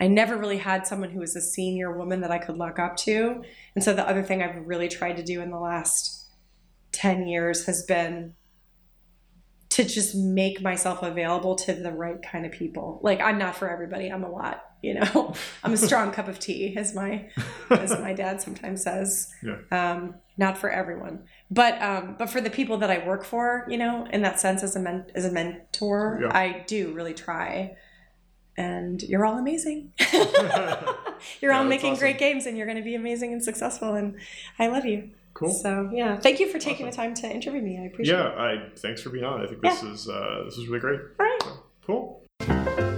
I never really had someone who was a senior woman that I could look up to. And so the other thing I've really tried to do in the last 10 years has been to just make myself available to the right kind of people. Like I'm not for everybody. I'm a lot, you know. I'm a strong cup of tea, as my as my dad sometimes says. Yeah. Um, not for everyone, but um, but for the people that I work for, you know, in that sense, as a men- as a mentor, Yeah. I do really try. And you're all amazing. you're Yeah, all making awesome. great games, and you're going to be amazing and successful. And I love you. Cool. So yeah, thank you for taking Awesome. the time to interview me. I appreciate Yeah. it. I thanks for being on. I think this is uh, this is really great. All right. So, cool.